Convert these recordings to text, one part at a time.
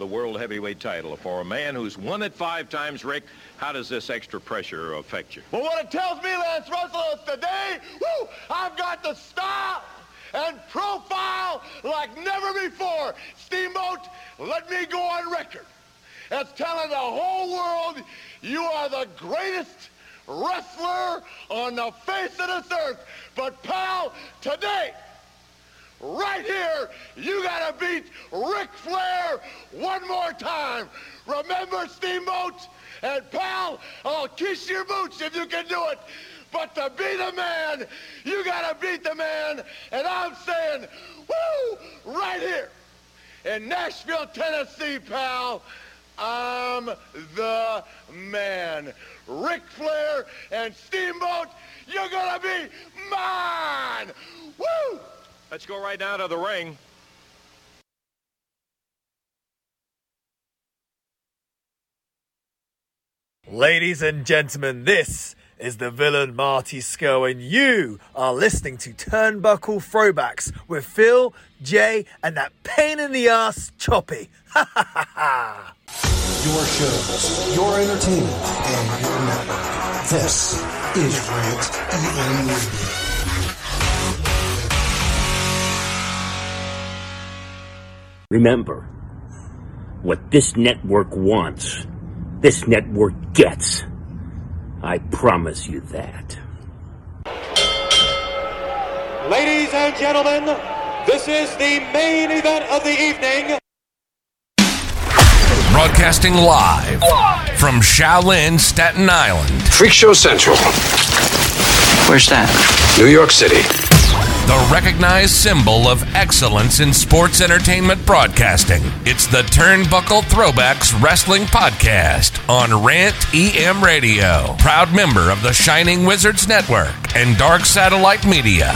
The world heavyweight title for a man who's won it five times, Rick. How does this extra pressure affect you? Well, what it tells me, Lance Russell, is today, woo, I've got the style and profile like never before. Steamboat, let me go on record as telling the whole world you are the greatest wrestler on the face of this earth. But pal, today, right here, you gotta beat Ric Flair one more time. Remember, Steamboat? And pal, I'll kiss your boots if you can do it. But to be the man, you gotta beat the man. And I'm saying, woo, right here in Nashville, Tennessee, pal, I'm the man. Ric Flair and Steamboat, you're gonna be mine. Woo! Let's go right down to the ring. Ladies and gentlemen, this is the villain Marty Scurll, and you are listening to Turnbuckle Throwbacks with Phil, Jay, and that pain in the ass Choppy. Ha ha ha ha! Your shows, your entertainment, and your network. This is Rant EM Remember, what this network wants, this network gets. I promise you that. Ladies and gentlemen, this is the main event of the evening. Broadcasting live from Shaolin, Staten Island. Freak Show Central, Where's that? New York City. The recognized symbol of excellence in sports entertainment broadcasting. It's the Turnbuckle Throwbacks Wrestling Podcast on Rant EM Radio. Proud member of the Shining Wizards Network and Dark Satellite Media.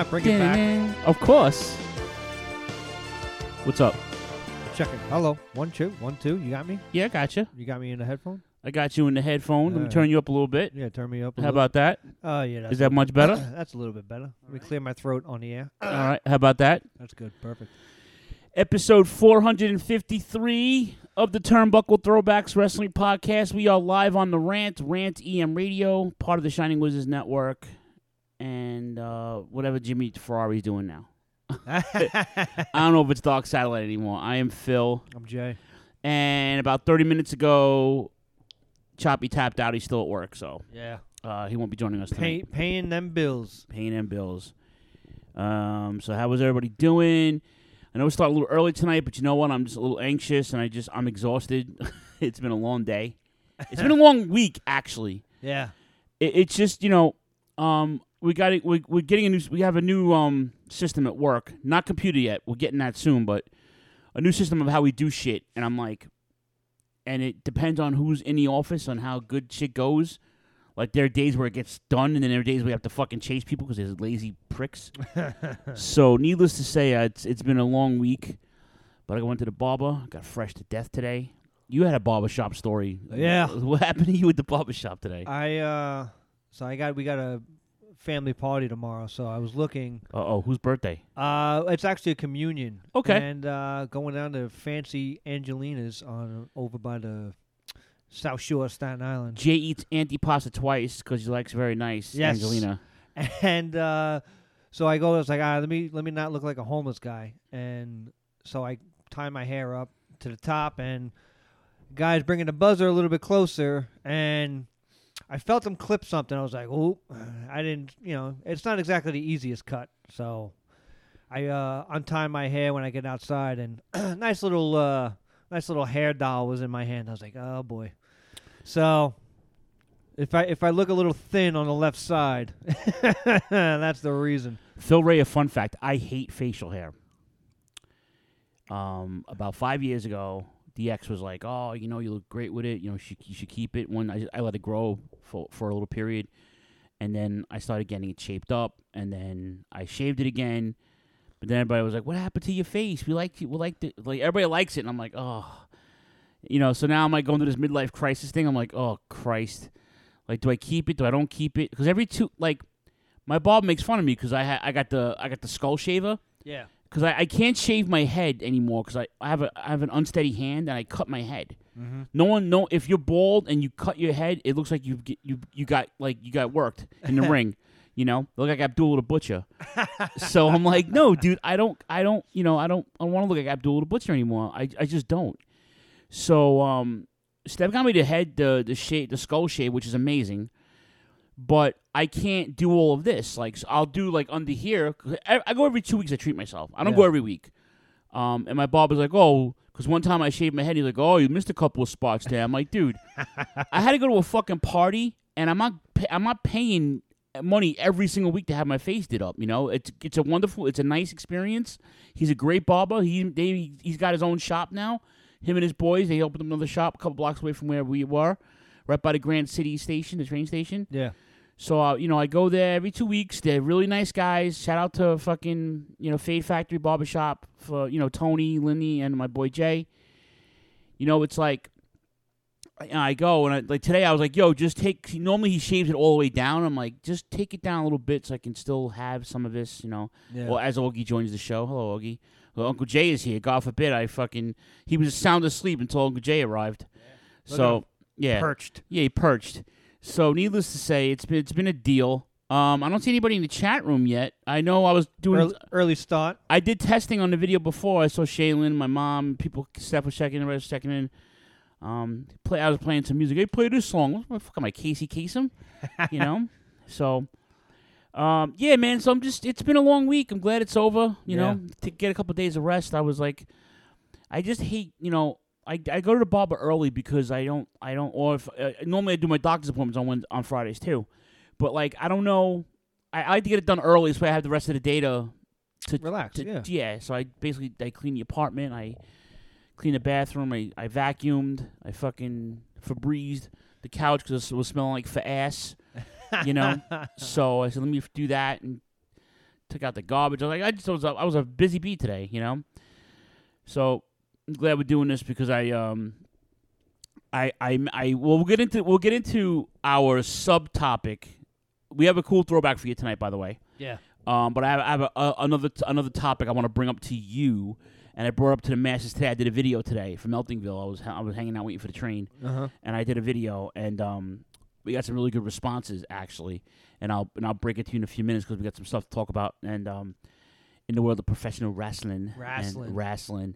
Not bring it back? Of course. What's up? Checking. Hello. One, two, one, two. You got me? Yeah, I got you. You got me in the headphone? I got you in the headphone. Let me Alright. turn you up a little bit. Yeah, turn me up. a How little. about that? Oh, yeah. That's Is that a- much better? that's a little bit better. Let me clear my throat on the air. All right. How about that? That's good. Perfect. Episode 453 of the Turnbuckle Throwbacks Wrestling Podcast. We are live on the Rant, Rant EM Radio, part of the Shining Wizards Network, and uh, whatever Jimmy Ferrari's doing now. I don't know if it's Dark Satellite anymore. I am Phil. I'm Jay. And about 30 minutes ago, Choppy tapped out. He's still at work, so Yeah. uh, he won't be joining us Pay, tonight. paying them bills. Paying them bills. Um, so how was everybody doing? I know we started a little early tonight, but you know what? I'm just a little anxious and I just I'm exhausted. it's been a long day. It's been a long week, actually. Yeah. It, it's just you know, um, we got it. We, we're getting a new. We have a new um system at work. Not computer yet. We're getting that soon, but a new system of how we do shit. And I'm like, and it depends on who's in the office on how good shit goes. Like there are days where it gets done, and then there are days we have to fucking chase people because there's lazy pricks. so, needless to say, uh, it's it's been a long week. But I went to the barber, got fresh to death today. You had a barbershop story. Yeah. What happened to you at the barbershop today? I, uh, so I got, we got a family party tomorrow, so I was looking. Uh oh, whose birthday? Uh, it's actually a communion. Okay. And uh, going down to fancy Angelina's on over by the South Shore of Staten Island. Jay eats antipasta twice because he likes very nice Yes. Angelina. And uh, so I go. I was like, ah, let me let me not look like a homeless guy. And so I tie my hair up to the top, and guys bringing the buzzer a little bit closer, and I felt him clip something. I was like, oh, I didn't. You know, it's not exactly the easiest cut. So I uh, my hair when I get outside, and nice little, uh, nice little hair doll was in my hand. I was like, oh boy. So if I if I look a little thin on the left side, that's the reason. Phil Ray, a fun fact: I hate facial hair. Um, about five years ago, DX was like, "Oh, you know, you look great with it. You know, you should, you should keep it." When I, I let it grow for for a little period, and then I started getting it shaped up, and then I shaved it again. But then everybody was like, "What happened to your face? We like we like like everybody likes it," and I'm like, "Oh." You know, so now I'm like going through this midlife crisis thing. I'm like, oh Christ, like, do I keep it? Do I don't keep it? Because every two, like, my Bob makes fun of me because I ha- I got the I got the skull shaver. Yeah. Because I, I can't shave my head anymore because I, I have a I have an unsteady hand and I cut my head. Mhm. No one no if you're bald and you cut your head, it looks like you get you you got like you got worked in the ring. You know, look like Abdul the Butcher. so I'm like, no, dude, I don't, I don't, you know, I don't, I don't want to look like Abdul the Butcher anymore. I, I just don't. So, um, Steph got me the head, the the shade, the skull shade, which is amazing. But I can't do all of this. Like, so I'll do like under here. I, I go every two weeks. I treat myself. I don't Yeah. go every week. Um, and my barber's like, oh, because one time I shaved my head. He's like, oh, you missed a couple of spots there. I'm like, dude, I had to go to a fucking party, and I'm not, pa- I'm not paying money every single week to have my face did up. You know, it's it's a wonderful, it's a nice experience. He's a great barber. He they, he's got his own shop now. Him and his boys, they opened another shop a couple blocks away from where we were, right by the Grant City station, the train station. Yeah. So uh, you know, I go there every two weeks. They're really nice guys. Shout out to fucking you know Fade Factory Barbershop for you know Tony, Lindy, and my boy Jay. You know, it's like I- go and I, like today I was like, yo, just take. Normally he shaves it all the way down. I'm like, just take it down a little bit so I can still have some of this. You know, Yeah. well as Augie joins the show. Hello, Augie. Well, Uncle Jay is here. God forbid I fucking he was sound asleep until Uncle Jay arrived. At So yeah, Perched. Yeah, he perched. So needless to say, it's been it's been a deal. Um, I don't see anybody in the chat room yet. I know I was doing Early, early start. I did testing on the video before. I saw Shaylin, my mom, people, Steph was checking in, rest was checking in. Um, play. I was playing some music. Hey, play this song. What the fuck am I, Casey Kasem? You know. so, um, yeah, man. So I'm just. It's been a long week. I'm glad it's over. You Yeah. know, to get a couple days of rest. I was like, I just hate. You know, I, I go to the barber early because I don't. I don't. Or if uh, normally I do my doctor's appointments on on Fridays too, but like I don't know. I, I like to get it done early so I have the rest of the data to Relax, to- yeah. So I basically I clean the apartment. I clean the bathroom. I, I vacuumed. I fucking Febrezed the couch because it was smelling like for ass. You know. so I said, let me do that and took out the garbage. I was like, I just was a, I was a busy bee today. You know. So I'm glad we're doing this because I um. I, I, I, well, we'll get into we'll get into our subtopic. We have a cool throwback for you tonight, by the way. Yeah. Um, but I have, I have a, a, another another topic I want to bring up to you, and I brought up to the masses today. I did a video today from Eltingville. I was I was hanging out waiting for the train, Uh-huh. and I did a video, and um, we got some really good responses actually, and I'll and I'll break it to you in a few minutes because we got some stuff to talk about, and um, in the world of professional wrestling, Wrestling. wrestling.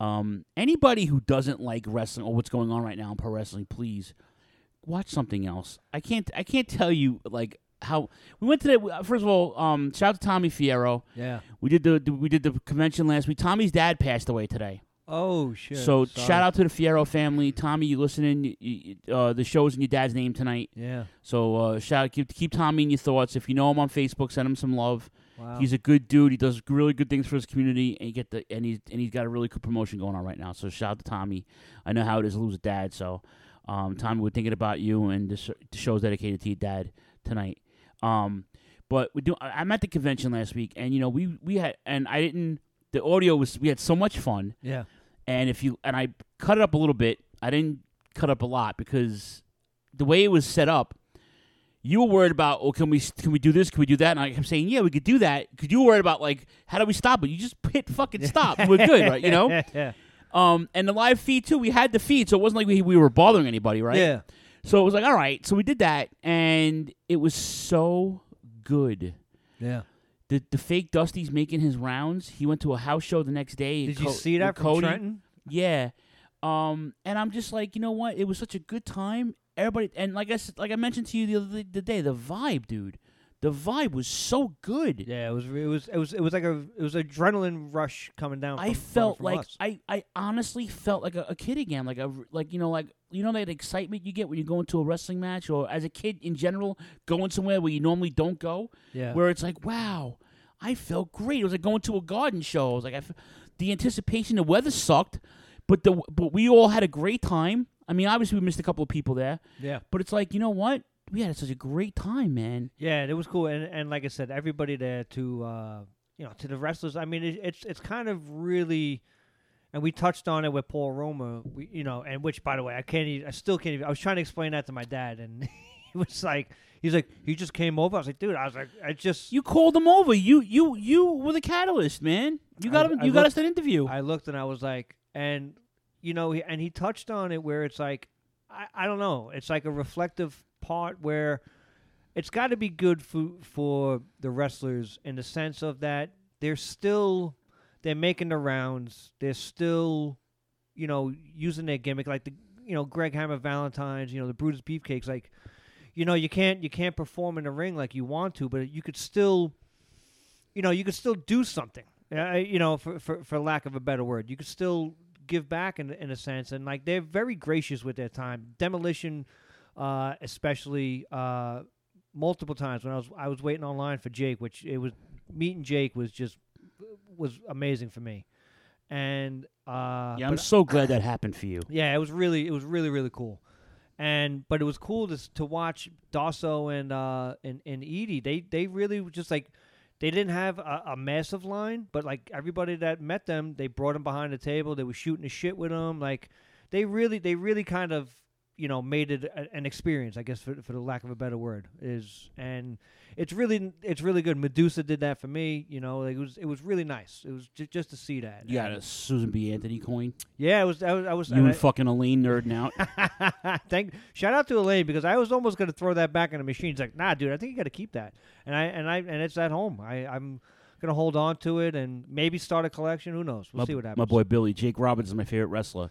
Um, anybody who doesn't like wrestling or what's going on right now in pro wrestling, please watch something else. I can't I can't tell you like how we went to the first of all. Um, shout out to Tommy Fierro. Yeah. we did the we did the convention last week. Tommy's dad passed away today. Oh shit. So Sorry. shout out to the Fierro family. Tommy, you listening? You, uh, the show's in your dad's name tonight. Yeah. So uh, shout keep keep Tommy in your thoughts. If you know him on Facebook, send him some love. Wow. He's a good dude. He does really good things for his community, and get the and he's and he's got a really good promotion going on right now. So shout out to Tommy. I know how it is to lose a dad. So um, Tommy, we're thinking about you, and this the show's dedicated to your dad tonight. Um, but we do. I'm at the convention last week, and you know we we had and I didn't. The audio was we had so much fun. Yeah. And if you and I cut it up a little bit, I didn't cut up a lot because the way it was set up, you were worried about, oh, can we can we do this? Can we do that? And I kept saying, yeah, we could do that. Because you were worried about like, how do we stop it? You just hit fucking stop. We're good, right? You know. Yeah. Um, and the live feed too. We had the feed, so it wasn't like we we were bothering anybody, right? Yeah. So it was like, all right. So we did that, and it was so good. Yeah. The the fake Dusty's making his rounds. He went to a house show the next day. Did you see that from Cody. Trenton? Yeah. Um, and I'm just like, you know what? It was such a good time, everybody, and like I said, like I mentioned to you the other the day, the vibe, dude, the vibe was so good. Yeah, it was it was it was it was like a it was adrenaline rush coming down. I from- felt from like us. I, I honestly felt like a, a kid again, like a like you know like you know that excitement you get when you go into a wrestling match or as a kid in general going somewhere where you normally don't go. Yeah. Where it's like, wow, I felt great. It was like going to a garden show. It was like I f- the anticipation. The weather sucked, but the but we all had a great time. I mean, obviously we missed a couple of people there. Yeah. But it's like you know what? We had such a great time, man. Yeah, it was cool, and and like I said, everybody there to uh, you know to the wrestlers. I mean, it, it's it's kind of really, and we touched on it with Paul Roma. We you know, and which by the way, I can't, even, I still can't. Even, I was trying to explain that to my dad, and he was like, he's like, he just came over. I was like, dude, I was like, I just You called him over. You you you were the catalyst, man. You got I- him. I You got looked- us that interview. I looked and I was like, and you know, and he touched on it where it's like, I, I don't know, it's like a reflective part where it's got to be good for for the wrestlers in the sense of that they're still they're making the rounds, they're still, you know, using their gimmick like the you know Greg Hammer Valentine's, you know, the Brutus Beefcakes, like. You know, you can't you can't perform in the ring like you want to, but you could still you know, you could still do something. Uh, you know, for, for for lack of a better word, you could still give back in in a sense, and like they're very gracious with their time. Demolition, uh, especially, uh, multiple times when I was I was waiting online for Jake, which it was meeting Jake was just was amazing for me, and uh, yeah, I'm so glad that happened for you. yeah, it was really it was really really cool, and but it was cool to to watch Dasso and uh and and Edie. They they really just like they didn't have a, a massive line, but like everybody that met them, they brought them behind the table. They were shooting the shit with them. Like they really they really kind of you know made it a, an experience. I guess for for the lack of a better word is and. It's really, it's really good. Medusa did that for me. You know, like it was, it was really nice. It was ju- just to see that. You got a Susan B. Anthony coin. Yeah, it was. I was. I was You and I- fucking Elaine nerding out. Thank shout out to Elaine because I was almost gonna throw that back in the machine. it's like, nah, dude, I think you got to keep that. And I and I and it's at home. I I'm gonna hold on to it and maybe start a collection. Who knows? We'll my, see what happens. my boy Billy, Jake Roberts is my favorite wrestler.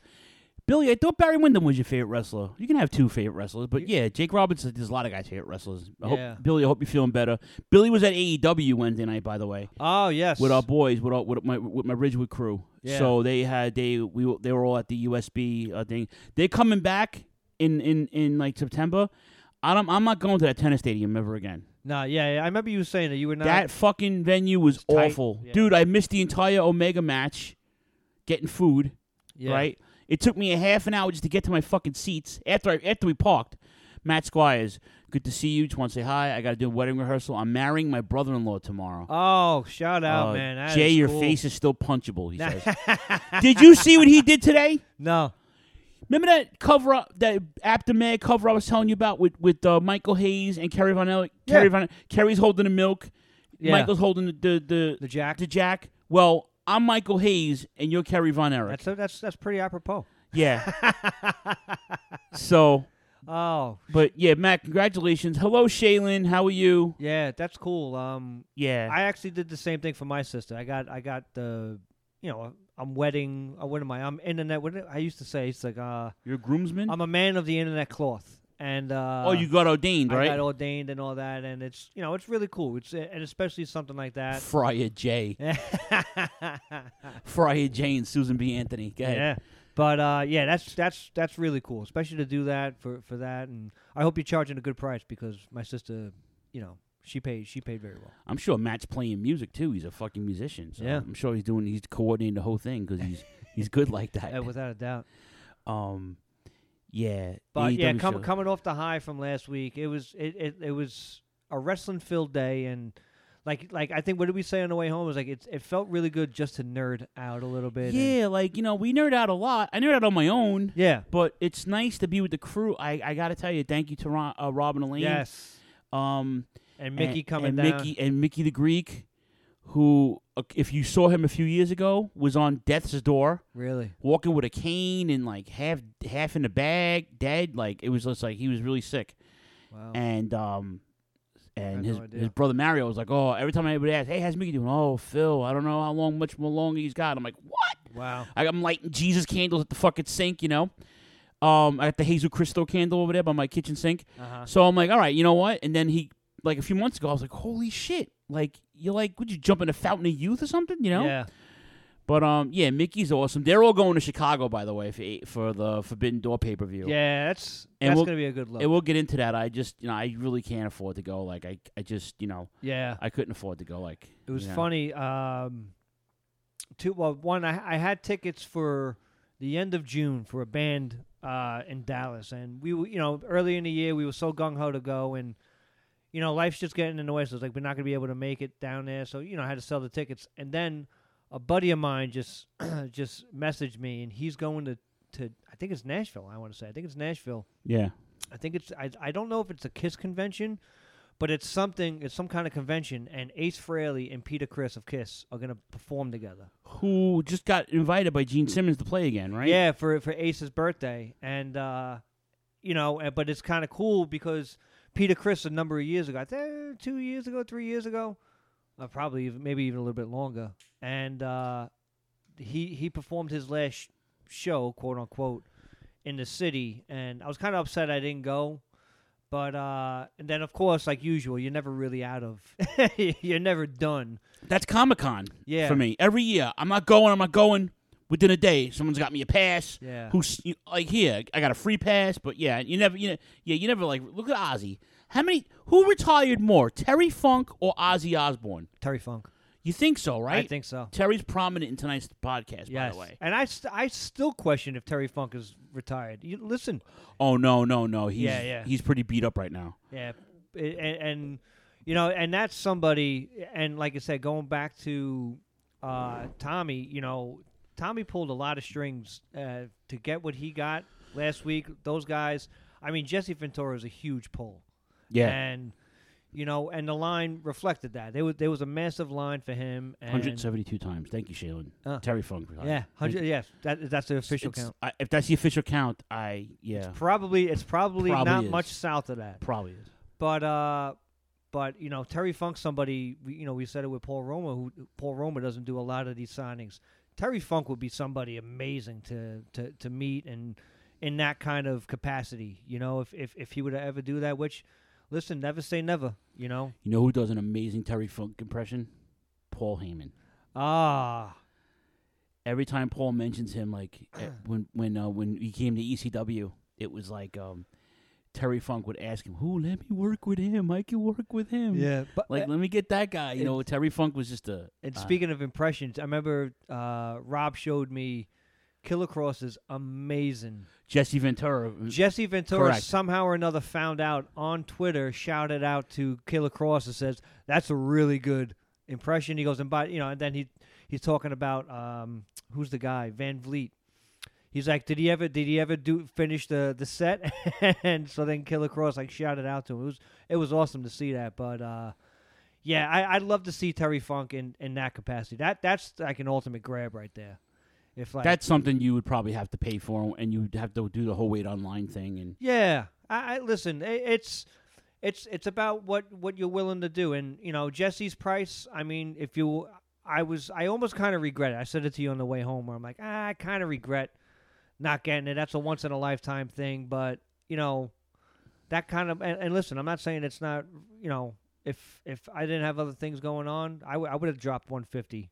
Billy, I thought Barry Windham was your favorite wrestler. You can have two favorite wrestlers, but yeah, Jake Roberts. There's a lot of guys' favorite wrestlers. I Yeah. hope, Billy, I hope you're feeling better. Billy was at AEW Wednesday night, by the way. Oh yes. with our boys, with, our, with my with my Ridgewood crew. Yeah. So they had they we were- they were all at the USB uh, thing. They're coming back in in in like September. I don't, I'm not going to that tennis stadium ever again. No, yeah, yeah, I remember you were saying that you were not. that fucking venue was awful, Yeah. dude. I missed the entire Omega match, getting food. Yeah. Right. It took me a half an hour just to get to my fucking seats after I, after we parked. Matt Squires, good to see you. Just want to say hi. I got to do a wedding rehearsal. I'm marrying my brother-in-law tomorrow. Oh, shout out, Uh, man. That Jay, is your cool. face is still punchable. He says. Did you see what he did today? No. Remember that cover up, that aftermath cover I was telling you about with with uh, Michael Hayes and Kerry Von Erich? Kerry Yeah. Von Kerry's holding the milk. Yeah. Michael's holding the the the, The jack. The jack. Well, I'm Michael Hayes and you're Kerry Von Erich. That's that's that's pretty apropos. yeah. so, Oh, but yeah, Matt, congratulations. Hello, Shaylin. How are you? yeah, that's cool. Um, Yeah. I actually did the same thing for my sister. I got I got the, you know, I'm wedding. Uh, what am I? I'm internet. What I used to say it's like uh, you're a groomsman. I'm a man of the internet cloth, and uh, oh, you got ordained, right? I got ordained and all that, and it's you know it's really cool. It's and especially something like that. Friar J. Friar J and Susan B. Anthony. Go ahead. Yeah. But uh, yeah, that's that's that's really cool, especially to do that for, for that, and I hope you're charging a good price because my sister, you know, she paid she paid very well. I'm sure Matt's playing music too. He's a fucking musician. So Yeah. I'm sure he's doing. He's coordinating the whole thing because he's he's good like that. Yeah, without a doubt. Um, yeah. But yeah, com- coming off the high from last week, it was it, it, it was a wrestling filled day, and like like I think what did we say on the way home? It was like it it felt really good just to nerd out a little bit. and- Yeah, like you know, we nerd out a lot. I nerd out on my own. yeah, But it's nice to be with the crew. I, I got to tell you, thank you to Ron, uh, Rob and Elaine. yes, Um, and Mickey and, coming and down. Mickey and Mickey the Greek, who, uh, if you saw him a few years ago, was on death's door, really, walking with a cane and like half half in the bag, dead. Like it was just like he was really sick. wow, And um, and his no his brother Mario was like, oh, every time anybody asks, hey, how's Mickey doing? Oh, Phil, I don't know how long, much more long he's got. I'm like, what? wow, I- I'm lighting Jesus candles at the fucking sink, you know. Um, I got the Hazel Crystal candle over there by my kitchen sink. Uh-huh. So I'm like, all right, you know what? And then he, like a few months ago, I was like, holy shit! Like you're like, would you jump in a fountain of youth or something? You know? Yeah. But um, yeah, Mickey's awesome. They're all going to Chicago, by the way, for for the Forbidden Door pay per view. Yeah, that's And that's we'll- gonna be a good look. And we'll get into that. I just, you know, I really can't afford to go. Like, I, I just, you know, Yeah. I couldn't afford to go. Like, It was you know. funny. Um, two. Well, one. I, I had tickets for the end of June for a band uh, in Dallas, and we, were- you know, early in the year we were so gung ho to go, and you know, life's just getting in the way. So it's like we're not gonna be able to make it down there. So you know, I had to sell the tickets, and then a buddy of mine just just messaged me, and he's going to to I think it's Nashville. I want to say I think it's Nashville. Yeah. I think it's I, I don't know if it's a Kiss convention, but it's something it's some kind of convention and Ace Frehley and Peter Criss of Kiss are gonna perform together. Who just got invited by Gene Simmons to play again, right? Yeah, for for Ace's birthday. And uh you know, uh, but it's kind of cool because Peter Criss a number of years ago, I think two years ago, three years ago, uh, probably even, maybe even a little bit longer, and uh, he he performed his last sh- show, quote unquote, in the city, and I was kind of upset I didn't go. But uh, and then of course, like usual, you're never really out of, you're never done. That's Comic Con Yeah. for me. Every year, I'm not going. I'm not going. Within a day, someone's got me a pass. Yeah. Who's you- like here? I got a free pass, but yeah, you never, you know, yeah, you never like look at Ozzy. How many? Who retired more, Terry Funk or Ozzy Osbourne? Terry Funk. You think so, right? I think so. Terry's prominent in tonight's podcast, Yes. by the way. And I, st- I still question if Terry Funk is retired. You, listen, Oh no, no, no. He's, Yeah, yeah. He's pretty beat up right now. Yeah, and, and you know, and that's somebody. And like I said, going back to uh, Tommy, you know, Tommy pulled a lot of strings uh, to get what he got last week. Those guys, I mean, Jesse Ventura is a huge pull. Yeah. and you know, and the line reflected that. There was there was a massive line for him. And, 172 times. Thank you, Shaylin. Uh, Terry Funk. Yeah, hundred. Yes, that that's the official It's- count. I, if that's the official count, I yeah, It's Probably it's probably, Probably not is. much south of that. probably is. But uh, but you know Terry Funk, somebody you know we said it with Paul Roma, who Paul Roma doesn't do a lot of these signings. Terry Funk would be somebody amazing to to, to meet and in that kind of capacity. You know, if if if he would ever do that, which listen, never say never. You know, You know who does an amazing Terry Funk impression? Paul Heyman. ah, Every time Paul mentions him, like eh, when when uh, when he came to ECW, it was like um, Terry Funk would ask him, "Who let me work with him? I can work with him." Yeah, but- like let me get that guy. You know, Terry Funk was just a. And uh, speaking of impressions, I remember uh, Rob showed me Killer Kross is amazing. Jesse Ventura. Jesse Ventura Correct. somehow or another found out on Twitter, shouted out to Killer Kross and says, "That's a really good impression." He goes and by you know, and then he he's talking about um, who's the guy Van Vliet. He's like, did he ever did he ever do finish the the set? and so then Killer Kross like shouted out to him. It was it was awesome to see that. But uh, yeah, I, I'd love to see Terry Funk in, in that capacity. That that's like an ultimate grab right there. If like That's something you would probably have to pay for, and you'd have to do the whole wait online thing. And Yeah, I, I listen. i it's it's it's about what what you're willing to do, and you know Jesse's price. I mean, if you, I was, I almost kind of regret it. I said it to you on the way home, where I'm like, ah, I kind of regret not getting it. That's a once in a lifetime thing, but you know, that kind of. And, and listen, I'm not saying it's not. You know, if if I didn't have other things going on, I, w- I would have dropped 150.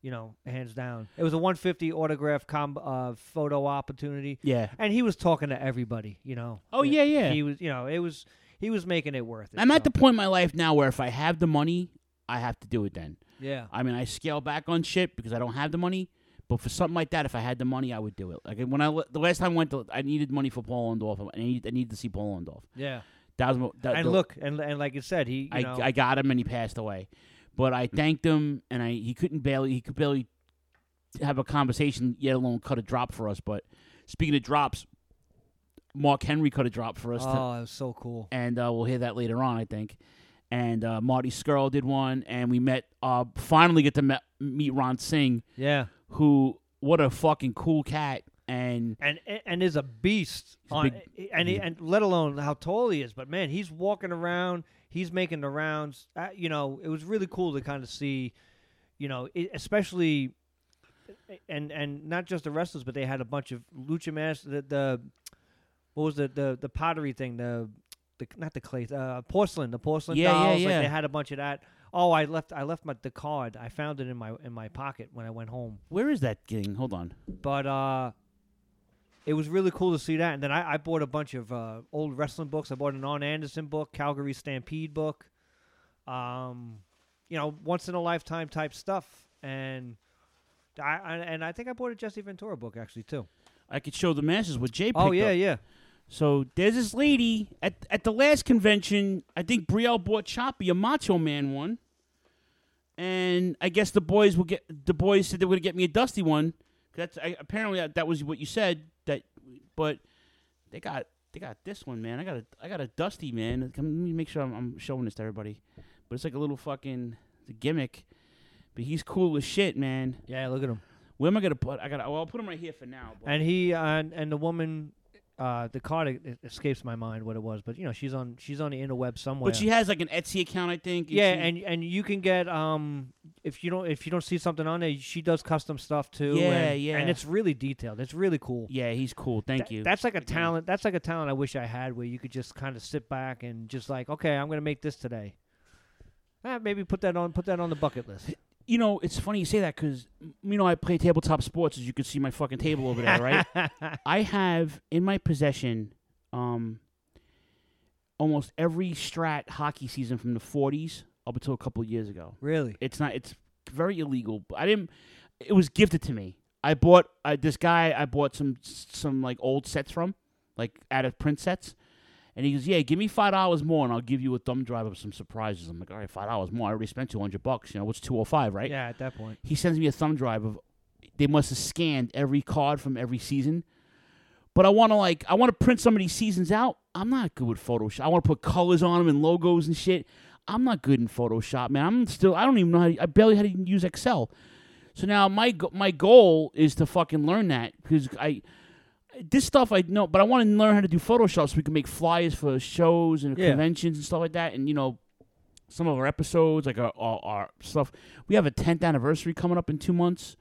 You know, hands down. It was a 150 autograph com- uh, photo opportunity. Yeah. and he was talking to everybody. You know. Oh, yeah, yeah. He was, you know, it was he was making it worth it. I'm at the point in my life now where if I have the money, I have to do it. Then. Yeah. I mean, I scale back on shit because I don't have the money. But for something like that, if I had the money, I would do it. Like when I the last time I went to, I needed money for Paul Orndorff. I need I needed to see Paul Orndorff. Yeah. That was mo- that, and the- look, and and like you said, he you I, know, I got him and he passed away. But I thanked him and I he couldn't barely he could barely have a conversation, yet alone cut a drop for us. But speaking of drops, Mark Henry cut a drop for us. to- Oh, it was so cool. and uh, we'll hear that later on, I think. And uh, Marty Scurll did one, and we met. Uh, finally, get to met, meet Ron Singh. Yeah. Who? What a fucking cool cat. And and and is a beast on big- and he, and let alone how tall he is. But man, he's walking around. He's making the rounds. Uh, you know, it was really cool to kind of see. You know, it, especially, and and not just the wrestlers, but they had a bunch of lucha masters. The, the what was the the, the pottery thing? The the not the clay, uh, porcelain. The porcelain Yeah, yeah, dolls. Like yeah. they had a bunch of that. Oh, I left I left my the card. I found it in my in my pocket when I went home. Where is that thing? Hold on. But uh, it was really cool to see that. And then I, I bought a bunch of uh, old wrestling books. I bought an Arn Anderson book, Calgary Stampede book. Um, you know, once in a lifetime type stuff. And I, I and I think I bought a Jesse Ventura book actually too. I could show the masses what Jay picked Oh yeah, up. yeah. So there's this lady at at the last convention. I think Brielle bought Choppy a Macho Man one, and I guess the boys will get. The boys said they were gonna get me a Dusty one. That's I, apparently that, that was what you said. That, but they got they got this one, man. I got a I got a Dusty man. Come, Let me make sure I'm, I'm showing this to everybody. But it's like a little fucking it's a gimmick. But he's cool as shit, man. Yeah, look at him. Where am I gonna put? I got. Well, I'll put him right here for now. but- And he uh, and and the woman, uh, the card it, it escapes my mind what it was, but you know she's on she's on the interweb somewhere. But she has like an Etsy account, I think. yeah, she- and and you can get um if you don't if you don't see something on there, she does custom stuff too. Yeah, and, yeah. and it's really detailed. It's really cool. yeah, he's cool. Thank Tha- you. That's like a talent. That's like a talent I wish I had, where you could just kind of sit back and just like, okay, I'm gonna make this today. Eh, maybe put that on put that on the bucket list. you know, it's funny you say that because you know I play tabletop sports, as you can see my fucking table over there, right? I have in my possession um, almost every strat hockey season from the '40s up until a couple of years ago. Really? It's not. It's very illegal. But I didn't. It was gifted to me. I bought I, this guy. I bought some some like old sets from, like out of print sets. And he goes, "Yeah, give me five dollars more, and I'll give you a thumb drive of some surprises." I'm like, "All right, five dollars more. I already spent two hundred bucks. You know, what's two hundred five, right?" Yeah, at that point. He sends me a thumb drive of. They must have scanned every card from every season. But I want to like I want to print some of these seasons out. I'm not good with Photoshop. I want to put colors on them and logos and shit. I'm not good in Photoshop, man. I'm still I don't even know how to, I barely how to use Excel. So now my my goal is to fucking learn that because I this stuff I know, but I want to learn how to do Photoshop so we can make flyers for shows and Yeah. conventions and stuff like that. And you know, some of our episodes, like our, our, our stuff. We have a 10th anniversary coming up in two months.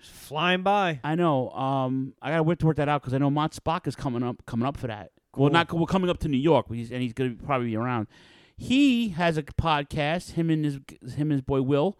Just flying by. I know. Um, I gotta work to work that out because I know Mott Spock is coming up coming up for that. Well, not we're coming up to New York, he's, and he's gonna probably be around. He has a podcast. Him and his him and his boy Will,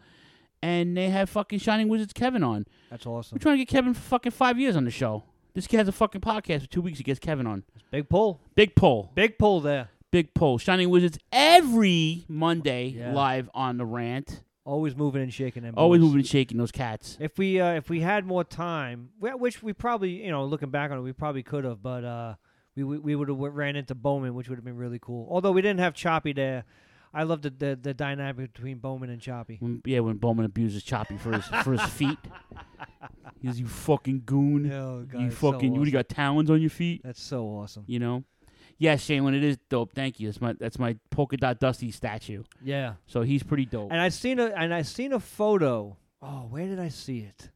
and they have fucking Shining Wizards Kevin on. That's awesome. We're trying to get Kevin for fucking five years on the show. This kid has a fucking podcast for two weeks. He gets Kevin on. Big pull. Big pull. Big pull there. Big pull. Shining Wizards every Monday Yeah. live on the rant. Always moving and shaking them. Always moving and shaking those cats. If we uh, if we had more time, which we probably you know looking back on it, we probably could have, but uh, we we, we would have ran into Bowman, which would have been really cool. Although we didn't have Choppy there, I love the, the the dynamic between Bowman and Choppy. When, yeah, when Bowman abuses Choppy for his for his feet. He goes, "You fucking goon! Oh, God, you so fucking! What do you got talons on your feet? That's so awesome. You know." Yeah, Shane, when it is dope. Thank you. That's my that's my polka dot Dusty statue. Yeah, So he's pretty dope. and I seen a and I seen a photo. Oh, where did I see it?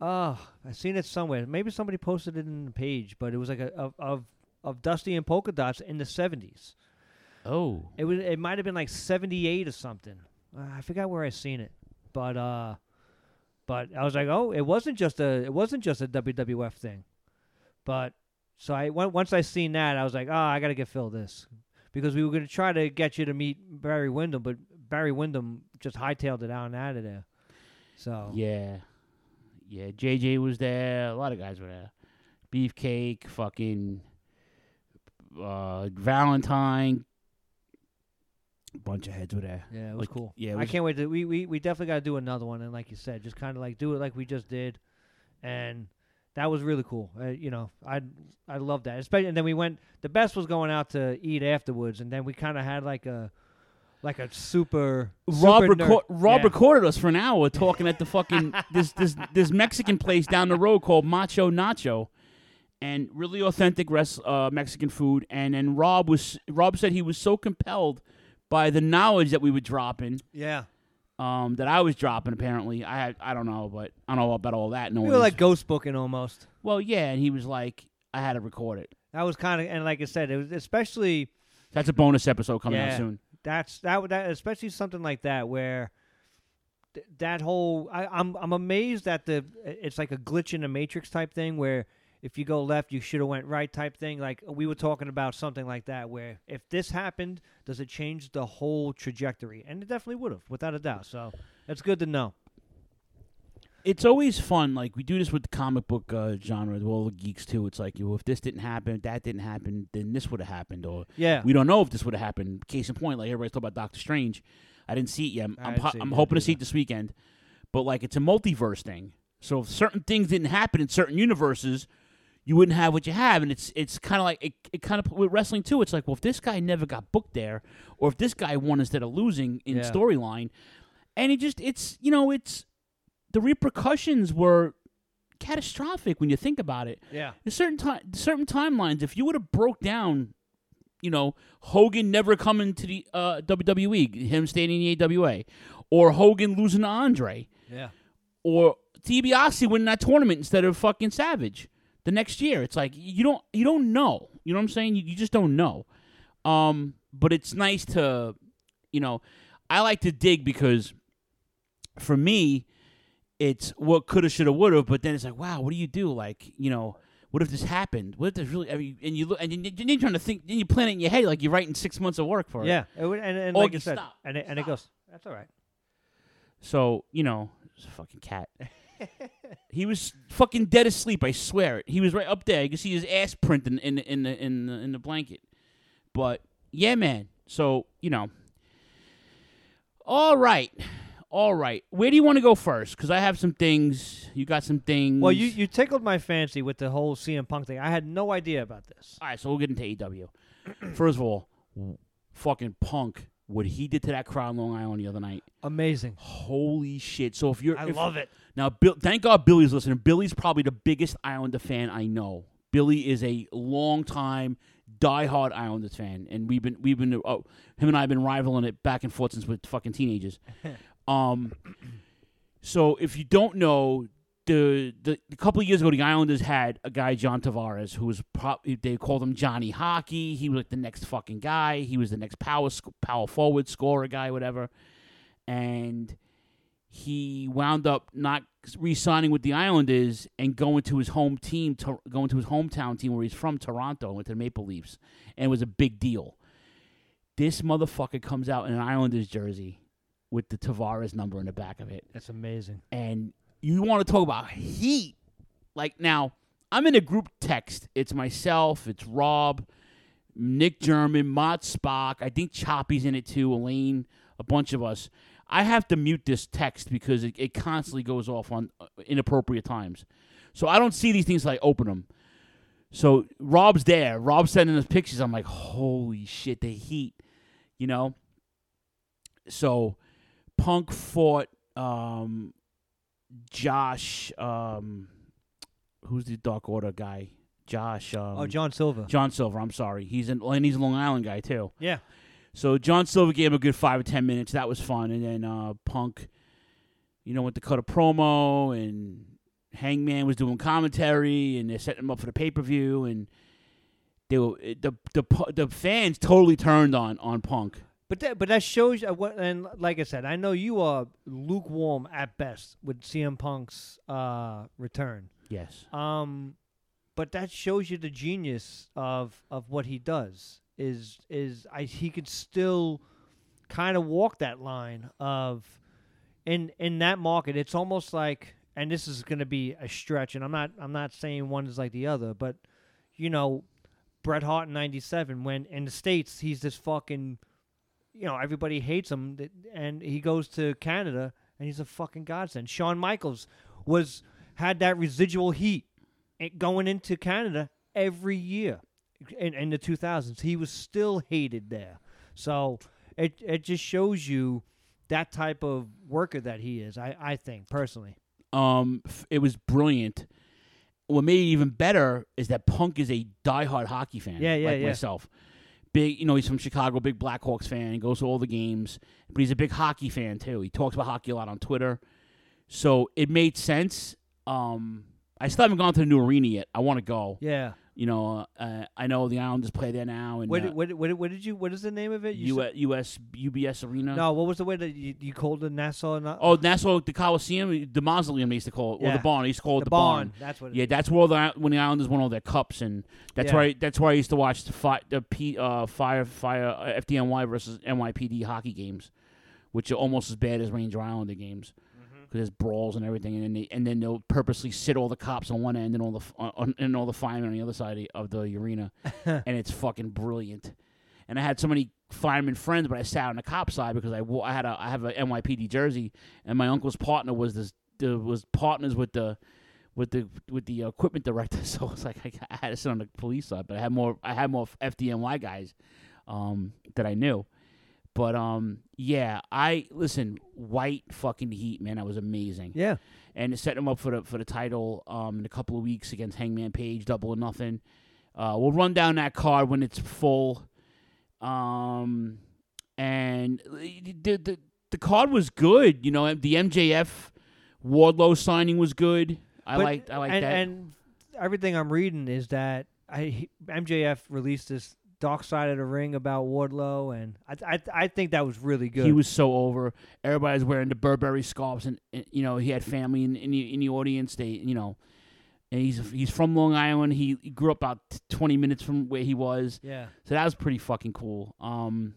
Oh, I seen it somewhere. Maybe somebody posted it in the page, but it was like a of of, of Dusty and polka dots in the seventies. Oh, It was. It might have been like seventy eight or something. Uh, I forgot where I seen it, but uh, but I was like, oh, it wasn't just a. It wasn't just a WWF thing, but so I once I seen that, I was like, oh, I gotta get Phil this because we were gonna try to get you to meet Barry Windham, but Barry Windham just hightailed it out and out of there. So yeah, yeah. JJ was there. A lot of guys were there. Beefcake, fucking uh, Valentine. A bunch of heads were there. yeah, it was Like, cool. yeah, it I can't wait to. We we we definitely got to do another one, and like you said, just kind of like do it like we just did, and that was really cool. Uh, you know, I I love that. Especially, and then we went. The best was going out to eat afterwards, and then we kind of had like a like a super Rob, super reco- ner- Rob yeah. recorded us for an hour talking at the fucking this this this Mexican place down the road called Macho Nacho, and really authentic res- uh, Mexican food. And then Rob was Rob said he was so compelled by the knowledge that we were dropping, Yeah, um, that I was dropping. Apparently, I I don't know, but I don't know about all that. No we were like ghost booking almost. well, yeah, and he was like, I had to record it. That was kind of, and like I said, it was especially That's a bonus episode coming yeah, out soon. That's that that especially something like that where th- that whole I, I'm I'm amazed that the it's like a glitch in the matrix type thing where if you go left, you should have went right type thing. Like we were talking about something like that, where if this happened, does it change the whole trajectory? And it definitely would have, without a doubt. So it's good to know. it's always fun. Like we do this with the comic book uh, genre, all the geeks too. It's like, well, if this didn't happen, that didn't happen, then this would have happened, or Yeah. we don't know if this would have happened. Case in point, like everybody's talking about Doctor Strange. I didn't see it yet. I'm, I'm, ho- I'm hoping to see it this weekend. But like, it's a multiverse thing. So if certain things didn't happen in certain universes, you wouldn't have what you have. And it's it's kind of like it, it kind of with wrestling too. It's like, well, if this guy never got booked there, or if this guy won instead of losing in Yeah. storyline, and it just it's you know it's the repercussions were catastrophic when you think about it. Yeah. There's certain time, certain timelines. If you would have broke down, you know, Hogan never coming to the uh, WWE, him staying in the AWA, or Hogan losing to Andre, Yeah. or DiBiase winning that tournament instead of fucking Savage the next year. It's like you don't you don't know. You know what I'm saying? You, you just don't know. Um, but it's nice to, you know, I like to dig because for me, it's what coulda, shoulda, woulda. But then it's like, wow, what do you do? Like, you know, what if this happened? What if this really? I mean, and you look, and you- then you're trying to think. Then you plan it in your head like you're writing six months of work for it. Yeah. It would, and and like you said, stop. and it, and it goes. That's all right. So you know, it's a fucking cat. He was fucking dead asleep. I swear it. He was right up there. You can see his ass print in in in the in the, in the blanket. But yeah, man. So you know. All right, all right. Where do you want to go first? Because I have some things. You got some things. Well, you you tickled my fancy with the whole CM Punk thing. I had no idea about this. All right, so we'll get into AW. First of all, fucking Punk. What he did to that crowd on Long Island the other night. Amazing. Holy shit! So if you're, I if- love it. Now, Bill, thank God Billy's listening. Billy's probably the biggest Islander fan I know. Billy is a long time diehard Islanders fan, and we've been we've been oh, him and I have been rivaling it back and forth since we're fucking teenagers. um, so if you don't know, the the a couple of years ago, the Islanders had a guy John Tavares who was pro- they called him Johnny Hockey. He was like the next fucking guy. He was the next power sc- power forward scorer guy, whatever, and he wound up not re-signing with the Islanders and going to his home team, to, going to his hometown team where he's from, Toronto, went to the Maple Leafs, and it was a big deal. This motherfucker comes out in an Islanders jersey with the Tavares number in the back of it, That's amazing. and you want to talk about heat? Like now, I'm in a group text. It's myself, it's Rob, Nick German, Mott Spock. I think Choppy's in it too. Elaine, a bunch of us. I have to mute this text because it, it constantly goes off on uh, inappropriate times. So I don't see these things I open them. So Rob's there. Rob's sending us pictures. I'm like, holy shit, the heat, you know. So Punk fought um, Josh. Um, who's the Dark Order guy? Josh. Um, oh, John Silver. John Silver. I'm sorry. He's an and he's a Long Island guy too. Yeah. So John Silver gave him a good five or ten minutes. That was fun. And then uh, Punk, you know, went to cut a promo, and Hangman was doing commentary, and they're setting him up for the pay per view, and they were the the the fans totally turned on on Punk. But that, but that shows you what, and like I said, I know you are lukewarm at best with CM Punk's uh, return. Yes. Um, but that shows you the genius of of what he does. Is is I he could still kind of walk that line of in in that market. It's almost like, and this is going to be a stretch, and I'm not I'm not saying one is like the other, but you know, Bret Hart in '97 when in the states he's this fucking you know, everybody hates him, and he goes to Canada, and he's a fucking godsend. Shawn Michaels was had that residual heat eh, going into Canada every year in, in the 2000s. He was still hated there, so it it just shows you that type of worker that he is. I I think personally. Um, it was brilliant. What made it even better is that Punk is a diehard hockey fan. Yeah, yeah, like yeah. myself. Big, you know, he's from Chicago, big Blackhawks fan. He goes to all the games, but he's a big hockey fan too. He talks about hockey a lot on Twitter, so it made sense. Um, I still haven't gone to the new arena yet. I want to go. Yeah. You know, uh, I know the Islanders play there now, and What, uh, what, what, what did you? What is the name of it? You U- said- US UBS Arena. no, what was the way that you, you called it Nassau? Not, Oh, Nassau, the Coliseum, the mausoleum they used to call it, or the barn. They used to call it The the, barn, that's what yeah, that's where the when the Islanders won all their cups, and that's Yeah. where I, that's where I used to watch the fi- the P, uh, fire fire uh, FDNY versus NYPD hockey games, which are almost as bad as Ranger Islander games. Because there's brawls and everything, and then they, and then they'll purposely sit all the cops on one end and all the on, and all the firemen on the other side of the arena, and it's fucking brilliant. And I had so many fireman friends, but I sat on the cop side because I I had a I have a NYPD jersey, and my uncle's partner was this the, was partners with the with the with the equipment director. So it's like I, I had to sit on the police side, but I had more I had more FDNY guys um, that I knew. But um, yeah, I listen. White fucking heat, man. That was amazing. Yeah. and to set him up for the for the title um, in a couple of weeks against Hangman Page, double or nothing. Uh, we'll run down that card when it's full. Um, and the, the the card was good. You know, the MJF Wardlow signing was good. I like I like that. And everything I'm reading is that I MJF released this Dark Side of the Ring about Wardlow, and I I, I think that was really good. He was so over. Everybody's wearing the Burberry scarves, and, and, you know he had family in, in the in the audience. They, you know, and he's he's from Long Island. He, he grew up about twenty minutes from where he was. Yeah. So that was pretty fucking cool. Um,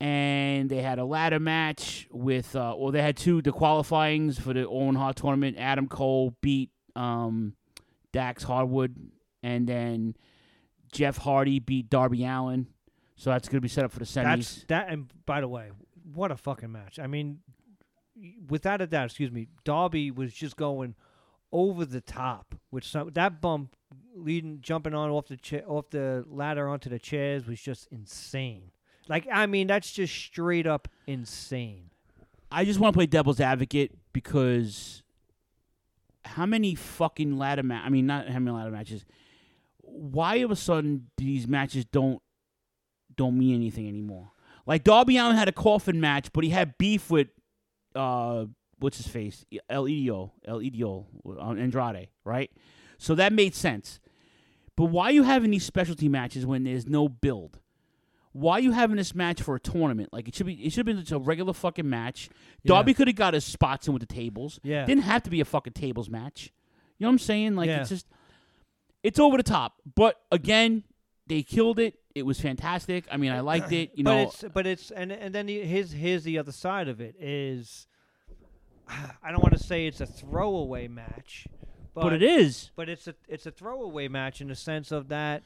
and they had a ladder match with, uh, well, they had two the qualifyings for the Owen Hart tournament. Adam Cole beat um, Dax Harwood, and then Jeff Hardy beat Darby Allin. So that's going to be set up for the semis. That's that. And by the way, what a fucking match! I mean, without a doubt, excuse me, Darby was just going over the top with some that bump leading, jumping on off the cha- off the ladder onto the chairs was just insane. Like, I mean, that's just straight up insane. I just want to play devil's advocate because how many fucking ladder match? I mean, not how many ladder matches. Why of a sudden these matches don't don't mean anything anymore? Like Darby Allin had a coffin match, but he had beef with uh what's his face El Idio El Idio on Andrade, right? So that made sense. But why are you having these specialty matches when there's no build? Why are you having this match for a tournament? Like it should be, it should have been just a regular fucking match. Yeah. Darby could have got his spots in with the tables. Yeah. didn't have to be a fucking tables match. You know what I'm saying? Like Yeah. it's just, it's over the top. But again, they killed it. It was fantastic. I mean, I liked it. You know, but it's but it's and and then the- here's here's the other side of it is I don't want to say it's a throwaway match, but, But it is. But it's a it's a throwaway match in the sense of that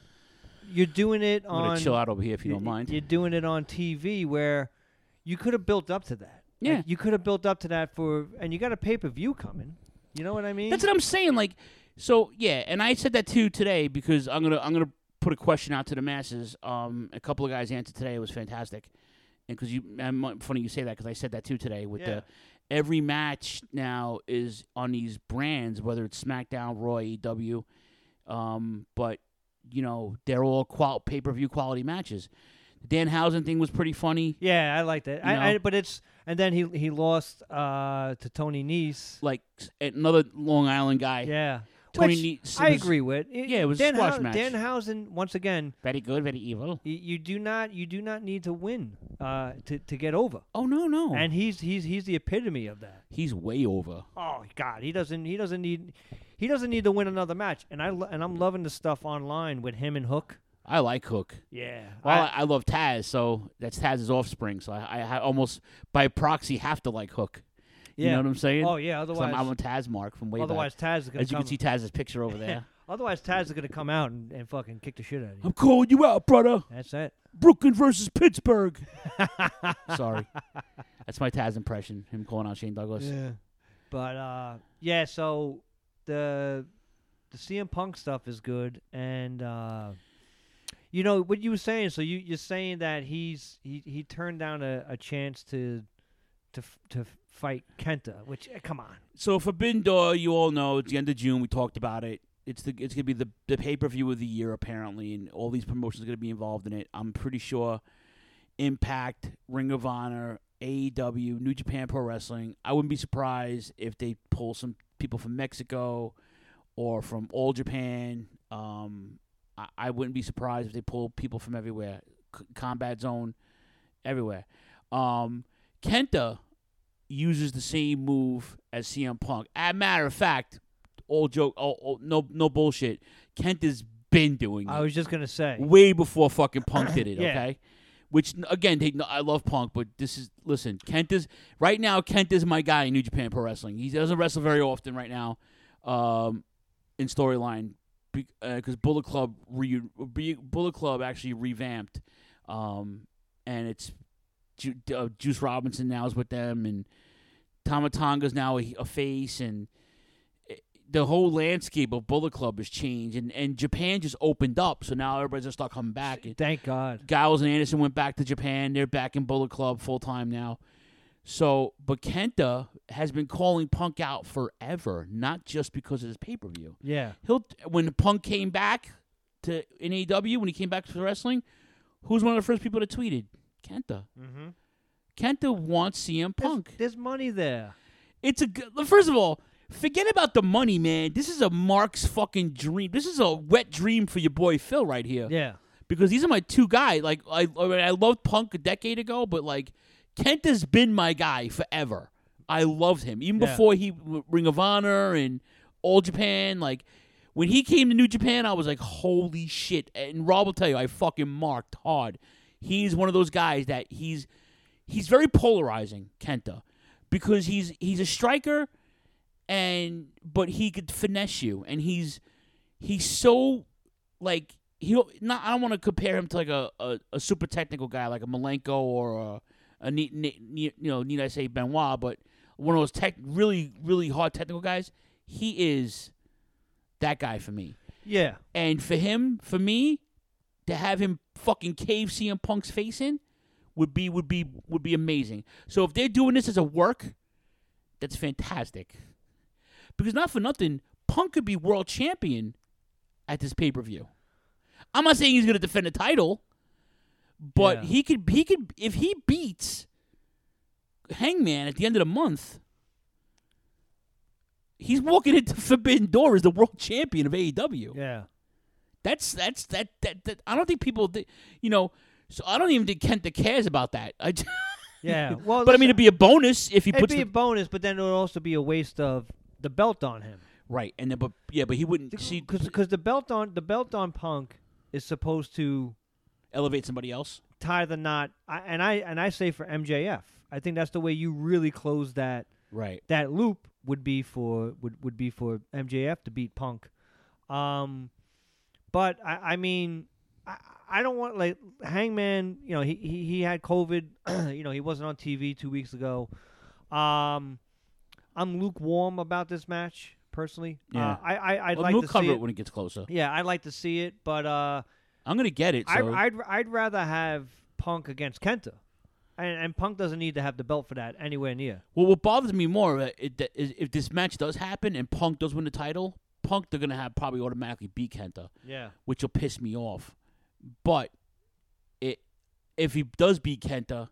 you're doing it I'm on chill out over here if you y- don't mind. You're doing it on TV where you could have built up to that. Like, Yeah. you could have built up to that for and you got a pay per view coming. You know what I mean? That's what I'm saying. Like, so yeah, and I said that too today because I'm gonna I'm gonna put a question out to the masses. Um, a couple of guys answered today. It was fantastic, and because you, and funny you say that because I said that too today. With Yeah. the every match now is on these brands, whether it's SmackDown, Raw, AEW, um, but you know they're all qual- pay per view quality matches. The Danhausen thing was pretty funny. Yeah, I like that. You I, I, but it's and then he he lost uh, to Tony Nese. Like another Long Island guy. Yeah. Tony Which Nese I agree with. It- Yeah, it was a Dan squash Hou- match. Danhausen once again. Very good, very evil. You, you do not you do not need to win uh, to to get over. Oh no no. And he's he's he's the epitome of that. He's way over. Oh God, he doesn't he doesn't need he doesn't need to win another match. And I lo- and I'm loving the stuff online with him and Hook. I like Hook. Yeah. Well, I- I, love Taz, so that's Taz's offspring. So I, I, almost by proxy have to like Hook. You Yeah. know what I'm saying? Oh, yeah, 'Cause otherwise- I'm, I'm a Taz mark from way otherwise back. Taz is gonna come. As you come- can see Taz's picture over there. Otherwise, Taz is gonna come out and, and fucking kick the shit out of you. I'm calling you out, brother. That's it. Brooklyn versus Pittsburgh. Sorry, that's my Taz impression. Him calling out Shane Douglas. Yeah. But uh, yeah, so the the CM Punk stuff is good, and uh, you know what you were saying. So you you're saying that he's he he turned down a, a chance to to to fight Kenta, which eh, come on. So Forbidden Door, you all know, it's the end of June. We talked about it. It's the it's gonna be the the pay per view of the year apparently, and all these promotions are gonna be involved in it. I'm pretty sure Impact, Ring of Honor, AEW, New Japan Pro Wrestling. I wouldn't be surprised if they pull some people from Mexico or from All Japan. Um, I, I wouldn't be surprised if they pull people from everywhere, C- Combat Zone, everywhere. Um, Kenta uses the same move as CM Punk. As a matter of fact, all joke, all, all, no no bullshit. Kenta's been doing it I was just gonna say. way before fucking Punk did it. Yeah. Okay. Which again, they, I love Punk, but this is listen. Kent is right now. Kent is my guy in New Japan Pro Wrestling. He doesn't wrestle very often right now, um, in storyline because Bullet Club re, re, Bullet Club actually revamped, um, and it's Ju, uh, Juice Robinson now is with them, and Tama Tonga's now a, a face, and it- the whole landscape of Bullet Club has changed, and, and Japan just opened up, so now everybody's gonna start coming back. And Thank God. Gallows and Anderson went back to Japan; they're back in Bullet Club full time now. So, but Kenta has been calling Punk out forever, not just because of his pay per view. Yeah. He'll when Punk came back to in AEW when he came back to wrestling, who's one of the first people that tweeted? Kenta. Mm-hmm. Kenta wants CM Punk. There's money there. It's a good. First of all, forget about the money, man. This is a Mark's fucking dream. This is a wet dream for your boy Phil right here. Yeah. Because these are my two guys. Like I, I, loved Punk a decade ago, but like Kent has been my guy forever. I loved him even Yeah. before he Ring of Honor and All Japan. Like when he came to New Japan, I was like, holy shit! And Rob will tell you, I fucking marked hard. He's one of those guys that he's he's very polarizing, Kenta, because he's he's a striker, and but he could finesse you, and he's he's so like he not. I don't want to compare him to like a, a, a super technical guy like a Malenko or a, a need, need, you know need I say Benoit, but one of those tech really really hard technical guys. He is that guy for me. Yeah. And for him, for me, to have him fucking cave CM Punk's face in would be would be would be amazing. So if they're doing this as a work, that's fantastic. Because not for nothing, Punk could be world champion at this pay per view. I'm not saying he's going to defend the title, but Yeah. he could he could if he beats Hangman at the end of the month. He's walking into Forbidden Door as the world champion of AEW. Yeah. That's that's that that, that I don't think people, you know. So I don't even think Kenta cares about that. I, Yeah. Well, but I mean, it'd be a bonus if he puts it'd puts be the, a bonus, but then it would also be a waste of the belt on him. right. And then, but yeah, but he wouldn't see Because the belt on the belt on Punk is supposed to elevate somebody else. tie the knot. I, and I and I say for MJF, I think that's the way you really close that Right. that loop would be for would, would be for MJF to beat Punk. Um, but I, I mean, I, I don't want like Hangman. You know, he he, he had COVID. you know, he wasn't on TV two weeks ago. Um, I'm lukewarm about this match personally. Yeah. Uh, I I I'd Well, like we'll to cover see it when it gets closer. Yeah, I'd like to see it, but uh, I'm gonna get it. So I, I'd I'd rather have Punk against Kenta, and, and Punk doesn't need to have the belt for that anywhere near. well, what bothers me more uh, it, if this match does happen and Punk does win the title, Punk they're gonna have probably automatically beat Kenta. Yeah. which will piss me off. But it if he does beat Kenta,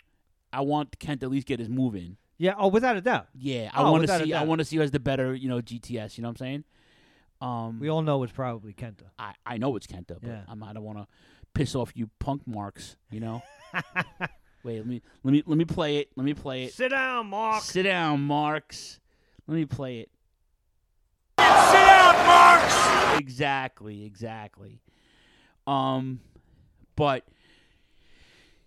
I want Kenta at least get his move in. Yeah. Oh, without a doubt. Yeah, I Oh, want to see. I want to see who has the better, you know, GTS. You know what I'm saying? Um, We all know it's probably Kenta. I I know it's Kenta, but Yeah. I'm, I don't want to piss off you punk marks. You know. Wait, let me let me let me play it. Let me play it. Sit down, Mark. Sit down, Marks. Let me play it. Sit down, Marks! Exactly, exactly. Um, but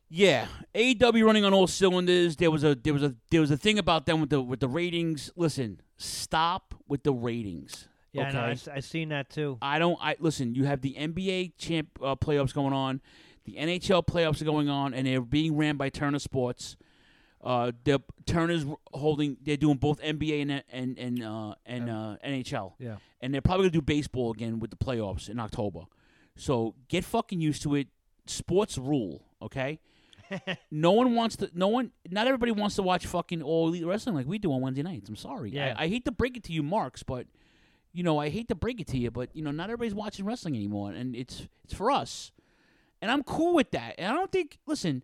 yeah, AEW running on all cylinders. There was a there was a there was a thing about them with the with the ratings. Listen, stop with the ratings. Yeah, okay? I know. I, s- I seen that too. I don't. I listen. You have the NBA champ uh, playoffs going on, the NHL playoffs are going on, and they're being ran by Turner Sports. Uh, the Turner's holding. They're doing both NBA and and and uh, and uh, NHL. Yeah. and they're probably gonna do baseball again with the playoffs in October. So get fucking used to it. Sports rule, okay? no one wants to. No one. Not everybody wants to watch fucking all elite wrestling like we do on Wednesday nights. I'm sorry. Yeah. I, I hate to break it to you, Marks, but you know I hate to break it to you, but you know not everybody's watching wrestling anymore, and it's it's for us, and I'm cool with that. And I don't think. Listen,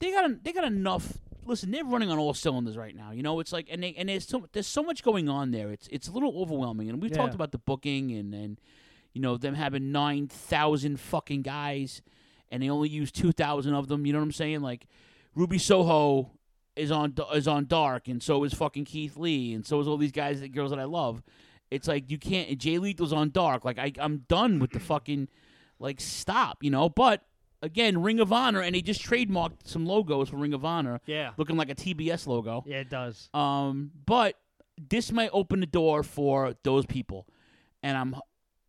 they got they got enough. Listen, they're running on all cylinders right now. You know, it's like and they and there's so there's so much going on there. It's it's a little overwhelming, and we've Yeah. talked about the booking and and you know them having nine thousand fucking guys, and they only use two thousand of them. You know what I'm saying? Like Ruby Soho is on is on Dark, and so is fucking Keith Lee, and so is all these guys, the girls that I love. It's like you can't. Jay Lethal's on Dark. Like I, I'm done with the fucking like stop. You know, but. Again, Ring of Honor, and they just trademarked some logos for Ring of Honor. Yeah. looking like a TBS logo. Yeah, it does. Um, but this might open the door for those people, and I'm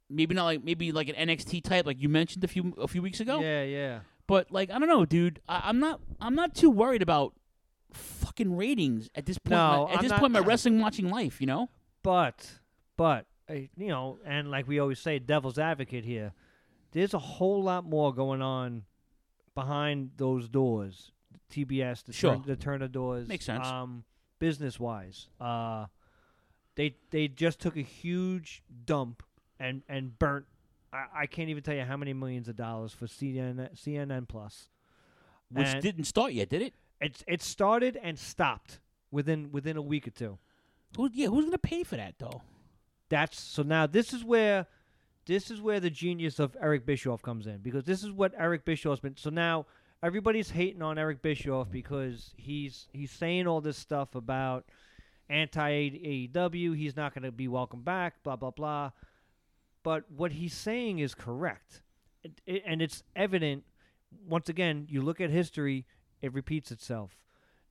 maybe not like maybe like an NXT type, like you mentioned a few a few weeks ago. Yeah, yeah. But like I don't know, dude. I, I'm not I'm not too worried about fucking ratings at this point. No, my- at I'm this not- point, in my wrestling watching life, you know. But, but, uh, you know, and like we always say, devil's advocate here, there's a whole lot more going on behind those doors. TBS, the, Sure. turn, the Turner doors. Makes sense. Um, business wise, uh, they they just took a huge dump and and burnt. I, I can't even tell you how many millions of dollars for CNN CNN Plus, Which And didn't start yet, did it? It's it started and stopped within within a week or two. Who, yeah, who's gonna pay for that though? That's so now this is where this is where the genius of Eric Bischoff comes in because this is what Eric Bischoff's been so now everybody's hating on Eric Bischoff because he's he's saying all this stuff about anti AEW, he's not going to be welcome back, blah blah blah. But what he's saying is correct. It, it, and it's evident once again, you look at history, it repeats itself.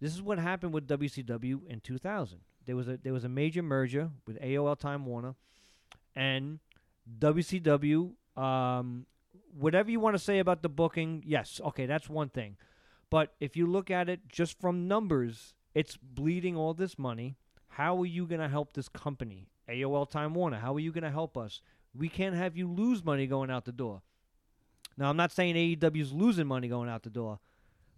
This is what happened with WCW in 2000. There was a there was a major merger with AOL Time Warner, and WCW. Um, whatever you want to say about the booking, yes, okay, that's one thing. But if you look at it just from numbers, it's bleeding all this money. How are you going to help this company, AOL Time Warner? How are you going to help us? We can't have you lose money going out the door. Now, I'm not saying AEW's losing money going out the door,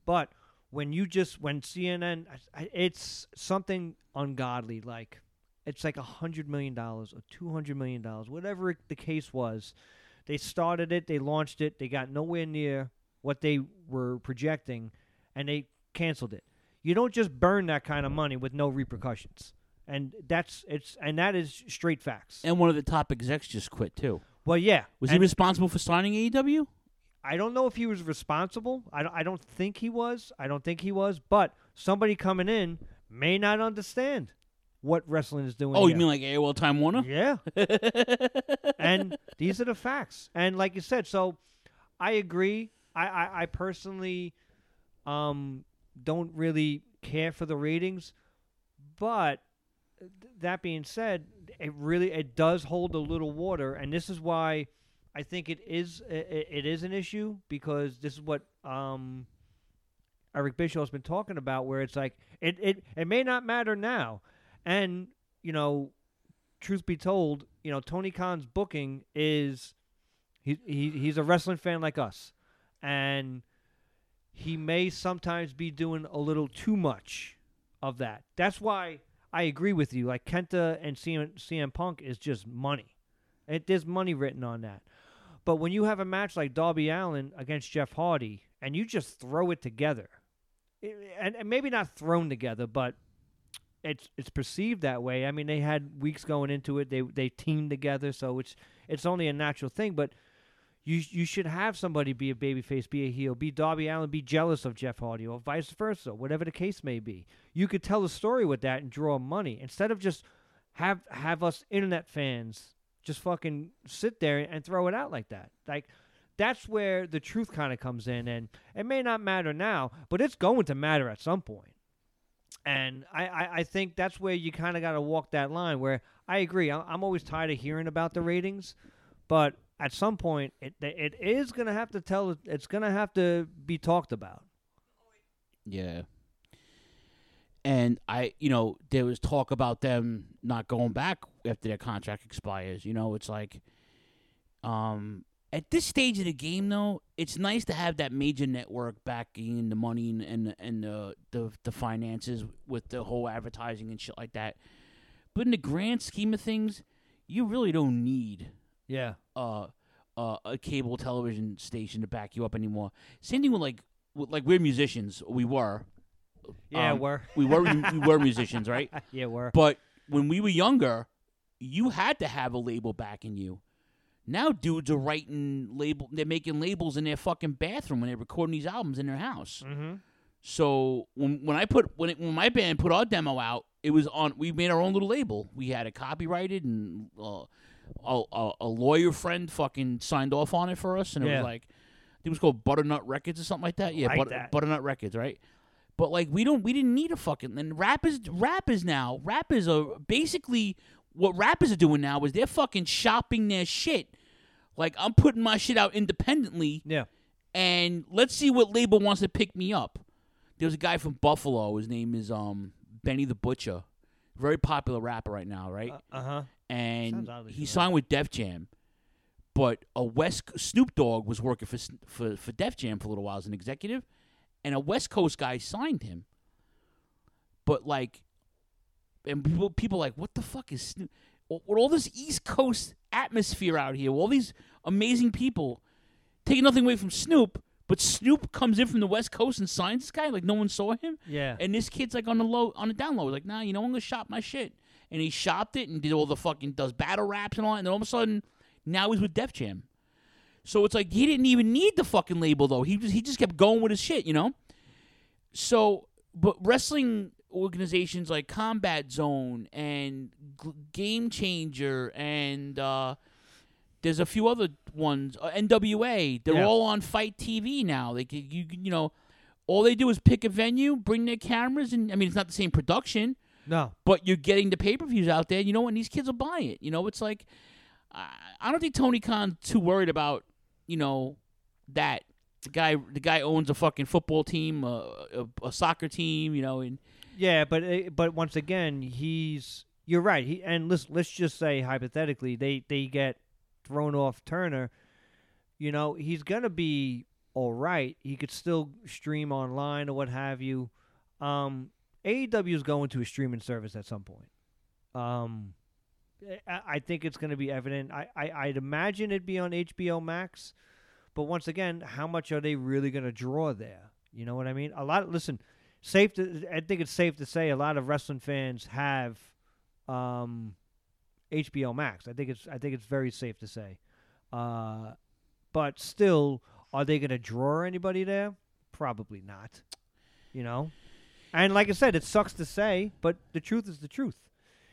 but when you just when CNN, it's something ungodly. Like it's like a hundred million dollars or two hundred million dollars, whatever it- the case was. They started it, they launched it, they got nowhere near what they were projecting, and they canceled it. You don't just burn that kind of money with no repercussions, and that's it's and that is straight facts. And one of the top execs just quit too. Well, yeah, Was he responsible for signing AEW? I don't know if he was responsible. I don't, I don't think he was. I don't think he was. But somebody coming in may not understand what wrestling is doing. Oh, you mean like AOL Time Warner? Yeah. and these are the facts. And like you said, so I agree. I, I, I personally um, don't really care for the ratings, but th- that being said, it really it does hold a little water, and this is why I think it is it, it is an issue because this is what um, Eric Bischoff's been talking about, where it's like it, it it may not matter now, and you know, truth be told, you know Tony Khan's booking is he, he he's a wrestling fan like us, and he may sometimes be doing a little too much of that. That's why I agree with you. Like Kenta and CM, CM Punk is just money. It, there's money written on that. But when you have a match like Darby Allin against Jeff Hardy and you just throw it together, i- and, and maybe not thrown together, but it's it's perceived that way. I mean, they had weeks going into it. They they teamed together, so it's it's only a natural thing. But you you should have somebody be a babyface, be a heel, be Darby Allin, be jealous of Jeff Hardy, or vice versa, whatever the case may be. You could tell a story with that and draw money instead of just have have us internet fans just fucking sit there and throw it out like that. Like that's where the truth kind of comes in, and it may not matter now, but it's going to matter at some point. And I, I, I think that's where you kind of got to walk that line. Where I agree, I'm, I'm always tired of hearing about the ratings, but at some point, it it is gonna have to tell. It's gonna have to be talked about. Yeah. And I, you know, there was talk about them not going back after their contract expires. You know, it's like, um, at this stage of the game, though, it's nice to have that major network backing in the money and and, and the, the the finances with the whole advertising and shit like that. But in the grand scheme of things, you really don't need Yeah. uh, uh, a cable television station to back you up anymore. Same thing with like with, like we're musicians. We were. Yeah, Um, we're. we were we were musicians, right? Yeah, we're. But when we were younger, you had to have a label backing you. Now dudes are writing label. They're making labels in their fucking bathroom when they're recording these albums in their house. Mm-hmm. So when when I put when it, when my band put our demo out, it was on. We made our own little label. We had it copyrighted, and uh, a, a a lawyer friend fucking signed off on it for us, and it Yeah. was like, I think it was called Butternut Records or something like that. Yeah, Like Butter- that. Butternut Records, right? But like we don't, we didn't need a fucking. And rap is rap is now rap is a basically what rappers are doing now is they're fucking shopping their shit. Like I'm putting my shit out independently Yeah. and let's see what label wants to pick me up. There's a guy from Buffalo. His name is um Benny the Butcher, very popular rapper right now, right? Uh huh. and he familiar. signed with Def Jam. But a West Snoop Dogg was working for for for Def Jam for a little while as an executive, and a West Coast guy signed him. But like, and people people like, what the fuck is Snoop? With all this East Coast atmosphere out here, all these amazing people, taking nothing away from Snoop, but Snoop comes in from the West Coast and signs this guy like no one saw him. Yeah. And this kid's like on the low, on the down low. Like, nah, you know, I'm gonna shop my shit. And he shopped it and did all the fucking does battle raps and all. that. And then all of a sudden, now he's with Def Jam. So it's like he didn't even need the fucking label though. He just he just kept going with his shit, you know. So, but wrestling organizations like Combat Zone and G- Game Changer and uh, there's a few other ones. Uh, NWA. They're Yeah. all on FITE TV now. Could, you you know, all they do is pick a venue, bring their cameras, and I mean it's not the same production, No. but you're getting the pay per views out there. You know, and these kids will buy it. You know, it's like I, I don't think Tony Khan's too worried about you know that the guy the guy owns a fucking football team, uh, a, a soccer team. You know, and Yeah, but uh, but once again, he's you're right. He and let's let's just say hypothetically, they they get thrown off Turner. You know, he's gonna be all right. He could still stream online or what have you. Um, AEW is going to a streaming service at some point. Um, I, I think it's going to be evident. I, I I'd imagine it'd be on HBO Max, but once again, how much are they really going to draw there? You know what I mean? A lot. Listen, safe to I think it's safe to say a lot of wrestling fans have um, HBO Max. I think it's I think it's very safe to say. Uh, but still, are they going to draw anybody there? Probably not. You know, and like I said, it sucks to say, but the truth is the truth.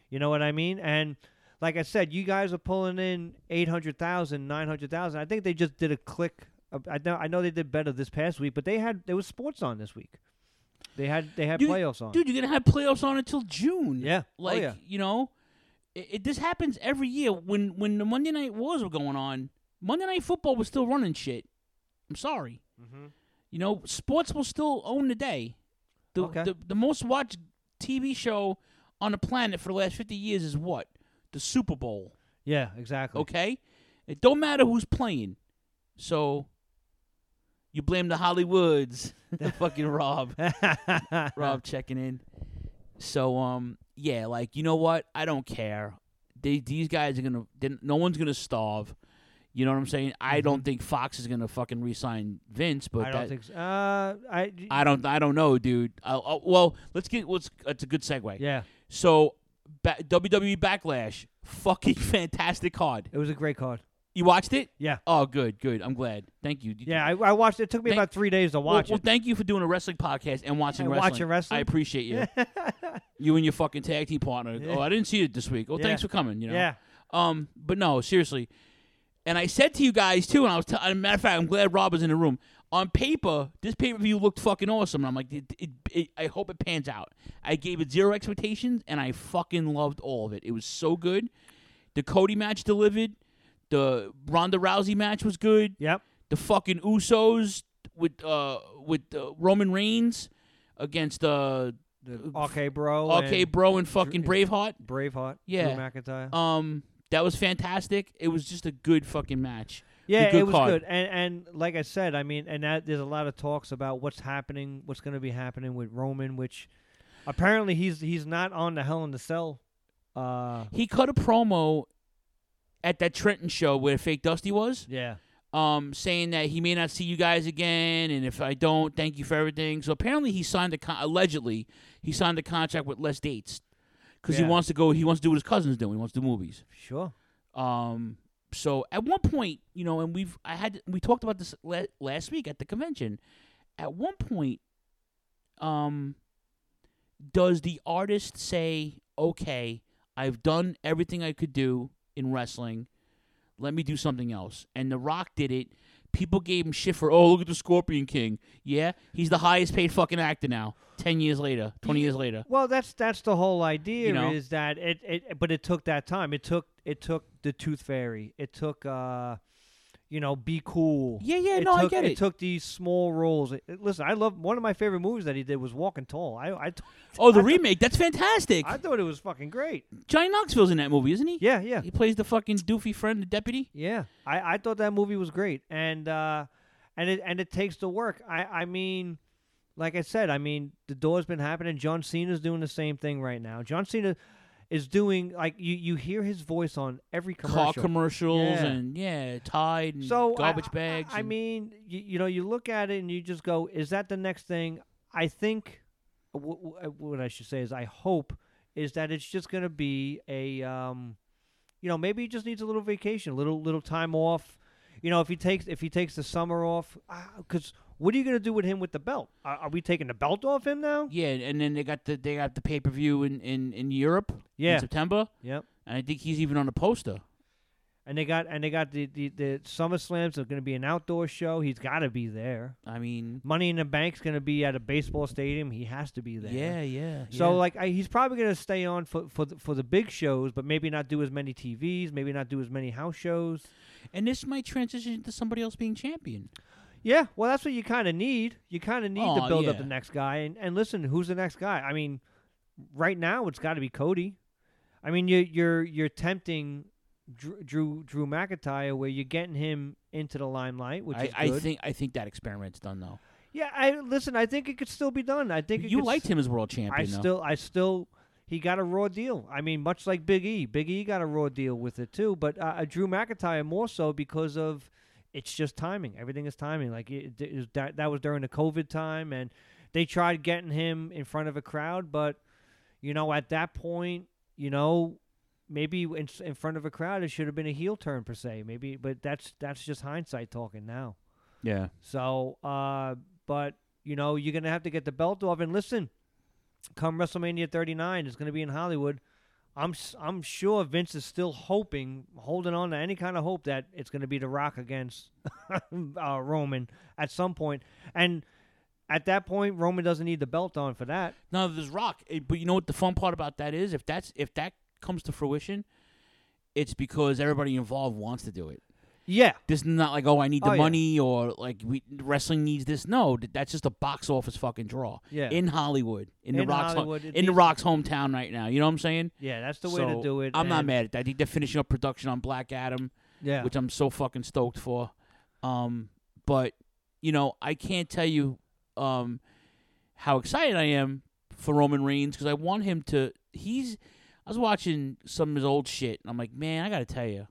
You know what I mean? And like I said, you guys are pulling in 800,000, 900,000. I think they just did a click. I know I know they did better this past week, but they had there was sports on this week. They had they had Dude, playoffs on. Dude, you're gonna have playoffs on until June. Yeah. Oh, like yeah. you know, it, it this happens every year. When when the Monday Night Wars were going on, Monday Night Football was still running shit. I'm sorry. Mm-hmm. You know, sports will still own the day. The, Okay. the the most watched TV show on the planet for the last 50 years is what? The Super Bowl. Yeah, exactly. Okay? It don't matter who's playing. So you blame the Hollywoods. fucking Rob. Rob checking in. So um yeah, like you know what? I don't care. They these guys are gonna. no one's gonna starve. You know what I'm saying? I don't think Fox is gonna fucking re-sign Vince, but Mm-hmm. I don't think so. Uh, I, I don't. I don't know, dude. i i well, let's get. Let's. It's a good segue. Yeah. So, ba- WWE Backlash, fucking fantastic card. It was a great card. You watched it? Yeah. Oh, good, good. I'm glad. Thank you. Yeah, I, I watched it. It took me Thank- about three days to watch well, it. Well, thank you for doing a wrestling podcast and watching And wrestling. watching wrestling? I appreciate you. you and your fucking tag team partner. Yeah. Oh, I didn't see it this week. Oh, Yeah. thanks for coming. You know. Yeah. Um, but no, seriously. And I said to you guys too, and I was. T- as a matter of fact, I'm glad Rob was in the room. On paper, this pay per view looked fucking awesome. And I'm like, it, it, it, I hope it pans out. I gave it zero expectations, and I fucking loved all of it. It was so good. The Cody match delivered. The Ronda Rousey match was good. Yep. The fucking Usos with uh with uh, Roman Reigns against uh Okay, bro. RK-Bro and fucking Braveheart. Braveheart. Yeah. Drew McIntyre. Um, that was fantastic. It was just a good fucking match. Yeah, good it was card. good, and and like I said, I mean, and that there's a lot of talks about what's happening, what's going to be happening with Roman, which apparently he's he's not on the Hell in the Cell. Uh, He cut a promo at that Trenton show where Fake Dusty was. yeah, Um, saying that he may not see you guys again, and if I don't, thank you for everything. So apparently he signed a con- allegedly he signed a contract with less dates because Yeah. he wants to go. He wants to do what his cousins do. He wants to do movies. sure. Um, so at one point, you know, and we've I had we talked about this la- last week at the convention. At one point, um, does the artist say, "Okay, I've done everything I could do in wrestling. Let me do something else"? And The Rock did it. People gave him shit for, "Oh, look at the Scorpion King." Yeah, he's the highest paid fucking actor now. Ten years later, twenty years later. Well, that's that's the whole idea You know? is that it, it but it took that time. It took it took the Tooth Fairy. It took uh you know, be cool. Yeah, yeah, it no, I took, get it. it. took these small roles. It- it- listen, I love one of my favorite movies that he did was Walking Tall. I I, t- Oh, the I remake. That's fantastic. I thought it was fucking great. Johnny Knoxville's in that movie, isn't he? Yeah, yeah. He plays the fucking doofy friend, the deputy. Yeah, I, I thought that movie was great, and uh, and it and it takes the work. I I mean, like I said, I mean the door's been happening. John Cena's doing the same thing right now. John Cena is doing like you you hear his voice on every commercial. Car commercials Yeah. and yeah, Tide and so garbage I- bags. I, and- mean, you, you know, you look at it and you just go, "Is that the next thing?" I think uh, w- w- uh, what I should say is, I hope is that it's just going to be a, um, you know, maybe he just needs a little vacation, a little little time off. You know, if he takes if he takes the summer off, uh, because what are you going to do with him with the belt? Are, are we taking the belt off him now? yeah, and then they got the they got the pay per view in, in in Europe Yeah. in September. Yep. And I think he's even on the poster. And they got and they got the the, the Summer Slams are going to be an outdoor show. He's got to be there. I mean, Money in the Bank's going to be at a baseball stadium. He has to be there. yeah, yeah. So yeah. like I, he's probably going to stay on for for the, for the big shows, but maybe not do as many TVs, maybe not do as many house shows. and this might transition to somebody else being champion. Yeah, well, that's what you kind of need. You kind of need to Aw, build up the next guy. And, and listen, who's the next guy? I mean, right now it's got to be Cody. I mean, you, you're you're tempting Drew, Drew Drew McIntyre, where you're getting him into the limelight, which I, is I think I think that experiment's done though. Yeah, I listen. I think it could still be done. I think it You liked s- him as world I champion. though. still, I still, he got a raw deal. I mean, much like Big E, Big E got a raw deal with it too. But uh, uh, Drew McIntyre more so because of it's just timing. Everything is timing. Like it, it was, that, that was during the COVID time, and they tried getting him in front of a crowd, but you know, at that point, you know. Maybe in, in front of a crowd, it should have been a heel turn per se. Maybe, but that's that's just hindsight talking now. yeah. So, uh, but you know, you're gonna have to get the belt off. And listen, come WrestleMania 39, it's gonna be in Hollywood. I'm I'm sure Vince is still hoping, holding on to any kind of hope that it's gonna be The Rock against uh, Roman at some point. And at that point, Roman doesn't need the belt on for that. No, there's Rock, eh, but you know what the fun part about that is? If that's if that comes to fruition, it's because everybody involved wants to do it. Yeah, This is not like oh I need the Oh, yeah. money or like we wrestling needs this. No, th- that's just a box office fucking draw. Yeah. In Hollywood, in, the In Rock's ho- Hollywood, it in the needs- Rock's hometown right now. You know what I'm saying? yeah, that's the way to So, do it. I'm not and- mad at that. I think they're finishing up production on Black Adam, Yeah, which I'm so fucking stoked for. Um, but you know, I can't tell you um how excited I am for Roman Reigns because I want him to. He's. I was watching some of his old shit, and I'm like, man, I got to tell you,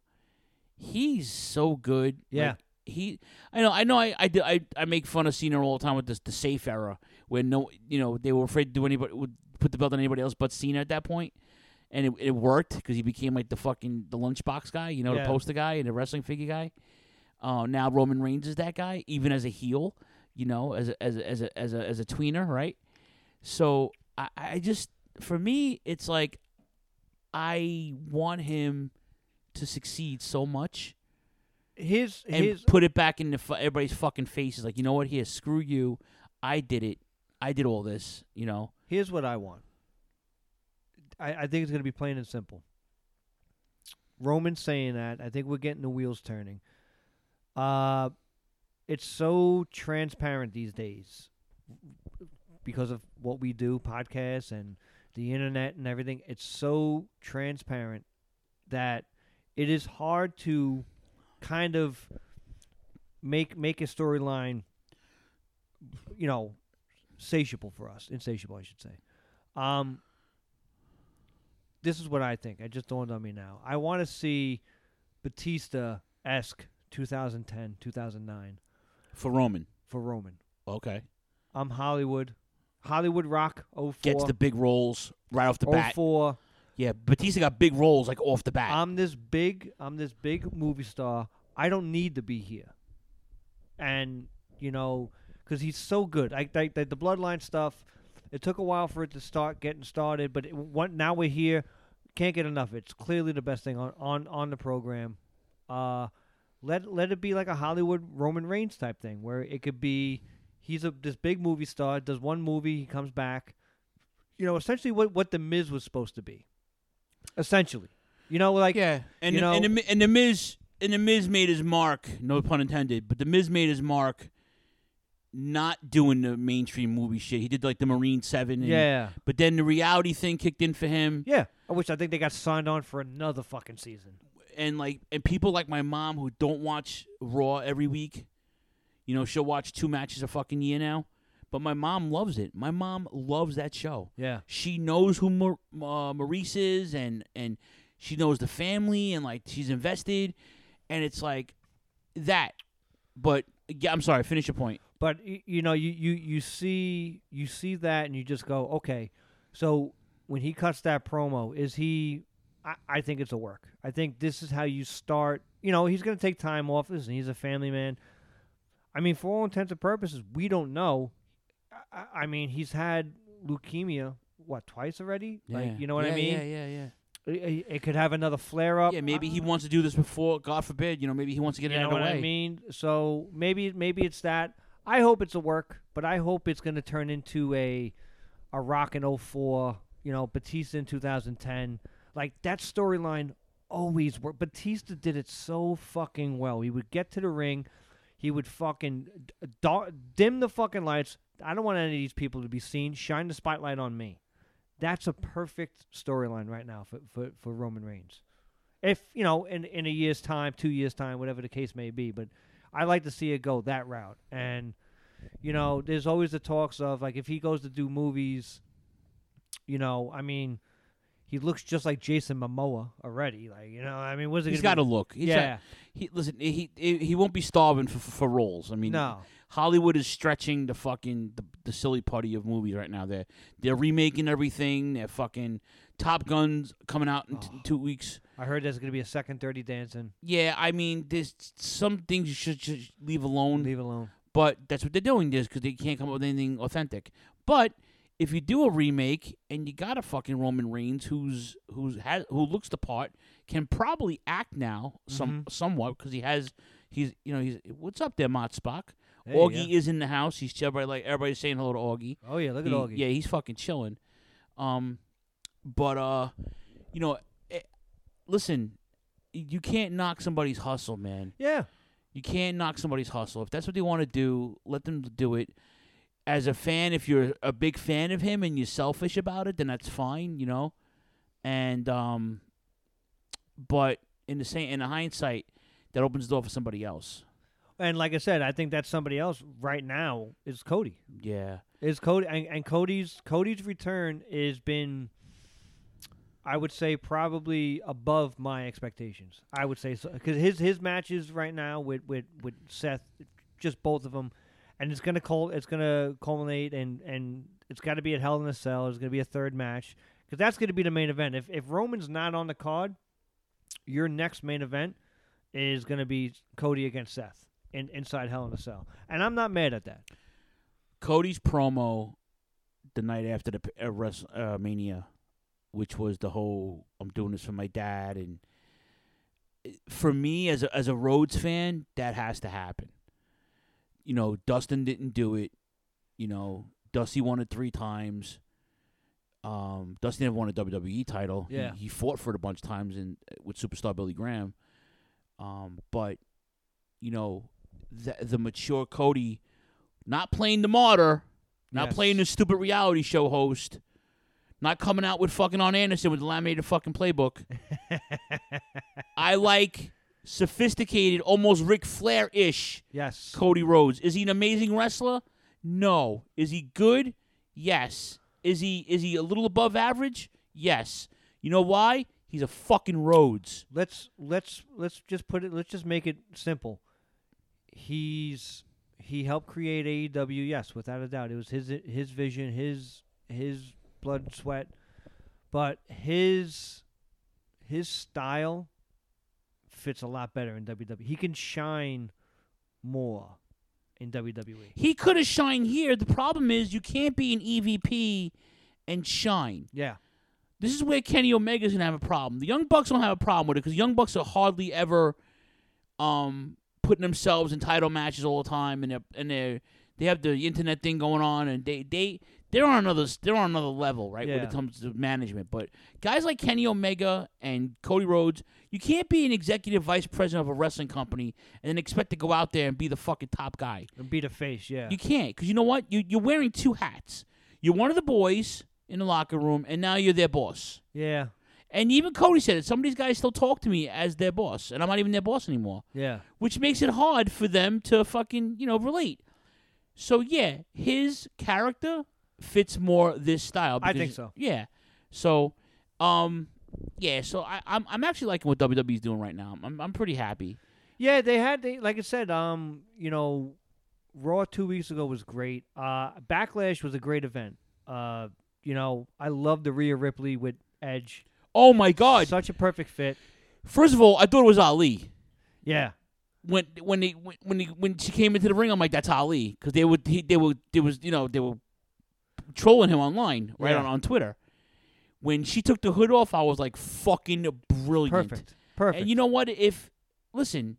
he's so good. Yeah. Like, he. I know. I know. I. I, I. I make fun of Cena all the time with this the safe era when no, you know, they were afraid to do anybody would put the belt on anybody else but Cena at that point, and it, it worked because he became like the fucking the lunchbox guy, you know, Yeah. the poster guy and the wrestling figure guy. Uh, now Roman Reigns is that guy, even as a heel, you know, as a, as a, as a, as a, as a tweener, right? So I, I just, for me, it's like I want him to succeed so much his and his put it back in the fu- everybody's fucking faces. Like, you know what? Here, screw you. I did it. I did all this. You know. Here's what I want. I, I think it's going to be plain and simple. Roman saying that, I think we're getting the wheels turning. Uh, it's so transparent these days because of what we do, podcasts and the internet and everything. It's so transparent that it is hard to kind of make make a storyline, you know, satiable for us, insatiable, I should say. Um, this is what I think. It just dawned on me now. I want to see Batista esque 2010, 2009 For Roman. for Roman. Okay. I'm Hollywood. Hollywood Rock 04. Gets the big roles right off the bat. 04. Yeah, Batista got big roles like off the bat. I'm this big. I'm this big movie star. I don't need to be here. And you know, because he's so good. I like the, the bloodline stuff. It took a while for it to start getting started, but it, now we're here. Can't get enough. It's clearly the best thing on on, on the program. Uh, let let it be like a Hollywood Roman Reigns type thing, where it could be he's a this big movie star, does one movie, he comes back. You know, essentially what what the Miz was supposed to be. Essentially, you know, like yeah, and you the, know, and the and the Miz and the Miz made his mark. No pun intended, but the Miz made his mark. Not doing the mainstream movie shit. He did like the Marine Seven. And, Yeah. But then the reality thing kicked in for him. yeah, which I think they got signed on for another fucking season. and like and people like my mom who don't watch Raw every week, you know, she'll watch two matches a fucking year now. But my mom loves it. My mom loves that show. Yeah. she knows who Mar- uh, Maryse is, and and she knows the family, and like she's invested, and it's like that. But yeah, I'm sorry. Finish your point. But you know, you, you you see you see that, and you just go, okay. So when he cuts that promo, is he? I, I think it's a work. I think this is how you start. You know, he's going to take time off. Listen, he's a family man. I mean, for all intents and purposes, we don't know. I- I, I mean, he's had leukemia what twice already. Like, you know what yeah, I mean? Yeah, yeah, yeah. It, it could have another flare up. Yeah, maybe he wants to do this before. God forbid, you know, maybe he wants to get you it out of the way. I mean? So maybe maybe it's that. I hope it's a work, but I hope it's going to turn into a a Rock in 04, you know, Batista in 2010. Like that storyline always worked. Batista did it so fucking well. He would get to the ring, he would fucking d- da- dim the fucking lights. I don't want any of these people to be seen. Shine the spotlight on me. That's a perfect storyline right now for, for, for Roman Reigns if you know in in a year's time, two years time, whatever the case may be. But I like to see it go that route. And you know, there's always the talks of like if he goes to do movies, you know, I mean, he looks just like Jason Momoa already. Like you know, I mean, what's it? He's got to look. He's yeah. got- he listen. He he he won't be starving for, for, for roles. I mean, No. Hollywood is stretching the fucking the, the silly putty of movies right now. They're they're remaking everything. They're fucking Top Guns coming out in t- Oh. two weeks. I heard there's gonna be a second Dirty Dancing. Yeah, I mean, there's some things you should just leave alone. Leave alone. But that's what they're doing this because they can't come up with anything authentic. But if you do a remake and you got a fucking Roman Reigns who's who's has who looks the part, can probably act now some Mhm. somewhat because he has he's you know he's what's up there, Mott Spock. Hey, Augie yeah. is in the house. He's everybody like everybody's saying hello to Augie. Oh, yeah, look at Augie. Yeah, he's fucking chilling. Um, but uh, you know, eh, listen, you can't knock somebody's hustle, man. Yeah. You can't knock somebody's hustle. If that's what they want to do, let them do it. As a fan, if you're a big fan of him and you're selfish about it, then that's fine, you know. And um, but in the same in the hindsight, that opens the door for somebody else. And like I said, I think that's somebody else right now is Cody. Yeah. Is Cody and, and Cody's Cody's return has been I would say probably above my expectations. I would say so because his his matches right now with, with, with Seth, just both of them, and it's gonna it's gonna culminate and and it's got to be at Hell in a Cell. It's gonna be a third match because that's gonna be the main event. If if Roman's not on the card, your next main event is gonna be Cody against Seth in inside Hell in a Cell, and I'm not mad at that. Cody's promo the night after the uh, Wrest- uh, which was the whole "I'm doing this for my dad," and for me as a as a Rhodes fan, that has to happen. You know, Dustin didn't do it. You know, Dusty won it three times. Um, Dusty never won a WWE title. He- Yeah. he, fought for it a bunch of times in with superstar Billy Graham. Um, but you know, the the mature Cody, not playing the martyr, not Yes. playing the stupid reality show host, not coming out with fucking Arn Anderson with the laminated fucking playbook. I like sophisticated, almost Ric Flair ish. Yes. Cody Rhodes. Is he an amazing wrestler? No. Is he good? Yes. Is he is he a little above average? Yes. You know why? He's a fucking Rhodes. let's let's let's just put it let's just make it simple he's he helped create AEW yes without a doubt it was his his vision his his blood sweat but his his style fits a lot better in WWE. He can shine more in. WWE. He could have shined here. The problem is you can't be an EVP and shine. Yeah. This is where Kenny Omega's gonna have a problem. The Young Bucks don't have a problem with it because Young Bucks are hardly ever um putting themselves in title matches all the time, and they and they they have the internet thing going on, and they they they're on another they're on another level, right? Yeah. When it comes to management, but guys like Kenny Omega and Cody Rhodes, you can't be an executive vice president of a wrestling company and then expect to go out there and be the fucking top guy. And beat a face, yeah. You can't, because you know what? You, you're wearing two hats. You're one of the boys in the locker room, and now you're their boss. yeah. And even Cody said it. Some of these guys still talk to me as their boss, and I'm not even their boss anymore. Yeah. Which makes it hard for them to fucking, you know, relate. So yeah, his character fits more this style. I think so. Yeah. So, um, yeah. So I, I'm I'm actually liking what WWE's doing right now. I'm I'm pretty happy. Yeah, they had they like I said, um, you know, Raw two weeks ago was great. Uh Backlash was a great event. Uh, you know, I love the Rhea Ripley with Edge. Oh my God! Such a perfect fit. First of all, I thought it was Ali. Yeah. when when they when he, when she came into the ring, I'm like, that's Ali, because they would he, they would there was you know they were trolling him online right Yeah. on on Twitter. When she took the hood off, I was like, fucking brilliant, Perfect. Perfect. And you know what? If listen,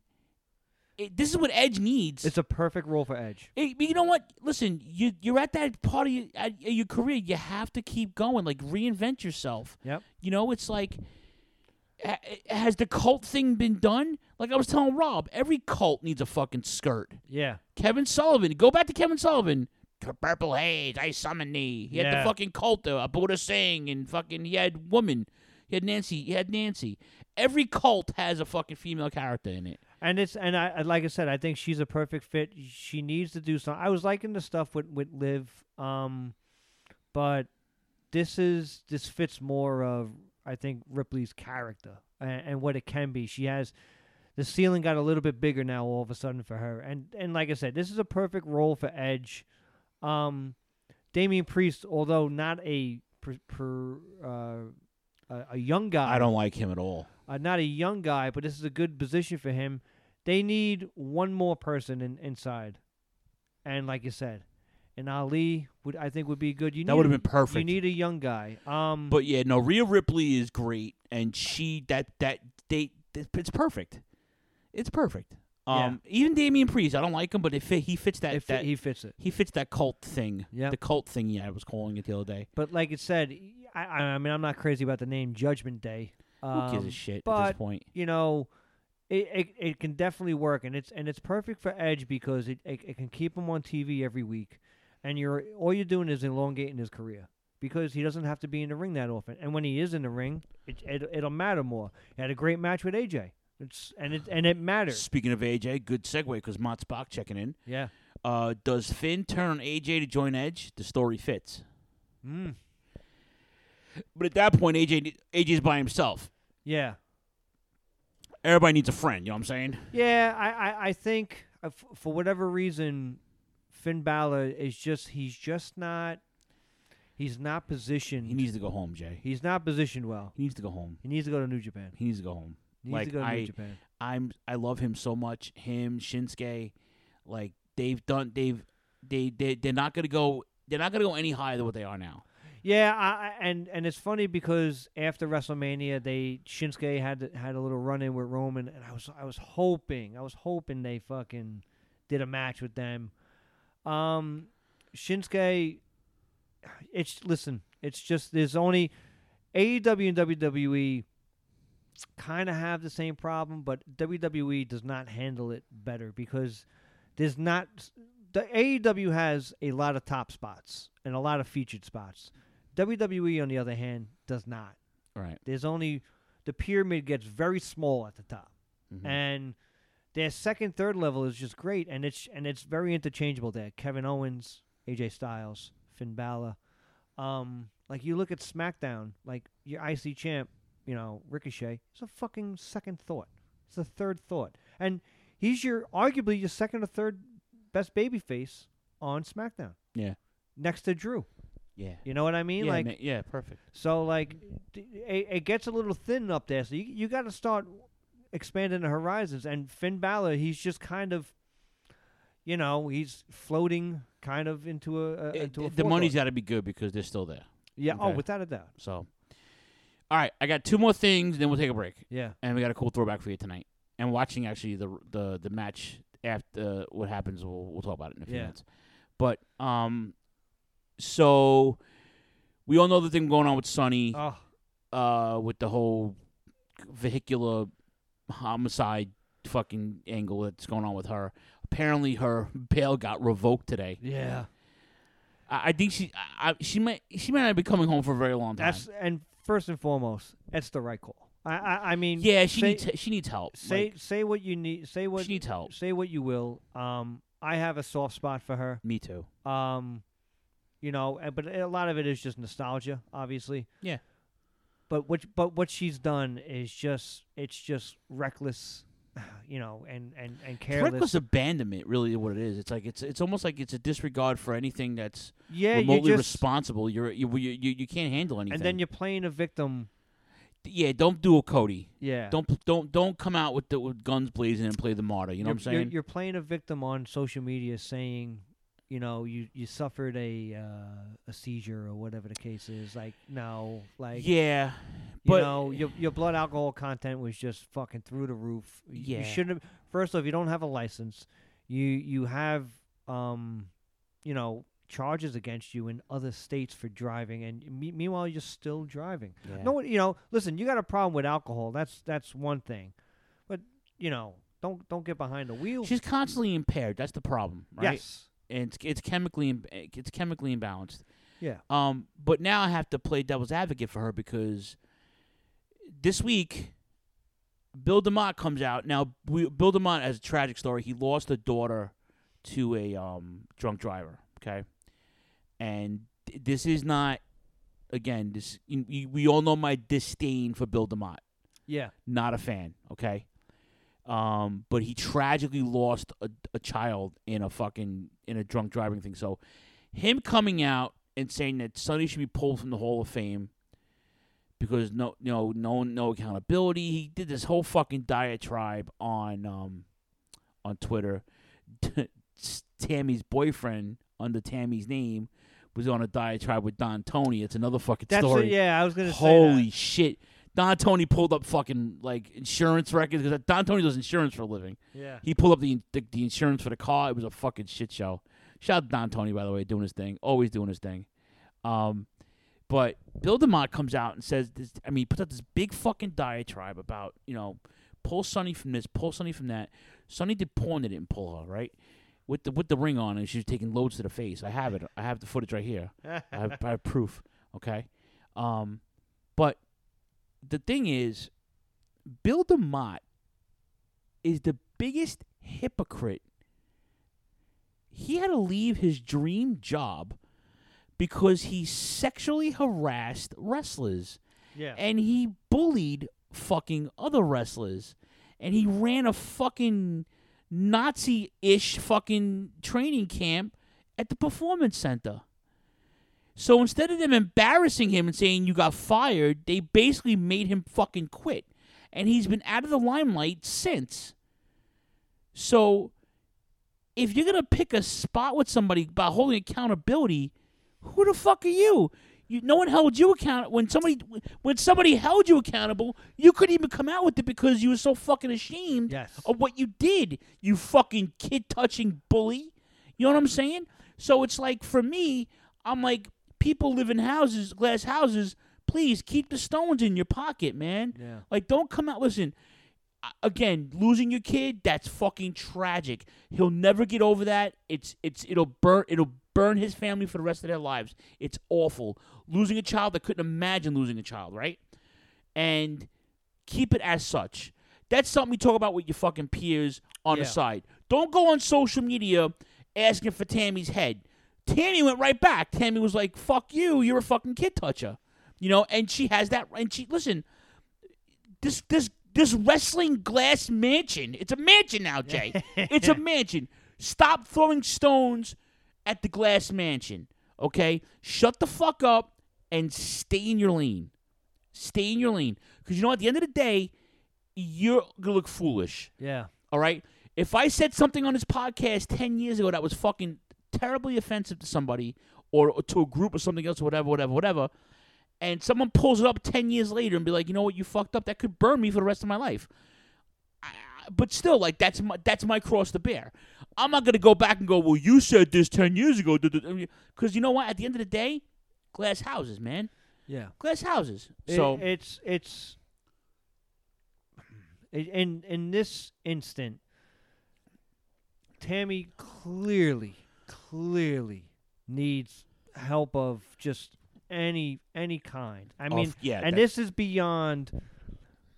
it, this is what Edge needs. It's a perfect role for Edge. But you know what? Listen, you you're at that part of your, at your career. You have to keep going. Like reinvent yourself. Yep. You know, it's like, ha- has the cult thing been done? Like I was telling Rob, every cult needs a fucking skirt. Yeah. Kevin Sullivan, go back to Kevin Sullivan. Purple Haze, I summon thee. He had the fucking cult, uh, Buddha Singh, and fucking he had woman. He had Nancy. He had Nancy. Every cult has a fucking female character in it. And it's and I like I said, I think she's a perfect fit. She needs to do something. I was liking the stuff with with Liv, um, but this is this fits more of I think Ripley's character and, and what it can be. She has the ceiling got a little bit bigger now all of a sudden for her, and and like I said, this is a perfect role for Edge. Um, Damian Priest, although not a per, per, uh, a, a young guy, I don't like him at all. uh, not a young guy, but this is a good position for him. They need one more person in, inside, and like you said, and Ali would I think would be good. You That would've been perfect. You need a young guy. Um, But yeah, no, Rhea Ripley is great, and she that that they it's perfect. It's perfect. Um, even Damian Priest, I don't like him, but it fit, he fits that, fit- that he fits it. He fits that cult thing. Yeah, the cult thing. Yeah, I was calling it the other day. but like it said, I, I mean I'm not crazy about the name Judgment Day. Um, gives a shit at this point? You know, it, it it can definitely work, and it's and it's perfect for Edge because it, it it can keep him on TV every week, and you're all you're doing is elongating his career because he doesn't have to be in the ring that often, and when he is in the ring, it, it it'll matter more. He had a great match with AJ. It's and it and it matters. Speaking of AJ, good segue because Mott Spock checking in. Yeah. Uh, does Finn turn on AJ to join Edge? The story fits. Mm. But at that point, AJ AJ's by himself. Yeah. Everybody needs a friend. You know what I'm saying? Yeah, I, I, I think uh, f- for whatever reason, Finn Balor is just he's just not he's not positioned. He needs to go home, Jay. He's not positioned well. He needs to go home. He needs to go to New Japan. He needs to go home. He needs like to go to I, New Japan. I'm I love him so much. Him, Shinsuke, like they've done. They've they they they're not gonna go. They're not gonna go any higher than what they are now. Yeah, I, and and it's funny because after WrestleMania, they Shinsuke had had a little run in with Roman, and I was I was hoping I was hoping they fucking did a match with them. Um, Shinsuke, it's listen, it's just there's only AEW and WWE kind of have the same problem, but WWE does not handle it better because there's not the AEW has a lot of top spots and a lot of featured spots. WWE, on the other hand, does not. Right. There's only the pyramid gets very small at the top, Mhm. and their second, third level is just great, and it's and it's very interchangeable. There, Kevin Owens, AJ Styles, Finn Balor. Um, like you look at SmackDown, like your IC champ, you know Ricochet. It's a fucking second thought. It's a third thought, and he's your arguably your second or third best babyface on SmackDown Yeah. next to Drew. Yeah. You know what I mean? yeah, like yeah, perfect. so like d- it, it gets a little thin up there. So you you got to start expanding the horizons. And Finn Balor, he's just kind of, you know, he's floating kind of into a, a It- into a the money's got to be good because they're still there. yeah. Oh, without a doubt. So, all right, I got two more things, then we'll take a break. Yeah. and we got a cool throwback for you tonight. And watching actually the the the match after what happens, we'll we'll talk about it in a few Yeah. minutes. But um, so we all know the thing going on with Sunny, Oh, uh, with the whole vehicular homicide fucking angle that's going on with her. Apparently, her bail got revoked today. yeah. I, I think she I, she might she might not be coming home for a very long time. That's and first and foremost, that's the right call. I I, I mean, yeah, she say, needs she needs help. say Like, say what you need. Say what she needs help. say what you will. Um, I have a soft spot for her. Me too. Um, you know, but a lot of it is just nostalgia, obviously. Yeah. But what but what she's done is just it's just reckless, you know, and and and careless. Reckless abandonment, really, is what it is. It's like it's it's almost like it's a disregard for anything that's yeah, you remotely just responsible. You're you, you you you can't handle anything. and then you're playing a victim. yeah, don't do a Cody. Yeah. Don't don't don't come out with the with guns blazing and play the martyr. You know you're, what I'm you're- saying? You're, playing a victim on social media, saying, you know, you you suffered a uh, a seizure or whatever the case is. Like no, like yeah, you but know, your your blood alcohol content was just fucking through the roof. Yeah. You shouldn't have. First off, you don't have a license. You you have um, you know, charges against you in other states for driving, and me- meanwhile you're still driving. Yeah. No, you know, listen, you got a problem with alcohol. That's that's one thing, but you know, don't don't get behind the wheel. she's constantly impaired. That's the problem, right? Yes. And it's, it's chemically im- it's chemically imbalanced. Yeah. Um, but now I have to play devil's advocate for her because this week, Bill DeMott comes out. Now, we, Bill DeMott has a tragic story. He lost a daughter to a um, drunk driver. Okay, and th- this is not. Again, this you, you, we all know my disdain for Bill DeMott. Yeah. Not a fan. Okay. Um, but he tragically lost a, a child in a fucking in a drunk driving thing. So, him coming out and saying that Sunny should be pulled from the Hall of Fame because no, you know, no, no accountability. He did this whole fucking diatribe on um on Twitter. Tammy's boyfriend under Tammy's name was on a diatribe with Don Tony. It's another fucking That's story. it, yeah, I was gonna say Holy shit. Don Tony pulled up fucking like insurance records because Don Tony does insurance for a living. Yeah. He pulled up the, the the insurance for the car. It was a fucking shit show. Shout out to Don Tony by the way, doing his thing, always doing his thing. Um, but Bill DeMott comes out and says this. I mean, he puts out this big fucking diatribe about you know pull Sunny from this, pull Sunny from that. Sunny did porn that didn't pull her right. With the with the ring on, and she was taking loads to the face. I have it. I have the footage right here. I, have, I have proof. Okay, um, but the thing is, Bill DeMott is the biggest hypocrite. He had to leave his dream job because he sexually harassed wrestlers. Yeah. And he bullied fucking other wrestlers. And he ran a fucking Nazi ish fucking training camp at the performance center. So instead of them embarrassing him and saying you got fired, they basically made him fucking quit. And he's been out of the limelight since. So if you're gonna pick a spot with somebody by holding accountability, who the fuck are you? You no one held you accountable when somebody when somebody held you accountable, you couldn't even come out with it because you were so fucking ashamed Yes. of what you did, you fucking kid touching bully. You know what I'm saying? So it's like for me, I'm like, people live in houses, glass houses. Please keep the stones in your pocket, man. Yeah. Like, don't come out. Listen, again, losing your kid, that's fucking tragic. He'll never get over that. It's it's it'll burn it'll burn his family for the rest of their lives. It's awful. Losing a child, I couldn't imagine losing a child, right? And keep it as such. That's something we talk about with your fucking peers on Yeah. the side. Don't go on social media asking for Tammy's head. Tammy went right back. Tammy was like, "Fuck you, you're a fucking kid toucher," you know. And she has that. And she listen, this this this wrestling glass mansion. It's a mansion now, Jay. it's a mansion. Stop throwing stones at the glass mansion. Okay, shut the fuck up and stay in your lane. Stay in your lane, because you know at the end of the day, you're gonna look foolish. Yeah. All right. If I said something on this podcast ten years ago that was fucking terribly offensive to somebody or, or to a group or something else or whatever, whatever, whatever, and someone pulls it up ten years later and be like, you know what, you fucked up, that could burn me for the rest of my life. I, but still, like that's my that's my cross to bear. I'm not gonna go back and go, well, you said this ten years ago, because you know what? At the end of the day, glass houses, man. Yeah. Glass houses. It- So it's it's in in this instant, Tammy clearly, clearly needs help of just any any kind. I mean, yeah, and that- this is beyond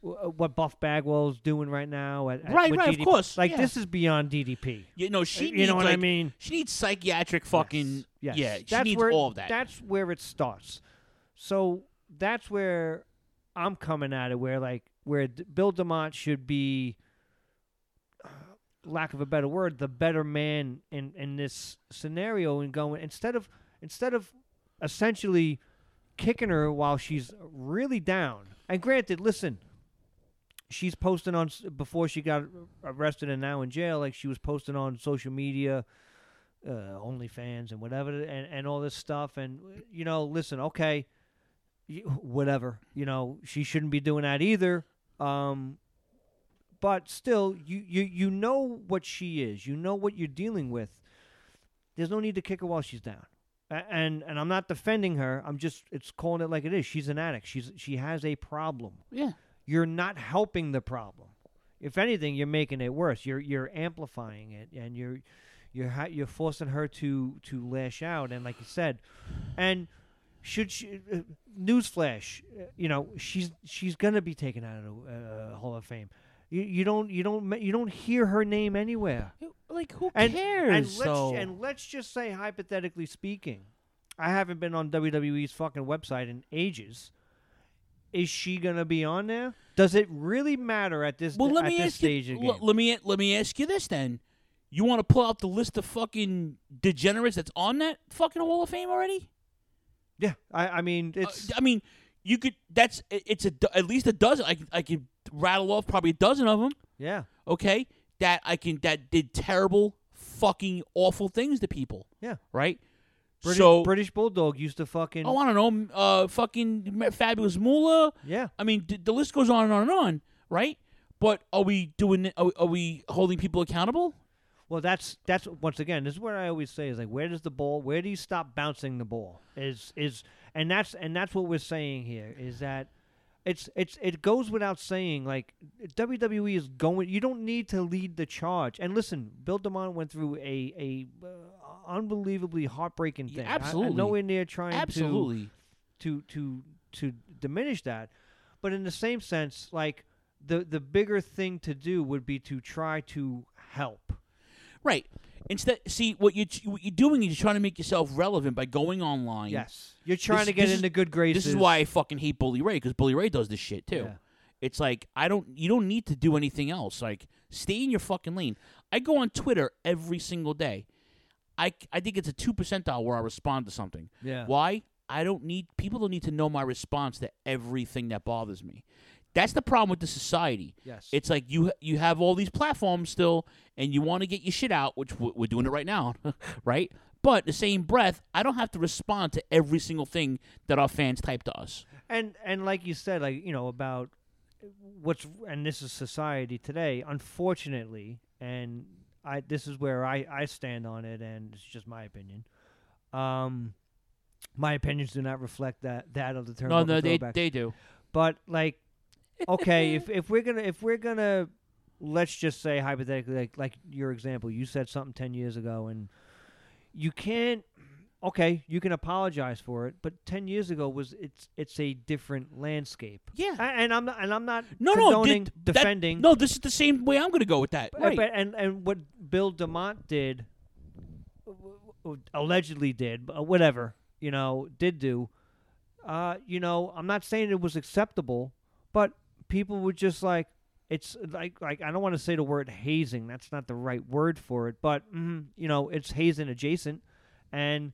w- uh, what Buff Bagwell's doing right now. At, at- Right, with right, of DDP. course, Like yeah. this is beyond DDP. you know she Uh, you needs know what I like- mean? She needs psychiatric fucking Yes. yeah. She that's needs where, all of that. That's where it starts. So that's where I'm coming at it. Where like where D- Bill DeMott should be, lack of a better word, the better man in in this scenario and going instead of instead of essentially kicking her while she's really down. And granted, listen. She's posting on before she got arrested and now in jail. Like she was posting on social media, uh, OnlyFans and whatever, and, and all this stuff. And you know, listen, okay, whatever. You know, she shouldn't be doing that either. Um, but still, you, you you know what she is. You know what you're dealing with. There's no need to kick her while she's down. A- And and I'm not defending her. I'm just it's calling it like it is. She's an addict. She's she has a problem. yeah. You're not helping the problem. If anything, you're making it worse. You're you're amplifying it, and you're you're ha- you're forcing her to to lash out. And like you said, and should she? Uh, newsflash, uh, you know she's she's gonna be taken out of the uh, Hall of Fame. You, you don't you don't you don't hear her name anywhere. Like who And, cares? and let's though? and let's just say hypothetically speaking, I haven't been on WWE's fucking website in ages. Is she gonna be on there? Does it really matter at this well, let at me this ask stage you. l- Let me let me ask you this then. You want to pull out the list of fucking degenerates that's on that fucking Hall of Fame already? yeah, I, I mean Uh, it's I mean, you could. That's it's a at least a dozen. I could- I could rattle off probably a dozen of them. yeah Okay, that I can that did terrible, fucking awful things to people. yeah. Right. British, so British Bulldog used to fucking oh, I don't know. Uh, fucking fabulous Moolah. yeah I mean, d- the list goes on and on and on. Right. But are we doing? Are, are we holding people accountable? Well, that's that's once again. This is what I always say is like, where does the ball? Where do you stop bouncing the ball? Is is and that's and that's what we're saying here is that it's it's it goes without saying like WWE is going. You don't need to lead the charge. And listen, Bill DeMott went through a a uh, unbelievably heartbreaking Yeah, thing. I- I'm absolutely. nowhere near trying to Absolutely. to to to diminish that but in the same sense like the the bigger thing to do would be to try to help Right. Instead, see what you what you're doing is you're trying to make yourself relevant by going online. yes you're trying This- to get this is- into good graces This is why I fucking hate Bully Ray because Bully Ray does this shit too. Yeah. It's like I don't. You don't need to do anything else. Like stay in your fucking lane. I go on Twitter every single day. I I think it's a two percentile where I respond to something. Yeah. Why? I don't need people don't need to know my response to everything that bothers me. That's the problem with the society. Yes. It's like you you have all these platforms still, and you want to get your shit out, which we're doing it right now, right? But the same breath, I don't have to respond to every single thing that our fans type to us. and and like you said like you know about what's and this is society today unfortunately and i this is where i i stand on it and it's just my opinion um my opinions do not reflect that that of the term No, no, they they do. but like okay if if we're gonna if we're gonna let's just say hypothetically like like your example you said something 10 years ago and you can't okay you can apologize for it but 10 years ago was it's it's a different landscape Yeah. A- and i'm not and i'm not No, no, condoning did- that- defending no, this is the same way I'm going to go with that. but, right. but- and and what Bill DeMott did, allegedly did, uh, whatever you know, did do. Uh, you know, I'm not saying it was acceptable, but people were just like, it's like like I don't want to say the word hazing. That's not the right word for it, but mm, you know, it's hazing adjacent, and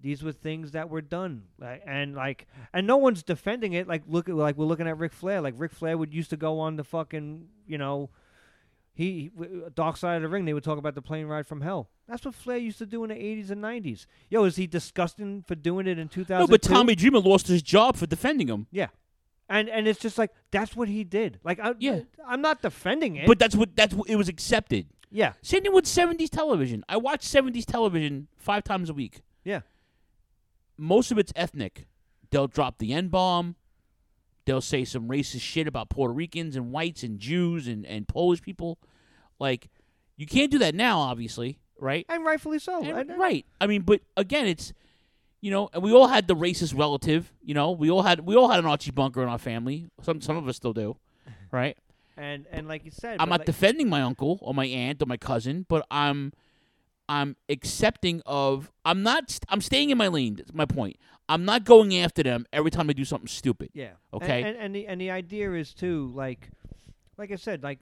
these were things that were done, like, and like, and no one's defending it. Like, look at like we're looking at Ric Flair. Like Ric Flair would used to go on the fucking, you know, he, he w- Dark Side of the Ring. They would talk about the plane ride from hell. That's what Flair used to do in the '80s and '90s. Yo, is he disgusting for doing it in 2000? No, but Tommy Dreamer lost his job for defending him. Yeah, and and it's just like that's what he did. Like, I, Yeah. I'm not defending it, But that's what that's what it was accepted. yeah, Same thing with 70s television. I watch 70s television five times a week. yeah, Most of it's ethnic. They'll drop the N bomb. They'll say some racist shit about Puerto Ricans and whites and Jews and, and Polish people. Like, you can't do that now, obviously, right? and rightfully so. And- And- right. I mean, but again, it's you know, and we all had the racist relative. You know, we all had we all had an Archie Bunker in our family. Some some of us still do, right? And and like you said, I'm not like- defending my uncle or my aunt or my cousin, but I'm I'm accepting of I'm not st- I'm staying in my lane. That's my point. I'm not going after them every time they do something stupid. Yeah. Okay. And, and, and the and the idea is too like, like I said, like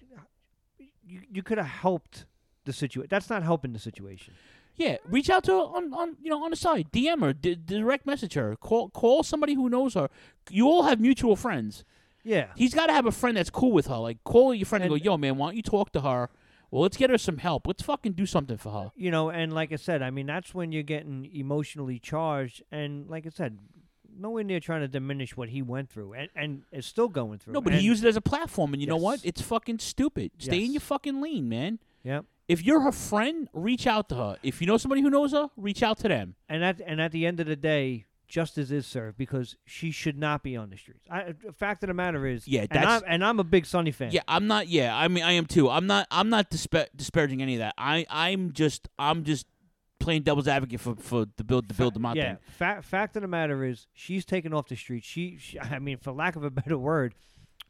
you you could have helped the situation. That's not helping the situation. Yeah, reach out to her on, on you know on the side, DM her, di- direct message her, call call somebody who knows her. You all have mutual friends. Yeah. He's got to have a friend that's cool with her. Like call your friend and, And- go, "Yo, man, why don't you talk to her? Well, let's get her some help. Let's fucking do something for her." You know, and like I said, I mean that's when you're getting emotionally charged, and like I said, nowhere near trying to diminish what he went through, and and is still going through. No, but And- he used it as a platform, and you know what? It's fucking stupid. Stay in your fucking lane, man. Yep. If you're her friend, reach out to her. If you know somebody who knows her, reach out to them. And at and at the end of the day, justice is served because she should not be on the streets. I, the fact of the matter is, Yeah, and that's- I'm, and I'm a big Sunny fan. Yeah, I'm not. Yeah, I mean, I am too. I'm not. I'm not dispa- disparaging any of that. I, I'm just. I'm just playing devil's advocate for for the build the build them out yeah. thing. Fa- fact of the matter is, she's taken off the streets. She, she, I mean, for lack of a better word,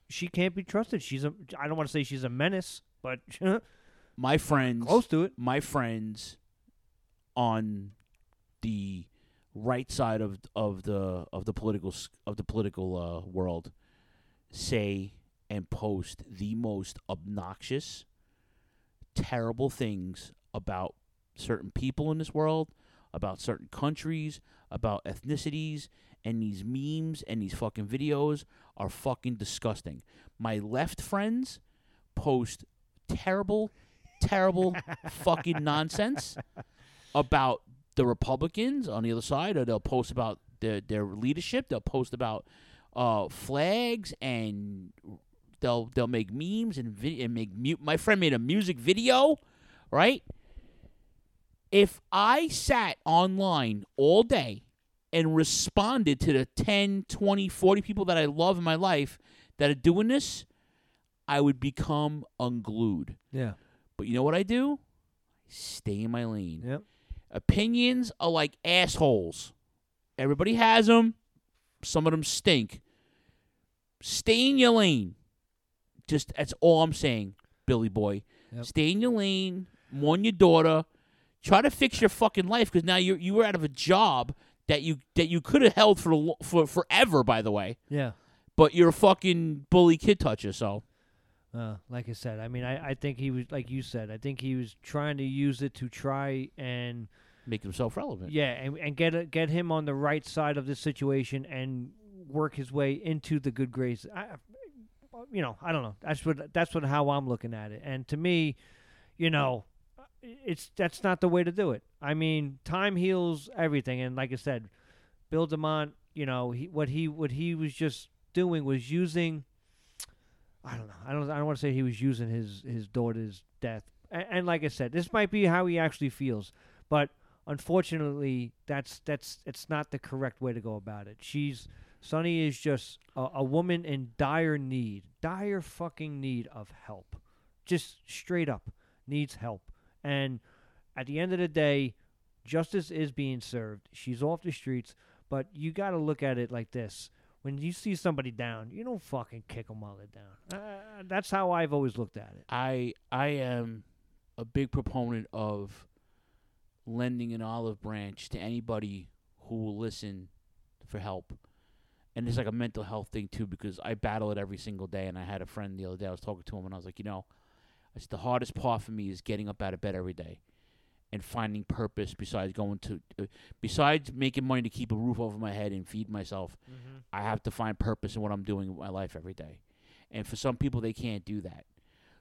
she can't be trusted. She's a. I don't want to say she's a menace, but My friends, close to it. my friends, on the right side of of the of the political of the political uh, world, say and post the most obnoxious, terrible things about certain people in this world, about certain countries, about ethnicities, and these memes and these fucking videos are fucking disgusting. My left friends post terrible, terrible fucking nonsense about the Republicans on the other side, or they'll post about their their leadership. They'll post about uh, flags and they'll they'll make memes and and make mu- my friend made a music video, right? If I sat online all day and responded to the 10, 20, 40 people that I love in my life that are doing this, I would become unglued. Yeah. But you know what I do? Stay in my lane. Yep. Opinions are like assholes. Everybody has them. Some of them stink. Stay in your lane. Just that's all I'm saying, Billy boy. Yep. Stay in your lane. Mourn your daughter. Try to fix your fucking life because now you you were out of a job that you that you could have held for for forever. By the way, Yeah. but you're a fucking bully kid toucher. So Uh, like I said, I mean, I, I think he was like you said. I think he was trying to use it to try and make himself relevant. yeah, and, and get a, get him on the right side of this situation and work his way into the good graces. I, you know, I don't know. That's what that's what how I'm looking at it. And to me, you know, it's that's not the way to do it. I mean, time heals everything. And like I said, Bill DeMott, you know, he, what he what he was just doing was using. I don't know. I don't. I don't want to say he was using his his daughter's death. And, and like I said, this might be how he actually feels, but unfortunately, that's that's it's not the correct way to go about it. She's Sunny is just a, a woman in dire need, dire fucking need of help, just straight up needs help. And at the end of the day, justice is being served. She's off the streets, but you got to look at it like this. When you see somebody down, you don't fucking kick them while they're down. Uh, that's how I've always looked at it. I I am a big proponent of lending an olive branch to anybody who will listen for help. And it's like a mental health thing too because I battle it every single day and I had a friend the other day I was talking to him and I was like, you know, it's the hardest part for me is getting up out of bed every day. And finding purpose besides going to uh, besides making money to keep a roof over my head and feed myself. I have to find purpose in what I'm doing with my life every day. And for some people they can't do that.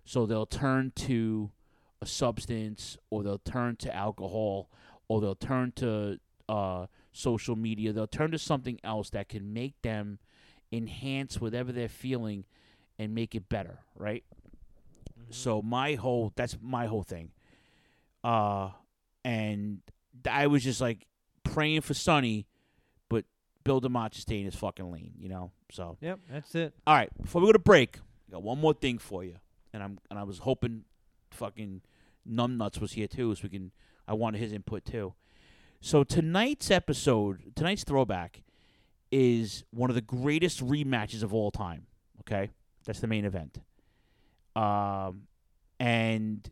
So they'll turn to a substance or they'll turn to alcohol or they'll turn to uh, social media. They'll turn to something else that can make them enhance whatever they're feeling and make it better, right? So my whole that's my whole thing. Uh and I was just like praying for Sunny, but Bill DeMott staying his fucking lane, you know? So Yep, that's it. all right, before we go to break, I got one more thing for you, and I'm and I was hoping, fucking numbnuts was here too, so we can. I wanted his input too. So tonight's episode, tonight's throwback, is one of the greatest rematches of all time. Okay, that's the main event. Um, and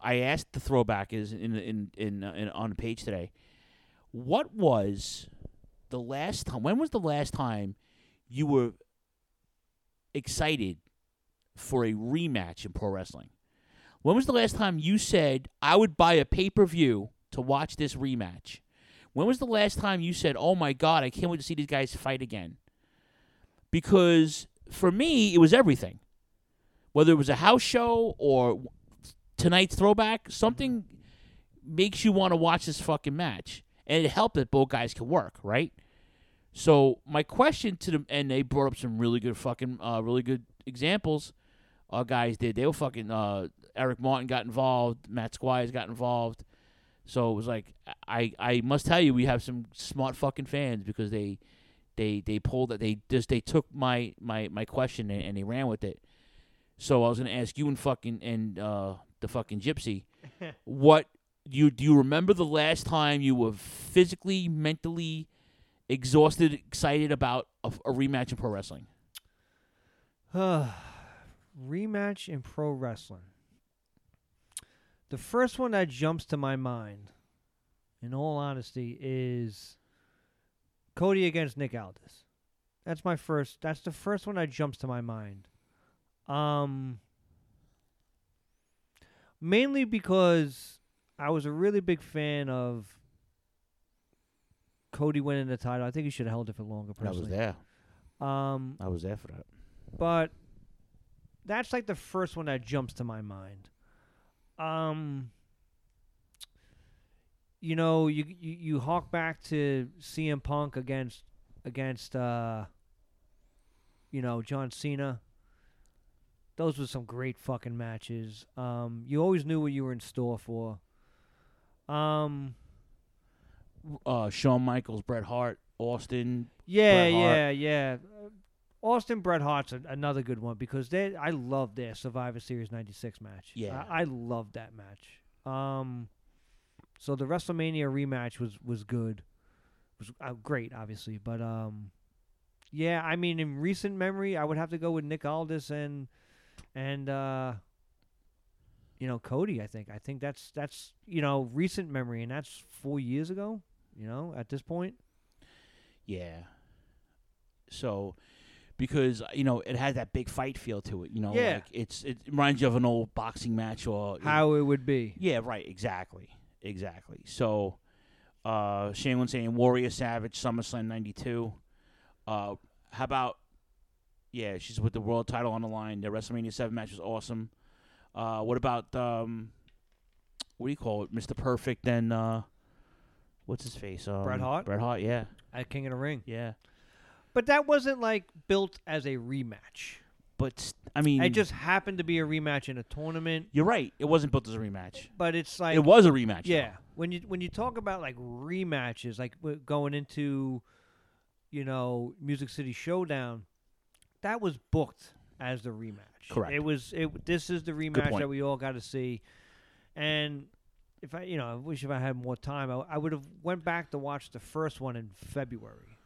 I asked the throwback is in in in, uh, in on the page today. What was the last time? When was the last time you were excited for a rematch in pro wrestling? When was the last time you said, I would buy a pay per view to watch this rematch? When was the last time you said, Oh my God, I can't wait to see these guys fight again? Because for me, it was everything. Whether it was a house show or tonight's throwback, something makes you want to watch this fucking match. And it helped that both guys could work, right? So my question to them, and they brought up some really good fucking, uh, really good examples. Uh, guys did. They were fucking. Uh, Eric Martin got involved. Matt Squires got involved. So it was like I, I must tell you, we have some smart fucking fans because they, they, they pulled that They just they took my my my question and, and they ran with it. So I was gonna ask you and fucking and uh, the fucking gypsy, what you do you remember the last time you were physically, mentally exhausted, excited about a, a rematch in pro wrestling? Uh rematch in pro wrestling. The first one that jumps to my mind, in all honesty, is Cody against Nick Aldis. That's my first. That's the first one that jumps to my mind. Um, mainly because I was a really big fan of Cody winning the title. I think he should have held it for longer. I was there. Um, I was there for that. but that's like the first one that jumps to my mind. Um, you know, you you, you hawk back to CM Punk against against uh, you know John Cena. Those were some great fucking matches. Um, you always knew what you were in store for. Um, Uh, Shawn Michaels, Bret Hart, Austin. Yeah, Bret Hart. yeah, yeah. Uh, Austin Bret Hart's a, another good one because they I love their Survivor Series '96 match. Yeah. I, I love that match. Um, so the WrestleMania rematch was was good, was uh, great, obviously, but um, yeah, I mean, in recent memory, I would have to go with Nick Aldis and and uh, you know Cody. I think I think that's that's you know recent memory, and that's four years ago. You know, at this point. Yeah. So, because you know it had that big fight feel to it, you know, Yeah. like it's it reminds you of an old boxing match or How it would be. Yeah, right. Exactly. Exactly. So, uh, Shane saying Warrior Savage SummerSlam '92. Uh, how about? Yeah, she's with the world title on the line. The WrestleMania Seven match was awesome. Uh, what about um, what do you call it, Mr. Perfect and uh, what's his face? Um, Bret Hart? Bret Hart. Yeah. At King of the Ring. Yeah. But that wasn't like built as a rematch. But I mean, It just happened to be a rematch in a tournament. You're right. It wasn't built as a rematch. But it's like it was a rematch. though. Yeah. When you when you talk about like rematches, like going into, you know, Music City Showdown, that was booked as the rematch. Correct. It was it. This is the rematch that we all got to see, and if I you know I wish if I had more time, I, I would have went back to watch the first one in February.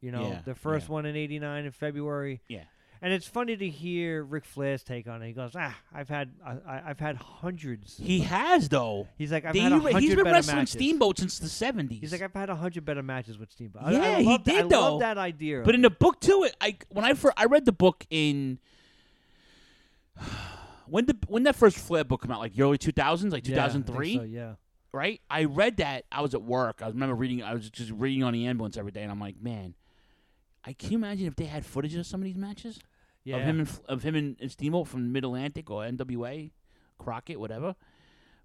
You know, Yeah, the first yeah. one in '89 in February. Yeah. And it's funny to hear Ric Flair's take on it. He goes, "Ah, I've had I, I- I've had hundreds." He has though. He's like, I've They- had a he's hundred been better wrestling matches. Steamboat since the seventies. He's like, I've had a hundred better matches with Steamboat. I- yeah, I, he that- did I though. love that idea. But in the book too, it I when I first, I read the book in when did when that first Flair book come out? Like early two thousands, like two thousand three. Yeah, I so, yeah. right? I read that. I was at work. I remember reading. I was just reading on the ambulance every day, and I'm like, man, I can you imagine if they had footage of some of these matches Yeah. of him and of him and, and Steamboat from Mid Atlantic or NWA, Crockett, whatever.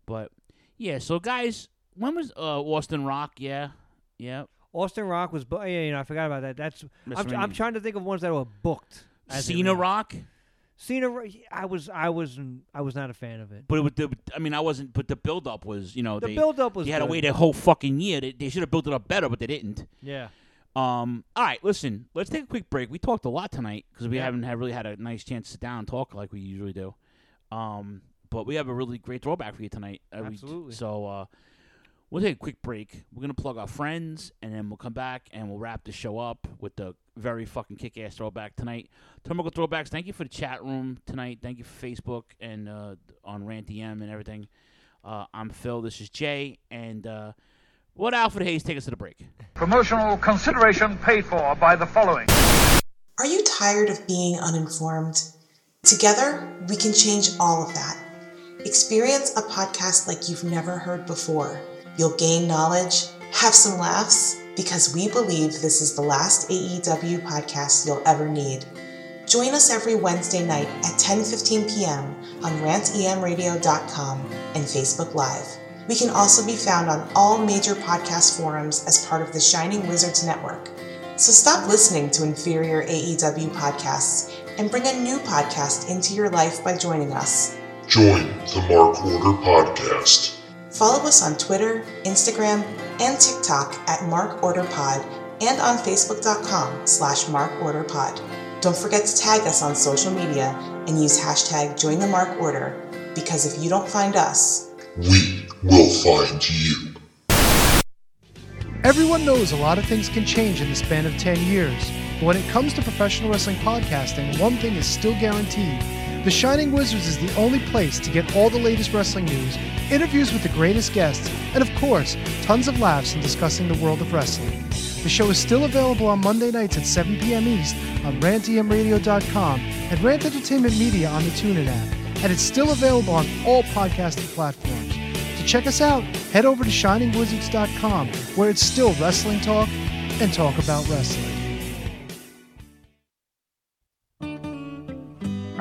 But yeah, so guys, when was uh, Austin Rock? Yeah, yeah. Austin Rock was, bu- yeah, you know, I forgot about that. That's I'm, I'm trying to think of ones that were booked. Cena. Rock, Cena, I was, I was, I was not a fan of it. but it was the, I mean, I wasn't. But the build up was, you know, The they, build-up was They had to wait a whole fucking year. They, they should have built it up better, but they didn't. Yeah. Um. All right. Listen. Let's take a quick break. We talked a lot tonight because we Yeah. haven't had really had a nice chance to sit down and talk like we usually do. Um. But we have a really great throwback for you tonight. Uh, we- Absolutely. so uh, we'll take a quick break. We're gonna plug our friends, and then we'll come back and we'll wrap the show up with the very fucking kick-ass throwback tonight. Turnbuckle throwbacks. Thank you for the chat room tonight. Thank you for Facebook and uh, on Rant DM and everything. Uh, I'm Phil. This is Jay, and uh, what Alfred Hayes take us to the break. Promotional consideration paid for by the following. Are you tired of being uninformed? Together, we can change all of that. Experience a podcast like you've never heard before. You'll gain knowledge, have some laughs, because we believe this is the last AEW podcast you'll ever need. Join us every Wednesday night at 10:15 p.m. on rantemradio.com and Facebook Live. We can also be found on all major podcast forums as part of the Shining Wizards Network. So stop listening to inferior AEW podcasts and bring a new podcast into your life by joining us. Join the Mark Order Podcast. Follow us on Twitter, Instagram, and TikTok at MarkOrderPod and on Facebook.com slash MarkOrderPod. Don't forget to tag us on social media and use hashtag JoinTheMarkOrder because if you don't find us, We will find you. Everyone knows a lot of things can change in the span of 10 years. But when it comes to professional wrestling podcasting, one thing is still guaranteed. The Shining Wizards is the only place to get all the latest wrestling news, interviews with the greatest guests, and of course, tons of laughs in discussing the world of wrestling. The show is still available on Monday nights at 7 p.m. East on rantdmradio.com and Rant Entertainment Media on the TuneIn app. And it's still available on all podcasting platforms. To check us out, head over to shiningwizards.com where it's still wrestling talk and talk about wrestling.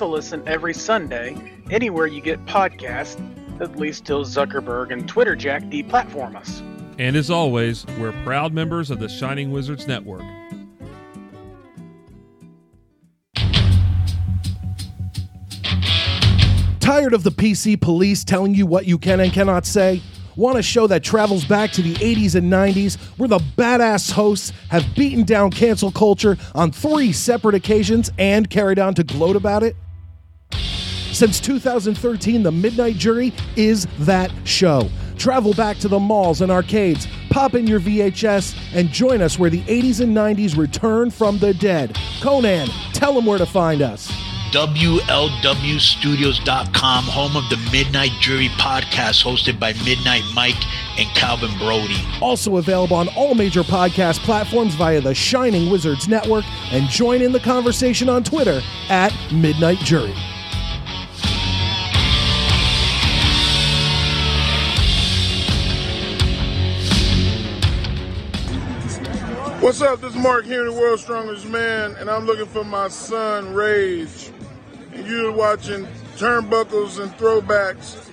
a listen every Sunday, anywhere you get podcasts, at least till Zuckerberg and Twitter Jack deplatform us. And as always, we're proud members of the Shining Wizards Network. Tired of the PC police telling you what you can and cannot say? Want a show that travels back to the 80s and 90s where the badass hosts have beaten down cancel culture on three separate occasions and carried on to gloat about it? Since 2013, The Midnight Jury is that show. Travel back to the malls and arcades, pop in your VHS, and join us where the 80s and 90s return from the dead. Conan, tell them where to find us. WLWstudios.com, home of the Midnight Jury podcast hosted by Midnight Mike and Calvin Brody. Also available on all major podcast platforms via the Shining Wizards Network, and join in the conversation on Twitter at Midnight Jury. What's up? This is Mark here, in the world's strongest man, and I'm looking for my son, Rage. And you're watching Turnbuckles and Throwbacks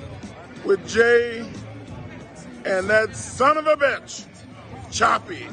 with Jay and that son of a bitch, Choppy.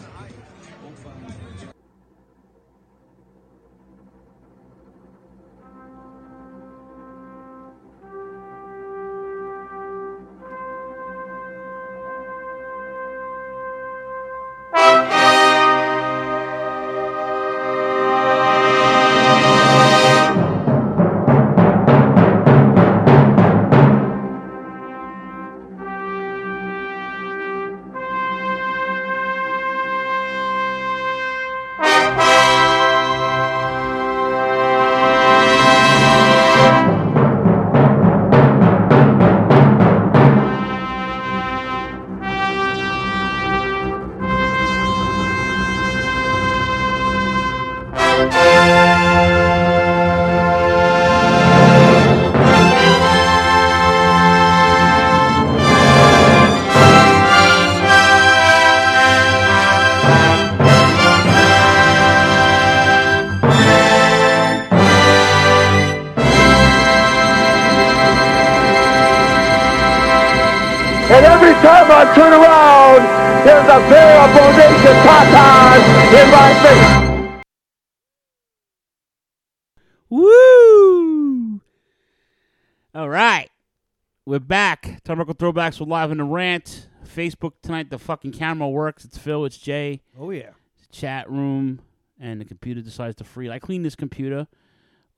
Throwbacks. We're live in the rant. Facebook tonight, the fucking camera works. It's Phil, it's Jay. Oh, yeah. Chat room, and the computer decides to freeze. I cleaned this computer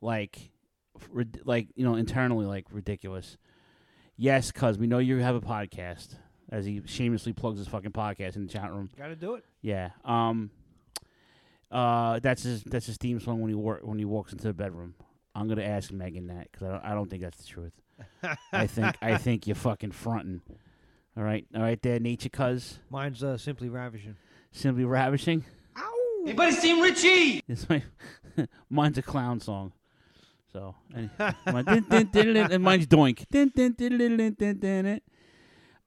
like, rid- like you know, internally, like ridiculous. Yes, cuz we know you have a podcast. As he shamelessly plugs his fucking podcast in the chat room. Gotta do it. Yeah. Um. Uh. That's his. That's his theme song when he wor- when he walks into the bedroom. I'm gonna ask Megan that because I don't, I don't think that's the truth. I think I think you're fucking fronting. All right. All right. There, nature cuz. Mine's uh, simply ravishing. Simply ravishing. Anybody seen Richie? It's my mine's a clown song. So and, mine's doink.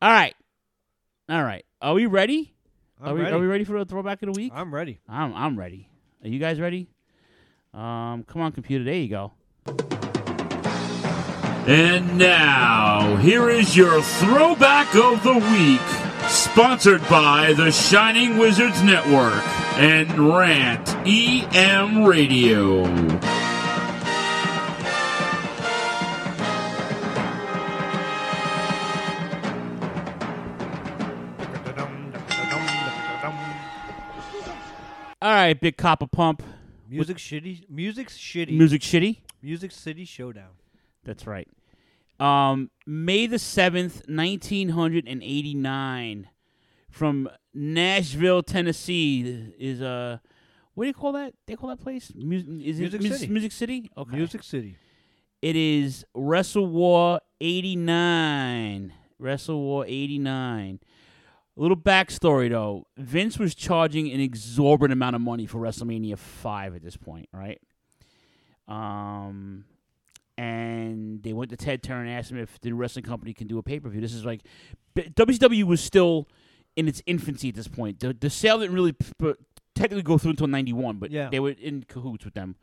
All right, all right. Are we ready? I'm are we ready. are we ready for the throwback of the week? I'm ready. I'm I'm ready. Are you guys ready? Um, come on, computer. There you go. And now, here is your throwback of the week, sponsored by the Shining Wizards Network and Rant EM Radio. All right, big copper pump. Music shitty. Music's shitty. Music shitty. Music City Showdown. That's right. Um, May the seventh, nineteen hundred and eighty-nine, from Nashville, Tennessee, is uh, what do you call that? They call that place? Mu- is Music it Mus- City. Music City? Okay. Music City. It is Wrestle War 89. Wrestle War 89. A little backstory though. Vince was charging an exorbitant amount of money for WrestleMania 5 at this point, right? Um and they went to Ted Turner and asked him if the wrestling company can do a pay-per-view. This is like WCW was still in its infancy at this point. The the sale didn't really p- technically go through until 91, but Yeah. they were in cahoots with them.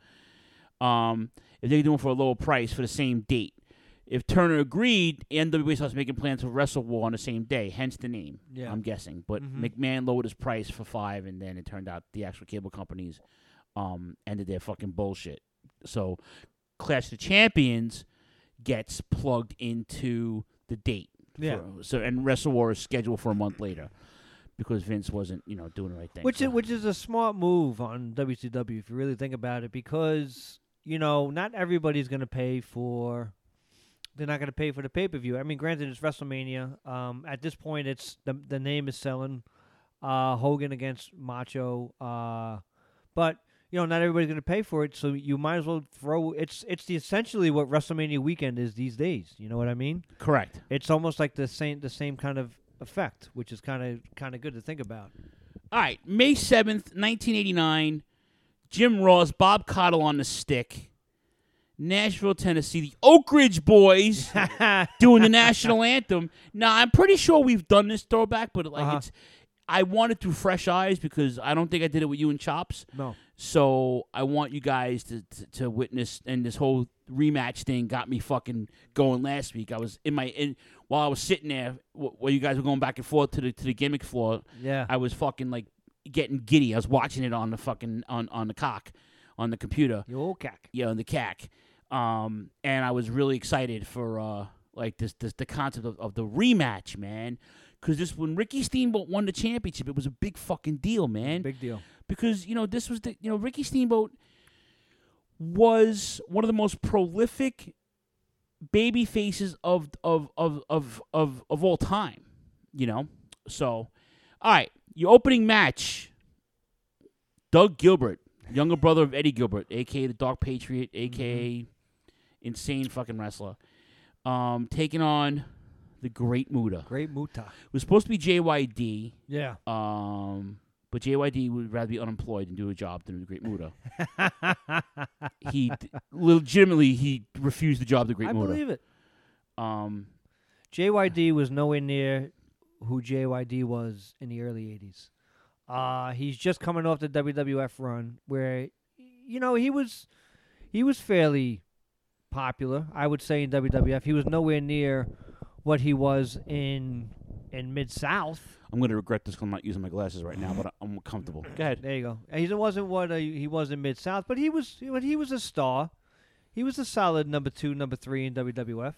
Um, if they doing for a lower price for the same date. If Turner agreed, NWA starts making plans for Wrestle War on the same day, hence the name. Yeah. I'm guessing. But Mhm. McMahon lowered his price for five, and then it turned out the actual cable companies um, ended their fucking bullshit. So Clash of the Champions gets plugged into the date. Yeah. For- so and Wrestle War is scheduled for a month later because Vince wasn't, you know, doing the right thing. Which So- is, which is a smart move on WCW if you really think about it, because you know not everybody's going to pay for. They're not going to pay for the pay per view. I mean, granted, it's WrestleMania. Um, at this point, it's the the name is selling. Uh, Hogan against Macho. Uh, but you know, not everybody's going to pay for it, so you might as well throw. It's it's the essentially what WrestleMania weekend is these days. You know what I mean? Correct. It's almost like the same the same kind of effect, which is kind of kind of good to think about. All right, May 7th, 1989. Jim Ross, Bob Caudle on the stick. Nashville, Tennessee. The Oak Ridge Boys doing the national anthem. Now, I'm pretty sure we've done this throwback, but like Uh-huh. it's I want it through fresh eyes because I don't think I did it with you and Chops. No. So I want you guys to, to, to witness, and this whole rematch thing got me fucking going last week. I was in my in while I was sitting there wh- while you guys were going back and forth to the to the gimmick floor. Yeah. I was fucking like getting giddy. I was watching it on the fucking on on the cock on the computer. The old cack. Yeah, on the cack. Um, and I was really excited for uh like this this the concept of, of the rematch, man. Because this when Ricky Steamboat won the championship, it was a big fucking deal, man. Big deal. Because you know this was the you know Ricky Steamboat was one of the most prolific baby faces of of of of of, of all time. You know, so all right, your opening match. Doug Gilbert, younger brother of Eddie Gilbert, aka the Dark Patriot, aka insane fucking wrestler, um, taking on the Great Muta. Great Muta. It was supposed to be JYD. Yeah. Um, but JYD would rather be unemployed and do a job than the Great Muta. he d- legitimately he refused the job The Great Muta. I believe it. Um, JYD was nowhere near who JYD was in the early '80s. Uh, he's just coming off the WWF run where, you know, he was he was fairly popular, I would say, in WWF. He was nowhere near what he was in in Mid South. I'm going to regret this because I'm not using my glasses right now, but I'm comfortable. Go ahead. There you go. He wasn't what uh, he was in Mid South, but he was but he was a star. He was a solid number two, number three in WWF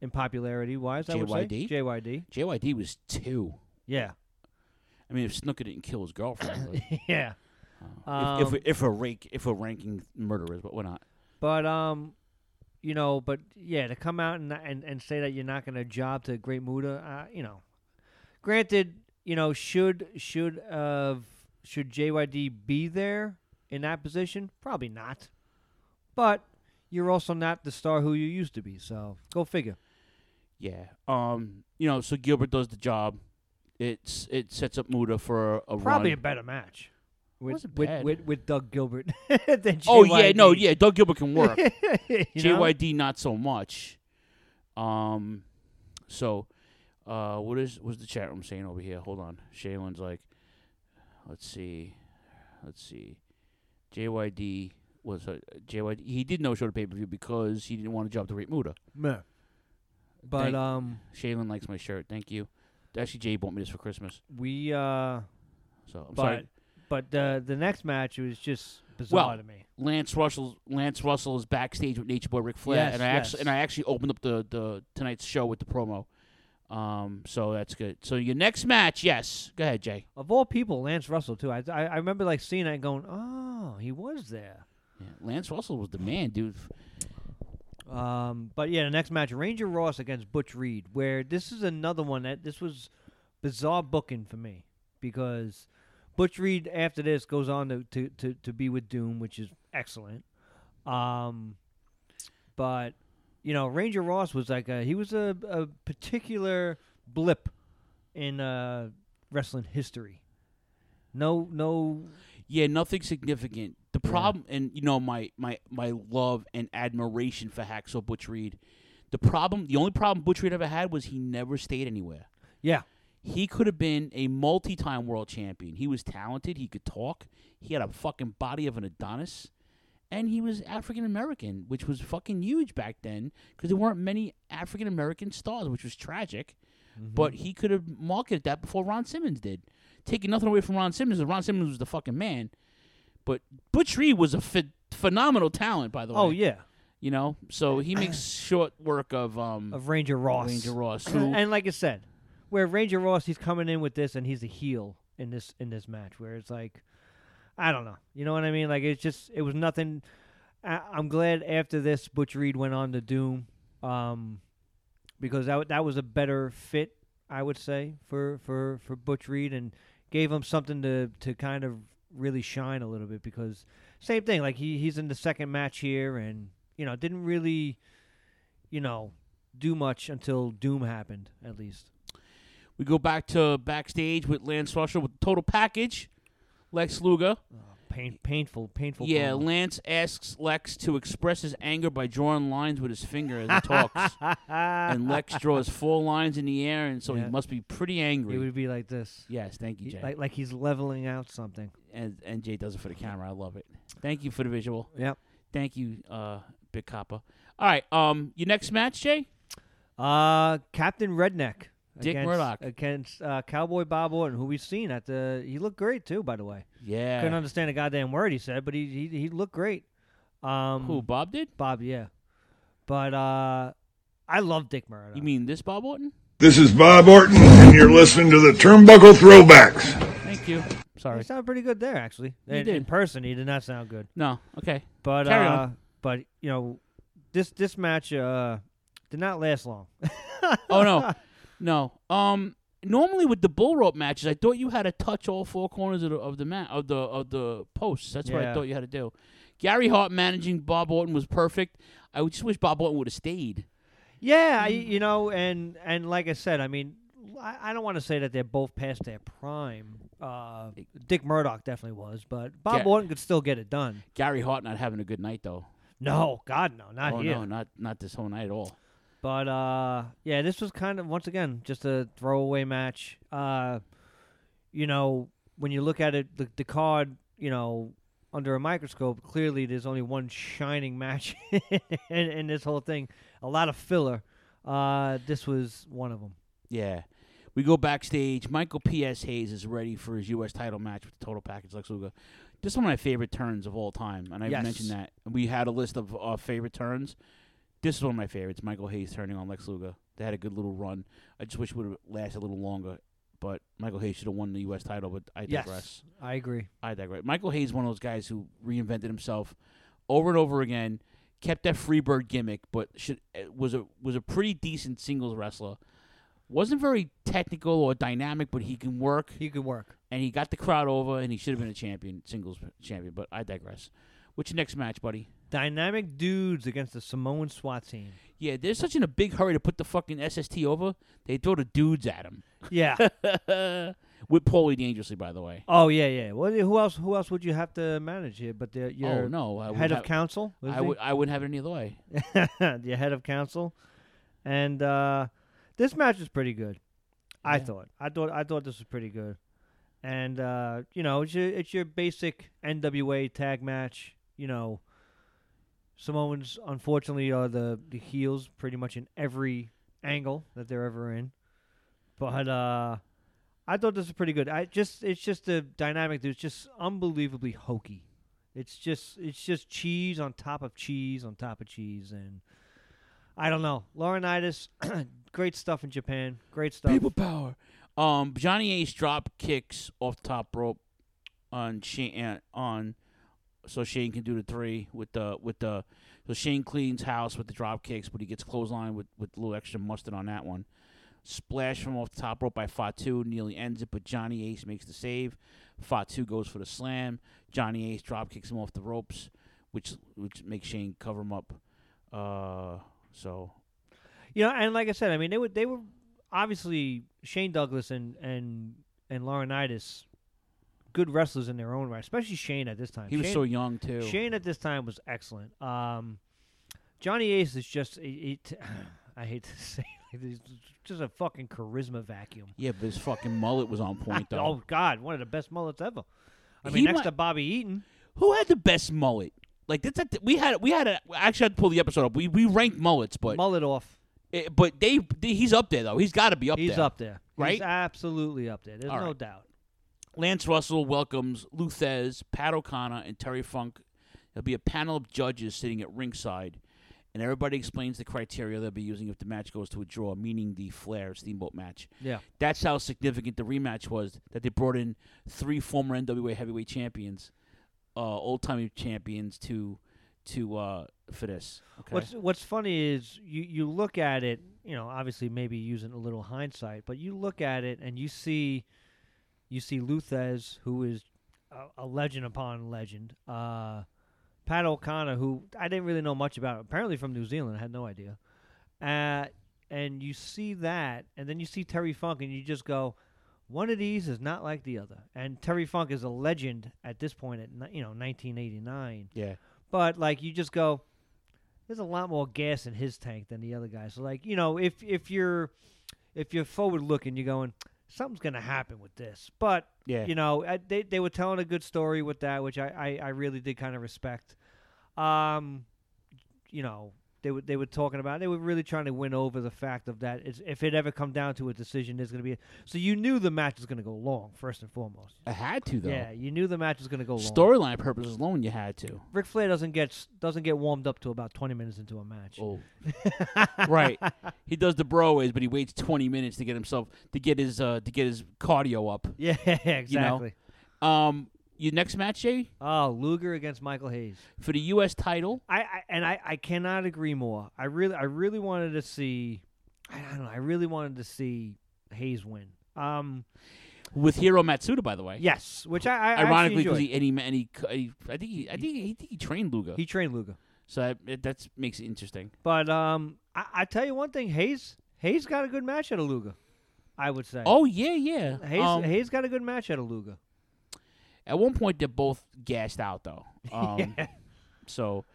in popularity wise. I would say JYD? JYD. JYD was two. Yeah. I mean, if Snuka didn't kill his girlfriend. Yeah. uh, if, Um, if, if, we're rank, if we're ranking murderers, but we're not. But um, you know, but yeah, to come out and and, and say that you're not going to job to Great Muta, uh, you know, granted, you know, should should uh should JYD be there in that position? Probably not. But you're also not the star who you used to be, so go figure. Yeah. Um. You know, so Gilbert does the job. It's it sets up Muta for a, a Probably run. a better match. With, Wasn't with, bad. with with Doug Gilbert. than Oh yeah, no, JYD. yeah. Doug Gilbert can work. You know? JYD not so much. Um, so, uh, what is what's the chat room saying over here? Hold on, Shaylin's like, let's see, let's see, JYD was a JYD. He did no show to pay per view because he didn't want to job to Great Muta. Yeah. But Thank- um, Shaylin likes my shirt. Thank you. Actually, Jay bought me this for Christmas. we uh, So I'm but sorry. But the the next match was just bizarre well, to me. Lance Russell, Lance Russell is backstage with Nature Boy Ric Flair, Yes, and I yes. actually and I actually opened up the the tonight's show with the promo. Um, so that's good. So your next match, yes, go ahead, Jay. Of all people, Lance Russell too. I I, I remember like seeing that and going, oh, he was there. Yeah, Lance Russell was the man, dude. Um, but yeah, the next match, Ranger Ross against Butch Reed, where this is another one that this was bizarre booking for me because Butch Reed after this goes on to to, to, to be with Doom, which is excellent. Um, but you know, Ranger Ross was like a, he was a, a particular blip in uh, wrestling history. No, no. Yeah, nothing significant. The problem, and you know, my my my love and admiration for Hacksaw Butch Reed. The problem, the only problem Butch Reed ever had was he never stayed anywhere. Yeah. He could have been a multi-time world champion. He was talented. He could talk. He had a fucking body of an Adonis, and he was African American, which was fucking huge back then because there weren't many African American stars, which was tragic. But he could have marketed that before Ron Simmons did. Taking nothing away from Ron Simmons, Ron Simmons was the fucking man. But Butch Reed was a ph- phenomenal talent, by the way. Oh yeah. You know, so he makes short work of um of Ranger Ross. Ranger Ross, who and like I said, where Ranger Ross, he's coming in with this, and he's a heel in this in this match. Where it's like, I don't know, you know what I mean? Like it's just it was nothing. I, I'm glad after this, Butch Reed went on to Doom, um, because that that was a better fit, I would say, for for for Butch Reed, and gave him something to to kind of really shine a little bit. Because same thing, like he he's in the second match here, and you know didn't really, you know, do much until Doom happened, at least. We go back to backstage with Lance Russell with the total package. Lex Luger. Pain, painful, painful. Yeah, promo. Lance asks Lex to express his anger by drawing lines with his finger as he talks. and Lex draws four lines in the air, and so Yeah. he must be pretty angry. It would be like this. Yes, thank you, Jay. Like like he's leveling out something. and and Jay does it for the camera. I love it. Thank you for the visual. Yep. Thank you, uh, Big Coppa. All right. Um, your next match, Jay? Uh, Captain Redneck. Dick against, Murdoch. against uh, Cowboy Bob Orton, who we've seen at the. He looked great too, by the way. Yeah. Couldn't understand a goddamn word he said, but he he, he looked great. Um, Who? Bob did? Bob, yeah. But uh, I love Dick Murdoch. You mean this Bob Orton? This is Bob Orton, and you're listening to the Turnbuckle Throwbacks. Thank you. Sorry. He sounded pretty good there, actually. He in, did. in person, he did not sound good. No. Okay. But Carry uh, on. but you know, this this match uh did not last long. oh no, no. Um, normally with the bull rope matches, I thought you had to touch all four corners of the of the mat of the of the posts. That's what I Yeah. thought you had to do. Gary Hart managing Bob Orton was perfect. I would just wish Bob Orton would have stayed. Yeah, I, you know, and and like I said, I mean, I, I don't want to say that they're both past their prime. Uh, Dick Murdoch definitely was, but Bob Yeah. Orton could still get it done. Gary Hart not having a good night though. No, God, no, not here. oh here. no, not not this whole night at all. But uh, yeah, this was kind of once again just a throwaway match. Uh, you know, when you look at it, the, the card, you know, under a microscope, clearly there's only one shining match in, in this whole thing. A lot of filler. Uh, this was one of them. Yeah. We go backstage. Michael P.S. Hayes is ready for his U.S. title match with the Total Package Lex Luger. This is one of my favorite turns of all time, and I Yes. mentioned that. We had a list of uh, favorite turns. This is one of my favorites. Michael Hayes turning on Lex Luger. They had a good little run. I just wish it would have lasted a little longer. But Michael Hayes should have won the U.S. title. But I Yes, digress. I agree. I digress. Michael Hayes is one of those guys who reinvented himself over and over again. Kept that Freebird gimmick, but should eh, was a was a pretty decent singles wrestler. Wasn't very technical or dynamic, but he can work. He can work, and he got the crowd over, and he should have been a champion, singles champion. But I digress. What's your next match, buddy? Dynamic dudes against the Samoan SWAT team. Yeah, they're such in a big hurry to put the fucking SST over. They throw the dudes at him. Yeah. With Paulie dangerously, by the way. Oh yeah, yeah. Well, who else? Who else would you have to manage here? But the, your oh no, I head of council. I he? would. I wouldn't have it any other way. your head of council, and uh, this match is pretty good. I thought. I thought. I thought this was pretty good, and uh, you know, it's your it's your basic NWA tag match. You know, Samoans unfortunately are the the heels pretty much in every angle that they're ever in, but uh, I thought this was pretty good. I just it's just the dynamic. There's just unbelievably hokey. It's just it's just cheese on top of cheese on top of cheese, and I don't know. Laurinaitis, great stuff in Japan. Great stuff. People power. Um, Johnny Ace drop kicks off top rope on Shane uh, on, so Shane can do the three with the with the. So Shane cleans house with the drop kicks, but he gets clothesline with with a little extra mustard on that one. Splash from off the top rope by Fatu nearly ends it, but Johnny Ace makes the save. Fatu goes for the slam. Johnny Ace drop kicks him off the ropes, which which makes Shane cover him up. Uh, so You know, and like I said, I mean they were they were obviously Shane Douglas and and and Laurinaitis, good wrestlers in their own right. Especially Shane at this time. He was so young, too. Shane at this time was excellent. Um, Johnny Ace is just he, he- I hate to say it, he's just a fucking charisma vacuum. yeah, but his fucking mullet was on point though. oh God, one of the best mullets ever. I He mean, next might- to Bobby Eaton. Who had the best mullet? Like that's a, we had we had a I actually had to pull the episode up. We we ranked mullets, but mullet off. It, but they, they- he's up there though. He's got to be up He's there. He's up there. right? He's absolutely up there. There's All no right. doubt. Lance Russell welcomes Lou Thesz, Pat O'Connor, and Terry Funk. There'll be a panel of judges sitting at ringside, and everybody explains the criteria they'll be using if the match goes to a draw, meaning the Flair Steamboat match. Yeah. That's how significant the rematch was. That they brought in three former NWA heavyweight champions, uh, old timey champions, to to uh, for this. Okay. What's What's funny is you you look at it. You know, obviously maybe using a little hindsight, but you look at it and you see, you see Lou Thesz, who is a, a legend upon legend. Uh, Pat O'Connor, who I didn't really know much about, apparently from New Zealand. I had no idea. Uh, and you see that, and then you see Terry Funk, and you just go, one of these is not like the other. And Terry Funk is a legend at this point, at you know 1989. Yeah. But like you just go, there's a lot more gas in his tank than the other guys. So like you know, if if you're if you're forward looking, you're going something's gonna happen with this. But Yeah. you know, I, they they were telling a good story with that, which I I, I really did kind of respect. Um, you know. They were they were talking about. They were really trying to win over the fact of that. It's, if it ever come down to a decision, there's going to be. A, so you knew the match was going to go long first and foremost. I had to though. Yeah, you knew the match was going to go long. Storyline purposes alone, you had to. Ric Flair doesn't get doesn't get warmed up to about twenty minutes into a match. Oh, right. He does the broways, but he waits twenty minutes to get himself to get his uh to get his cardio up. Yeah, exactly. You know? Um, your next match, Jay, Oh, Luger against Michael Hayes. for the U.S. title. I, I and I, I cannot agree more. I really I really wanted to see I don't know, I really wanted to see Hayes win. Um with Hiro Matsuda, by the way. Yes, which I, I ironically because he and he, and he, he I think he I think he, think he trained Luger. He trained Luger. So that it, that's makes it interesting. But um I, I tell you one thing, Hayes Hayes got a good match at Luger. I would say. Oh yeah, yeah. Hayes Um, Hayes got a good match at Luger. At one point, they're both gassed out though. Um, Yeah. So,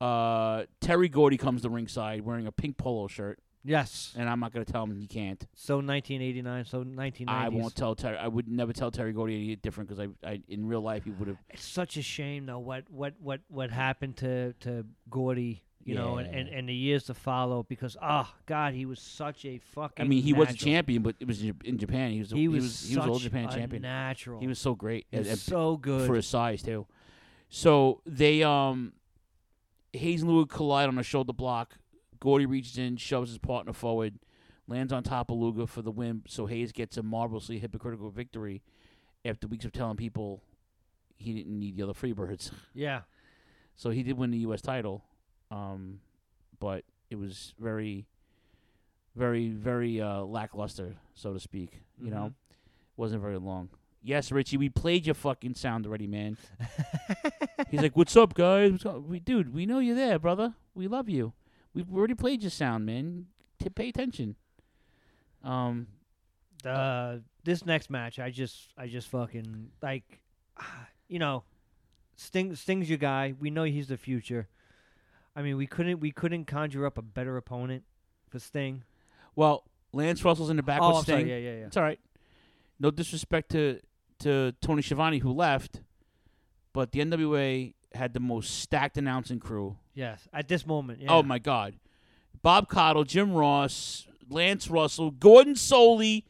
uh, Terry Gordy comes to ringside wearing a pink polo shirt. Yes. And I'm not going to tell him he can't. So 1989, so 1990s. I won't tell Terry. I would never tell Terry Gordy any different because I, I, in real life, he would have. It's such a shame though what what what what happened to to Gordy you know, and, and, and the years to follow because oh god, he was such a fucking. I mean, he was a champion, but it was in Japan. He was a- He he was was he was old Japan a champion. natural. He was so great. He was at- so good. for his size too. So they um, Hayes and Luger collide on a shoulder block. Gordy reaches in, shoves his partner forward, lands on top of Luger for the win. So Hayes gets a marvelously hypocritical victory after weeks of telling people he didn't need the other Freebirds. Yeah. So he did win the U.S. title, um, but it was very, very, very uh, lackluster, so to speak. You know, Mhm. wasn't very long. Yes, Richie, we played your fucking sound already, man. He's like, "What's up, guys? What's up? We, dude, we know you're there, brother. We love you. We've already played your sound, man. T- pay attention." Um, uh, this next match, I just, I just fucking like, you know, Sting, Sting's your guy. We know he's the future. I mean, we couldn't, we couldn't conjure up a better opponent for Sting. Well, Lance Russell's in the back Oh, with I'm sorry. Sting. Yeah, yeah, yeah. It's all right. No disrespect to to Tony Schiavone who left, but the NWA had the most stacked announcing crew. Yes, at this moment. Yeah. Oh my God, Bob Caudle, Jim Ross, Lance Russell, Gordon Solie,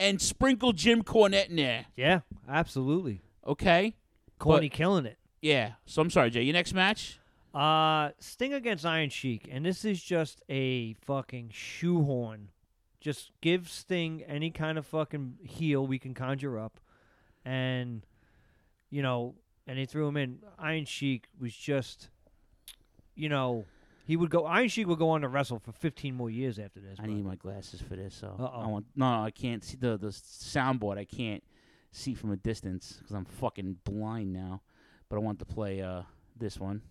and sprinkle Jim Cornette in there. Yeah, absolutely. Okay, Corny But- killing it. Yeah. So I'm sorry, Jay. Your next match? Uh, Sting against Iron Sheik, and this is just a fucking shoehorn. Just give Sting any kind of fucking heel we can conjure up, and you know, and they threw him in. Iron Sheik was just, you know, he would go. Iron Sheik would go on to wrestle for 15 more years after this. I need my glasses for this. So Uh-oh. I want no, no, I can't see the the soundboard. I can't see from a distance because I'm fucking blind now. But I want to play uh this one.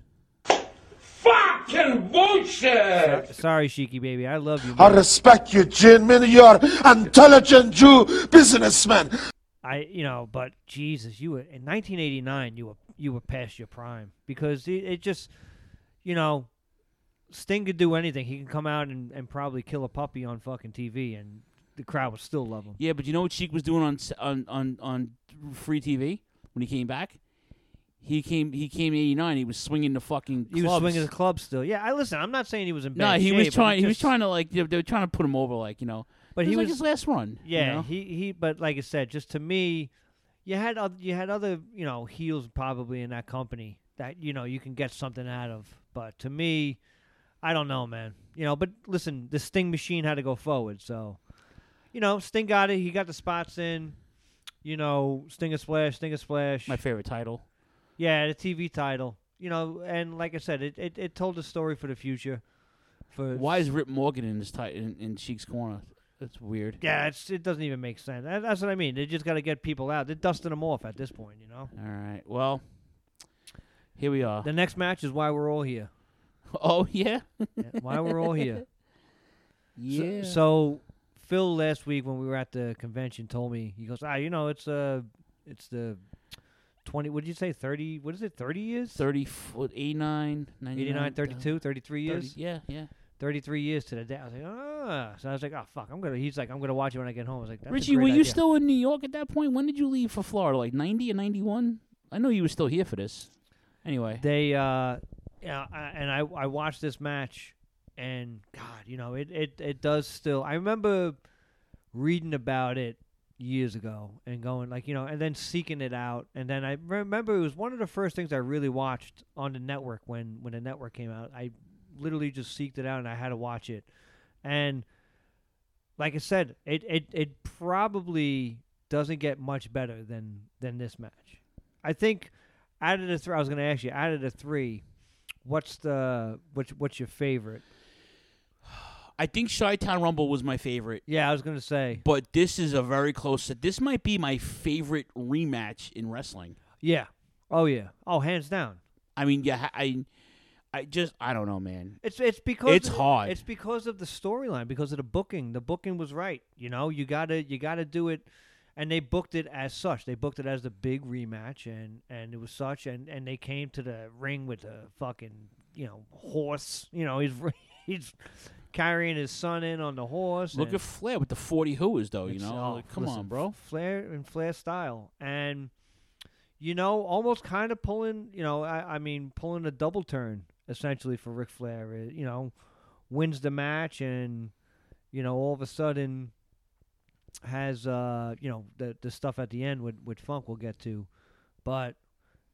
Fucking bullshit! So- sorry, Sheiky baby, I love you. I respect you, Jin Min. You're intelligent Jew businessman. I you know, but Jesus, you were in 1989. You were you were past your prime because it, it just, you know, Sting could do anything. He can come out and, and probably kill a puppy on fucking TV, and the crowd would still love him. Yeah, but you know what Sheik was doing on on on on free TV when he came back? He came he came '89. He was swinging the fucking. He was swinging the club still. Yeah, I listen. I'm not saying he was in No, he shape, was trying. He was trying to like they they were trying to put him over, like you know. But it he was, like was his last run. you Yeah, know? he he. But like I said, just to me, you had oth- you had other you know heels probably in that company that you know you can get something out of. But to me, I don't know, man. You know, but listen, the Sting machine had to go forward, so you know Sting got it. He got the spots in. You know, Stinger Splash, Stinger Splash. my favorite title. Yeah, the TV title. You know, and like I said, it it, it told a story for the future. For Why is Rip Morgan in this tight in, in Sheik's corner? That's weird. Yeah, it's, it doesn't even make sense. That- That's what I mean. They just got to get people out. They're dusting them off at this point, you know. All right. Well, here we are. The next match is why we're all here. Oh yeah. Yeah, why we're all here. So- Yeah. So, Phil last week when we were at the convention told me he goes, ah, you know, it's uh, it's the twenty. What did you say? Thirty? What is it? Thirty years? 30 foot 89, 99, 89, 32, 33 30 years. yeah, yeah. 33 years to the day. I was like, ah. So I was like, oh, fuck. I'm going to, he's like, I'm going to watch it when I get home. I was like, Richie, were you idea." still in New York at that point? When did you leave for Florida? Like 90 or 91? I know you were still here for this. Anyway. They uh yeah, I, and I I watched this match and god, you know, it it it does still. I remember reading about it years ago and going like, you know, and then seeking it out and then I remember it was one of the first things I really watched on the network when when the network came out. I literally just seeked it out and I had to watch it. And like I said, it it it probably doesn't get much better than than this match. I think out of the three, I was going to ask you, out of the three, what's the what's what's your favorite? I think Chi Town Rumble was my favorite. Yeah, I was going to say. But this is a very close. This might be my favorite rematch in wrestling. Yeah. Oh yeah. Oh, hands down. I mean, yeah, I, I just, I don't know, man. It's it's because It's of- hard. It's because of the storyline, because of the booking. The booking was right. You know, you gotta you gotta do it, and they booked it as such. They booked it as the big rematch, and and it was such. And and they came to the ring with a fucking you know horse. You know, he's he's carrying his son in on the horse. Look at Flair with the 40 whoas, though, you know? oh, Like, come listen, on, bro. Flair and Flair style, and you know, almost kind of pulling. You know, I, I mean, pulling a double turn essentially for Ric Flair. Uh, You know, wins the match and you know all of a sudden has uh you know the the stuff at the end with with Funk we'll get to, but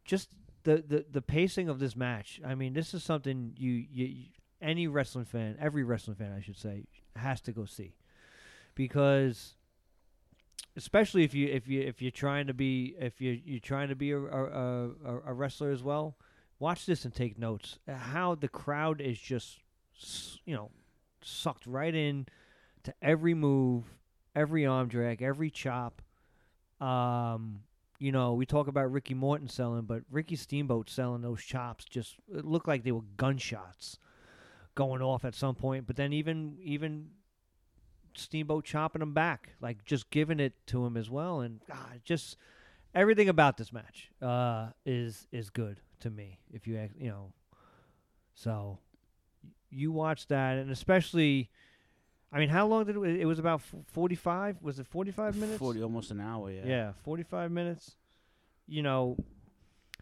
just the the the pacing of this match. I mean, this is something you you, you any wrestling fan, every wrestling fan I should say, has to go see because especially if you if you if you're trying to be if you you're trying to be a a, a, a wrestler as well, watch this and take notes. How the crowd is just you know sucked right in to every move, every arm drag, every chop. Um, you know, we talk about Ricky Morton selling, but Ricky Steamboat selling those chops just looked like they were gunshots going off at some point. But then even even Steamboat chopping him back, like just giving it to him as well, and God, just everything about this match uh, is is good to me. If you you know, so you watch that, and especially, I mean, how long did it? It was about forty five. Was it forty five minutes? Forty, almost an hour. Yeah. Yeah, forty-five minutes. You know,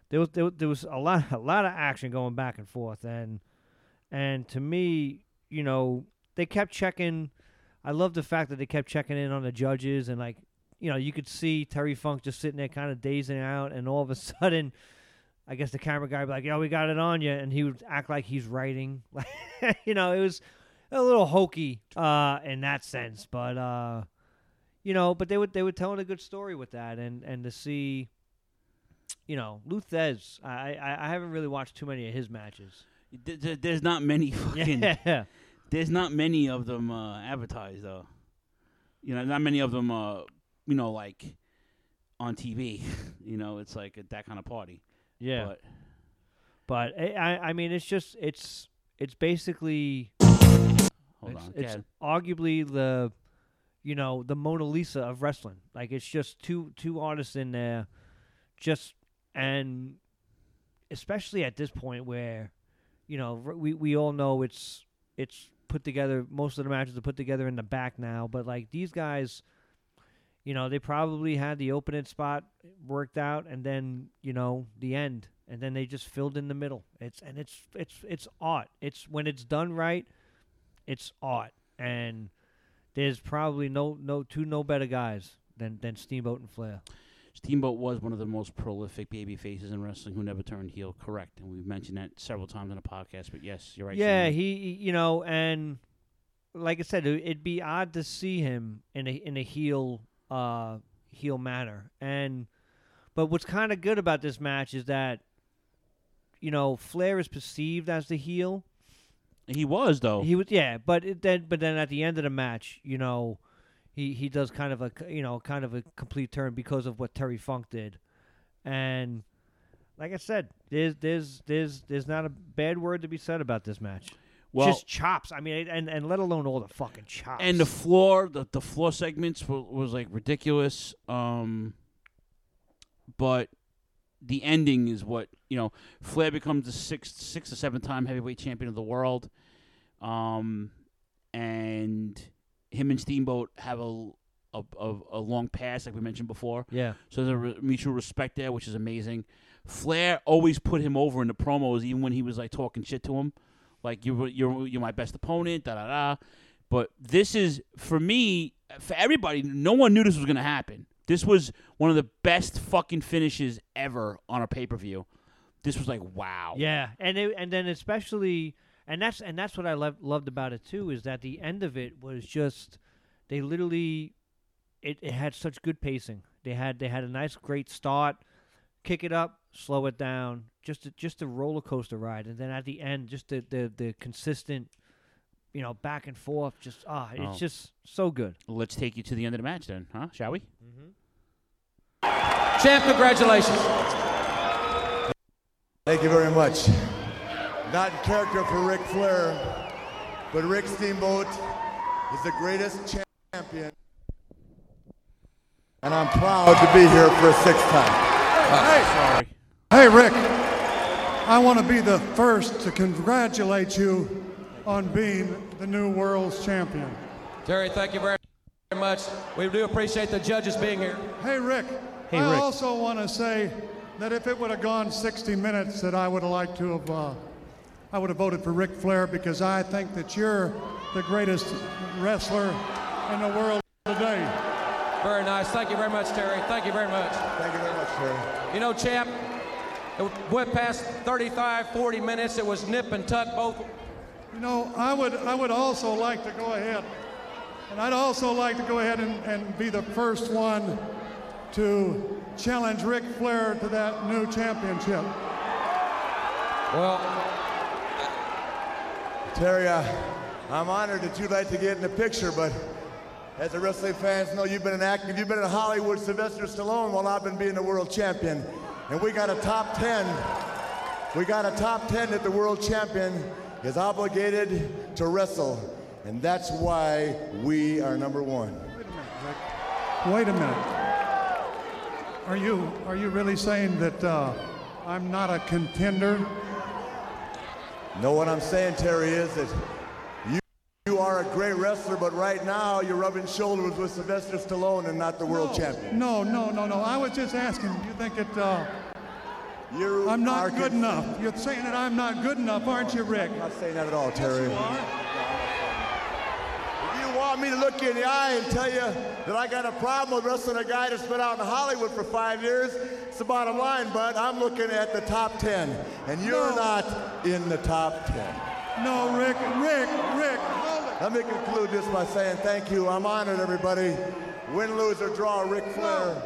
there was there, was- there was a lot a lot of action going back and forth, and and to me, you know, they kept checking. I love the fact that they kept checking in on the judges, and like, you know, you could see Terry Funk just sitting there, kind of dazing out, and all of a sudden. I guess the camera guy would be like, "Yo, we got it on you," and he would act like he's writing. You know, it was a little hokey uh, in that sense, but uh, you know, but they would they were telling a good story with that, and and to see, you know, Lou Thesz. I I, I haven't really watched too many of his matches. Th- th- There's not many fucking. Yeah. There's not many of them uh, advertised though. You know, not many of them. Uh, you know, like on TV. you know, it's like that kind of party. Yeah. But But I I I mean, it's just it's it's basically Hold it's, on, it's Ken. arguably the you know the Mona Lisa of wrestling. Like it's just two two artists in there, just and especially at this point where you know we we all know it's it's put together. Most of the matches are put together in the back now, but like these guys. You know, they probably had the opening spot worked out, and then you know the end, and then they just filled in the middle. It's and it's it's it's art. It's when it's done right, it's art, and there's probably no no two no better guys than than Steamboat and Flair. Steamboat was one of the most prolific baby faces in wrestling who never turned heel. Correct, and we've mentioned that several times on the podcast. But yes, you're right. Yeah, Shane. he you know, and like I said, it- it'd be odd to see him in a in a heel uh heel manner. And but what's kind of good about this match is that you know Flair is perceived as the heel. He was though. He was yeah, but it, then but then at the end of the match, you know, he he does kind of a you know kind of a complete turn because of what Terry Funk did, and like I said, there's there's there's there's not a bad word to be said about this match. Well- just chops. I mean, and and let alone all the fucking chops. and the floor, the, the floor segments were, was like ridiculous. Um, but the ending is what you know. Flair becomes the sixth, sixth or seventh time heavyweight champion of the world, um, and him and Steamboat have a a, a, a long past, like we mentioned before. Yeah. So there's a re- mutual respect there, which is amazing. Flair always put him over in the promos, even when he was like talking shit to him, like you you're you're my best opponent, da da da. But this is for me, for everybody. No one knew this was gonna happen. This was one of the best fucking finishes ever on a pay per view. This was like wow. Yeah, and it, and then especially, and that's and that's what I lov- loved about it too is that the end of it was just they literally it, it had such good pacing. They had they had a nice great start, kick it up, slow it down, just a, just a roller coaster ride, and then at the end, just the the, the consistent, you know, back and forth. Just ah, it's Oh. just so good. Let's take you to the end of the match then, huh? Shall we? Mm-hmm. Champ, congratulations. Thank you very much. Not in character for Ric Flair, but Rick Steamboat is the greatest champion. And I'm proud to be here for a sixth time. Hey, sorry. Hey, Rick, I want to be the first to congratulate you on being the new world's champion. Terry, thank you very much. We do appreciate the judges being here. Hey, Rick, Hey, I Rick. also want to say that if it would have gone 60 minutes, that I would have liked to have uh, I would have voted for Ric Flair because I think that you're the greatest wrestler in the world today. Very nice. Thank you very much, Terry. Thank you very much. Thank you very much, Terry. You know, champ, it went past 35, 40 minutes. It was nip and tuck both. You know, I would, I would also like to go ahead, and I'd also like to go ahead and, and be the first one to challenge Ric Flair to that new championship. Well, Terry, uh, I'm honored that you'd like to get in the picture, but as the wrestling fans know, you've been an active, you've been in Hollywood, Sylvester Stallone, while I've been being the world champion. And we got a top 10. We got a top 10 that the world champion is obligated to wrestle. And that's why we are number one. Wait a minute. Wait a minute. Are you, are you really saying that uh, I'm not a contender? No, what I'm saying, Terry, is that you, you are a great wrestler, but right now you're rubbing shoulders with Sylvester Stallone and not the world champion. No, no, no, no. I was just asking. You think it. uh, you I'm not good enough? You're saying that I'm not good enough, aren't you, Rick? I'm not saying that at all, Terry. Yes, you are. Want me to look you in the eye and tell you that I got a problem with wrestling a guy that's been out in Hollywood for five years, it's the bottom line, bud. I'm looking at the top 10, and you're No. not in the top 10. No, Rick, Rick, Rick. Let me conclude this by saying thank you. I'm honored, everybody. Win, lose, or draw, Rick Flair.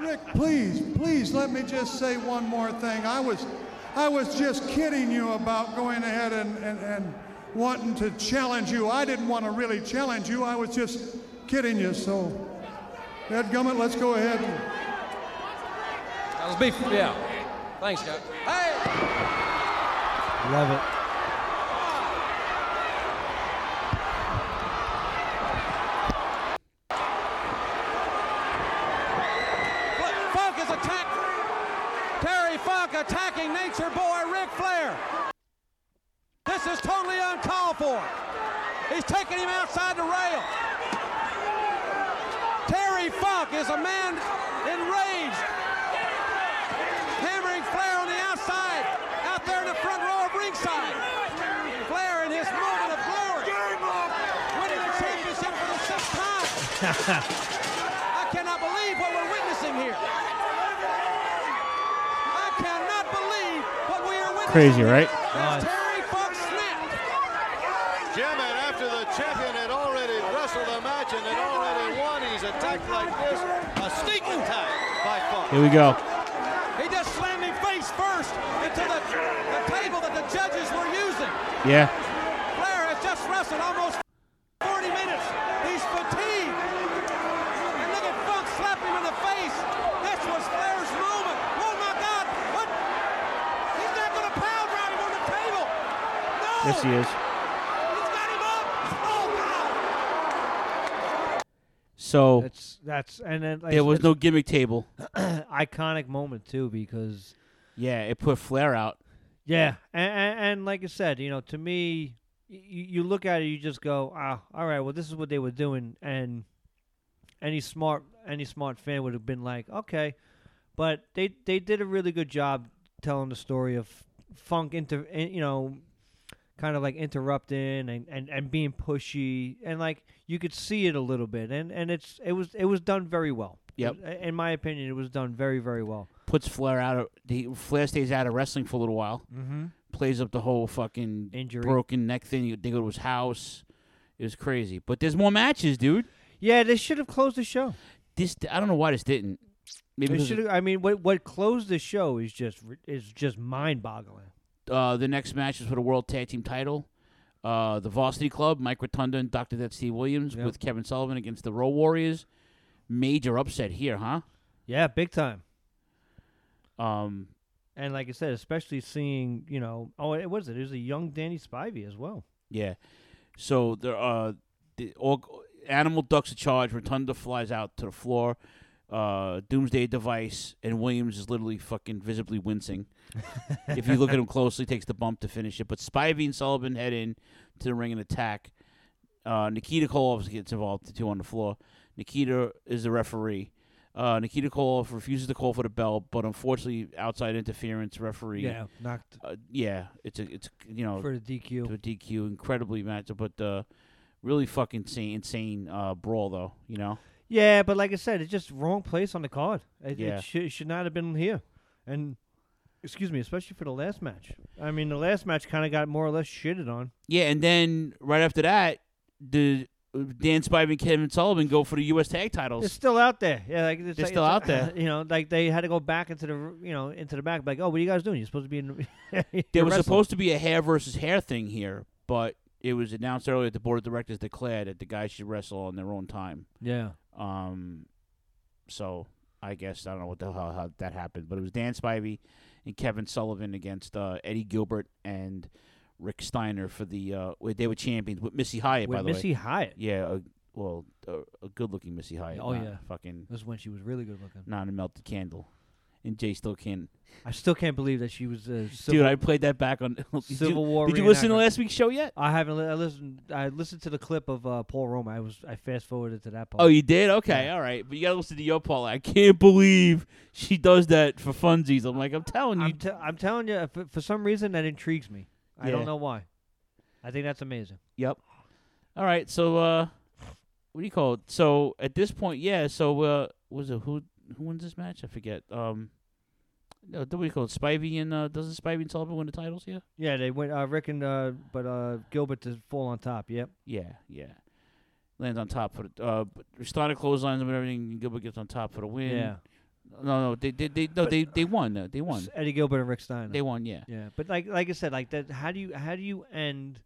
Rick, please, please let me just say one more thing. I was, I was just kidding you about going ahead and, and, and wanting to challenge you. I didn't want to really challenge you. I was just kidding you. So, Ed Gummit, let's go ahead. that was beef. Yeah. Thanks, guys. Hey! Love it. Funk is attack. Terry Funk attacking Nature Boy Ric Flair. This is totally uncalled for. He's taking him outside the rail. Terry Funk is a man enraged, hammering Flair on the outside, out there in the front row of ringside. Flair in his moment of glory, winning the championship for the sixth time. I cannot believe what we're witnessing here. I cannot believe what we are witnessing. Crazy, right? As Terry Funk snapped. Jim, and after the champion had already wrestled a match and had already won, he's attacked like this. A sneak attack by Funk. Here we go. He just slammed him face first into the, the table that the judges were using. Yeah. Flair has just wrestled almost 40 minutes. He's fatigued. And look at Funk slap him in the face. This was Flair's moment. Oh my God! What? He's not going to power drive him on the table. No! Yes, he is. He's got him up. Oh God! So That's that's and then like, there was no gimmick table. iconic moment too because Yeah, it put Flair out. yeah, and, and, and like I said, you know, to me, you, you look at it, you just go, ah, all right, well, this is what they were doing, and any smart any smart fan would have been like, okay, but they they did a really good job telling the story of Funk inter, eh, you know, kind of like interrupting and, and, and being pushy, and like you could see it a little bit, and, and it's it was it was done very well. Yep. In my opinion, it was done very very well. Puts Flair out of the Flair stays out of wrestling for a little while. Mm-hmm. Plays up the whole fucking Injury. broken neck thing. They go to his house. It was crazy. But there's more matches, dude. Yeah, they should have closed the show. This I don't know why this didn't. Maybe They because should have. I mean, what what closed the show is just is just mind boggling. Uh, the next match is for the World Tag Team title. Uh, the Varsity Club, Mike Rotunda and Dr. Death Steve Williams Yep. with Kevin Sullivan against the Road Warriors. Major upset here, huh? Yeah, big time. Um, And like I said, especially seeing you know, oh, it was it? It was a young Danny Spivey as well. yeah. So there, uh, the all, Animal ducks a charge. Rotunda flies out to the floor. Uh, Doomsday device, and Williams is literally fucking visibly wincing. if you look at him closely, takes the bump to finish it. But Spivey and Sullivan head in to the ring and attack. Uh, Nikita Koloff gets involved too on the floor. Nikita is the referee. Uh, Nikita Koloff refuses to call for the belt, but unfortunately, outside interference referee. Yeah, knocked- Uh, yeah, it's a it's you know For the DQ. To a DQ, incredibly matched, but uh, really fucking insane, insane uh, brawl though. You know. Yeah, but like I said, it's just wrong place on the card. It, Yeah. it, should, it should not have been here. And excuse me, especially for the last match. I mean, the last match kind of got more or less shitted on. Yeah, and then right after that, the uh, Dan Spivey and Kevin Sullivan go for the U.S. Tag titles. It's still out there. Yeah, like it's They're like- still out there. You know, like they had to go back into the you know into the back, like, oh, what are you guys doing? You're supposed to be in. there was supposed to be a hair versus hair thing here, but it was announced earlier that the board of directors declared that the guys should wrestle on their own time. Yeah. Um. So I guess I don't know what the hell how that happened, but it was Dan Spivey and Kevin Sullivan against uh, Eddie Gilbert and Rick Steiner for the. Uh, they were champions with Missy Hyatt. With by the way, Missy Hyatt? Yeah. A, well, a, a good-looking Missy Hyatt. Oh yeah, fucking. This is when she was really good looking. Not a melted candle, and Jay still can't. I still can't believe that she was a Dude, I played that back on Civil War. Did you listen to last week's show yet? I haven't. Li- I listened. I listened to the clip of uh, Paul Roma. I was. I fast forwarded to that part. Oh, you did? Okay, all right. But you gotta listen to your Paul. I can't believe she does that for funsies. I'm like, I'm telling you. I'm, t- I'm telling you, for, for some reason that intrigues me. I Yeah. don't know why. I think that's amazing. Yep. All right. So, uh, what do you call it? So at this point, yeah. So, uh, was it who who wins this match? I forget. Um, no, what do we call it? Spivey and uh, doesn't Spivey and Sullivan win the titles? here? Yeah, they went. Uh, Rick and uh, but uh, Gilbert to fall on top. Yep. Yeah, yeah. Lands on top for the uh, but started clotheslines and everything. and Gilbert gets on top for the win. Yeah. No, no, they they, they no they they won. uh, They won. Eddie Gilbert and Rick Steiner. They won. Yeah. Yeah, but like like I said, like that. How do you how do you end?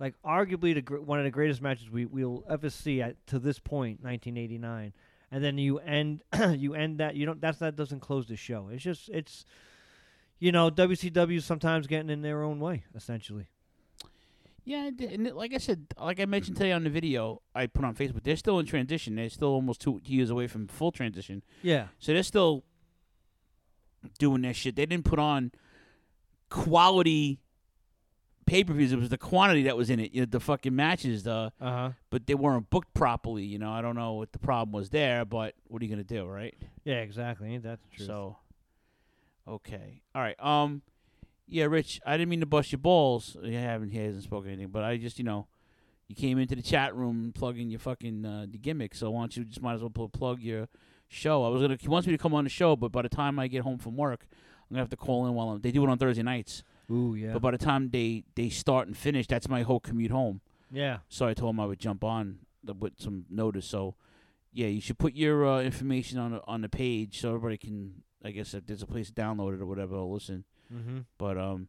Like arguably the gr- one of the greatest matches we we'll ever see at to this point, 1989, and then you end you end that you don't that's that doesn't close the show. It's just it's you know WCW sometimes getting in their own way essentially. Yeah, and- like I said, like I mentioned today on the video I put on Facebook, they're still in transition. They're still almost two years away from full transition. Yeah. So they're still doing their shit. They didn't put on quality pay per views. It was the quantity that was in it. You know, the fucking matches, the Uh-huh. but they weren't booked properly. You know, I don't know what the problem was there, but what are you gonna do, right? Yeah, exactly. Ain't that the truth? So, okay, all right. Um, yeah, Rich, I didn't mean to bust your balls. You haven't he hasn't spoken anything, but I just you know, you came into the chat room plugging your fucking uh, the gimmick. So why don't you just might as well pl- plug your show? I was gonna he wants me to come on the show, but by the time I get home from work, I'm gonna have to call in while I'm, they do it on Thursday nights. Ooh, yeah. But by the time they they start and finish, that's my whole commute home. Yeah. So I told him I would jump on the, with some notice. So yeah, you should put your uh, information on the, on the page so everybody can. I guess if there's a place to download it or whatever, I'll listen. Mhm. But um,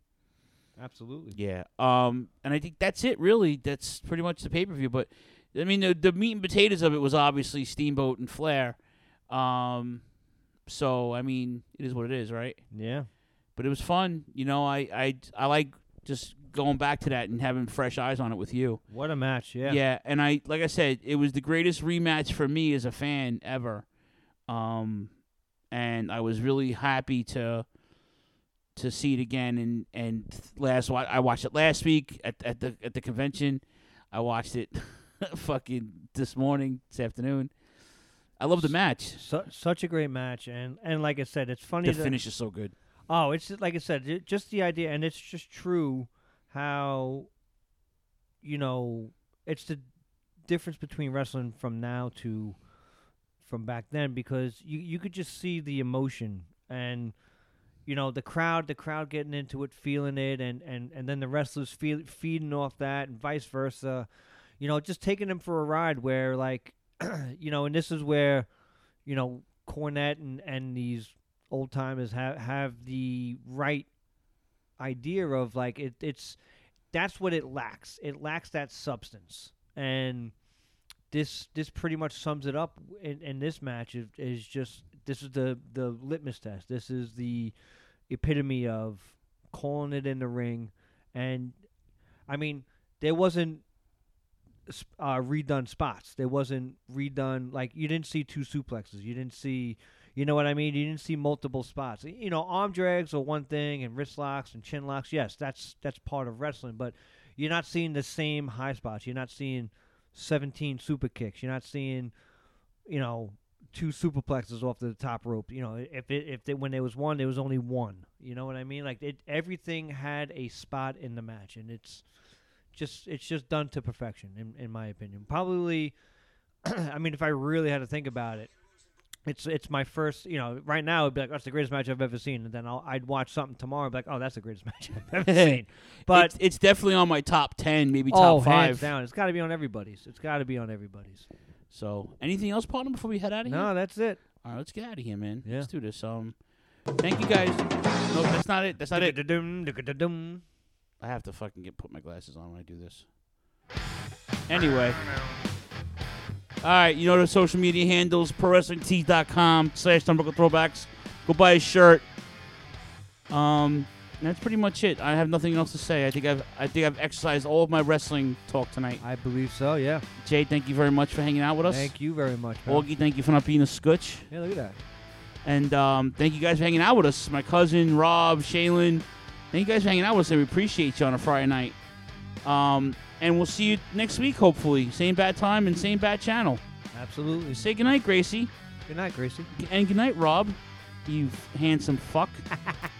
Absolutely. yeah. Um, and I think that's it. Really, that's pretty much the pay per view. But I mean, the the meat and potatoes of it was obviously Steamboat and Flair. Um, so I mean, it is what it is, right? Yeah. But it was fun. You know, I I I like just going back to that and having fresh eyes on it with you. What a match! Yeah. Yeah, and I like I said, it was the greatest rematch for me as a fan ever. Um, and I was really happy to to see it again. And and last I watched it last week at at the at the convention. I watched it fucking this morning, this afternoon. I love the match. Su- such a great match, and and like I said, it's funny. The that- finish is so good. Oh, it's just, like I said, just the idea, and it's just true how, you know, it's the difference between wrestling from now to from back then because you you could just see the emotion and you know the crowd the crowd getting into it feeling it and and and then the wrestlers feel, feeding off that and vice versa. You know just taking them for a ride where like you know and this is where you know Cornette and and these old timers have have the right idea of like it it's that's what it lacks. It lacks that substance. And this this pretty much sums it up in, in this match is, is just this is the the litmus test. This is the epitome of calling it in the ring. And i mean there wasn't uh, redone spots. There wasn't redone like you didn't see two suplexes. You didn't see you know what i mean you didn't see multiple spots you know arm drags are one thing and wrist locks and chin locks yes that's that's part of wrestling but you're not seeing the same high spots you're not seeing 17 super kicks. You're not seeing, you know, two superplexes off the top rope. You know, if it if they, when there was one, there was only one. You know what I mean? Like it, everything had a spot in the match, and it's just it's just done to perfection, in in my opinion. Probably, I mean, if I really had to think about it. It's it's my first, you know. Right now, it'd be like, "That's the greatest match I've ever seen," and then I'll, I'd watch something tomorrow, and be like, "Oh, that's the greatest match I've ever seen." But it's, it's definitely on my top ten, maybe top oh, five. hands down, it's got to be on everybody's. It's got to be on everybody's. So, anything else, partner, before we head out of here? No, that's it. All right, let's get out of here, man. Yeah. Let's do this. Um, thank you guys. No, that's not it. That's not it. I have to fucking get put my glasses on when I do this. Anyway. All right, you know the social media handles, prowrestlingtees.com slash throwbacks. Go buy a shirt. Um, that's pretty much it. I have nothing else to say. I think I've I think I've exercised all of my wrestling talk tonight. I believe so. Yeah. Jay, thank you very much for hanging out with us. Thank you very much. pal. Augie, thank you for not being a scutch. Yeah, look at that. And um, thank you guys for hanging out with us. My cousin, Rob, Shaylin. Thank you guys for hanging out with us. and We appreciate you on a Friday night. Um, and we'll see you next week, hopefully. Same bad time and same bad channel. Absolutely. Say goodnight, Gracie. Good night, Gracie. And good night, Rob. You handsome fuck.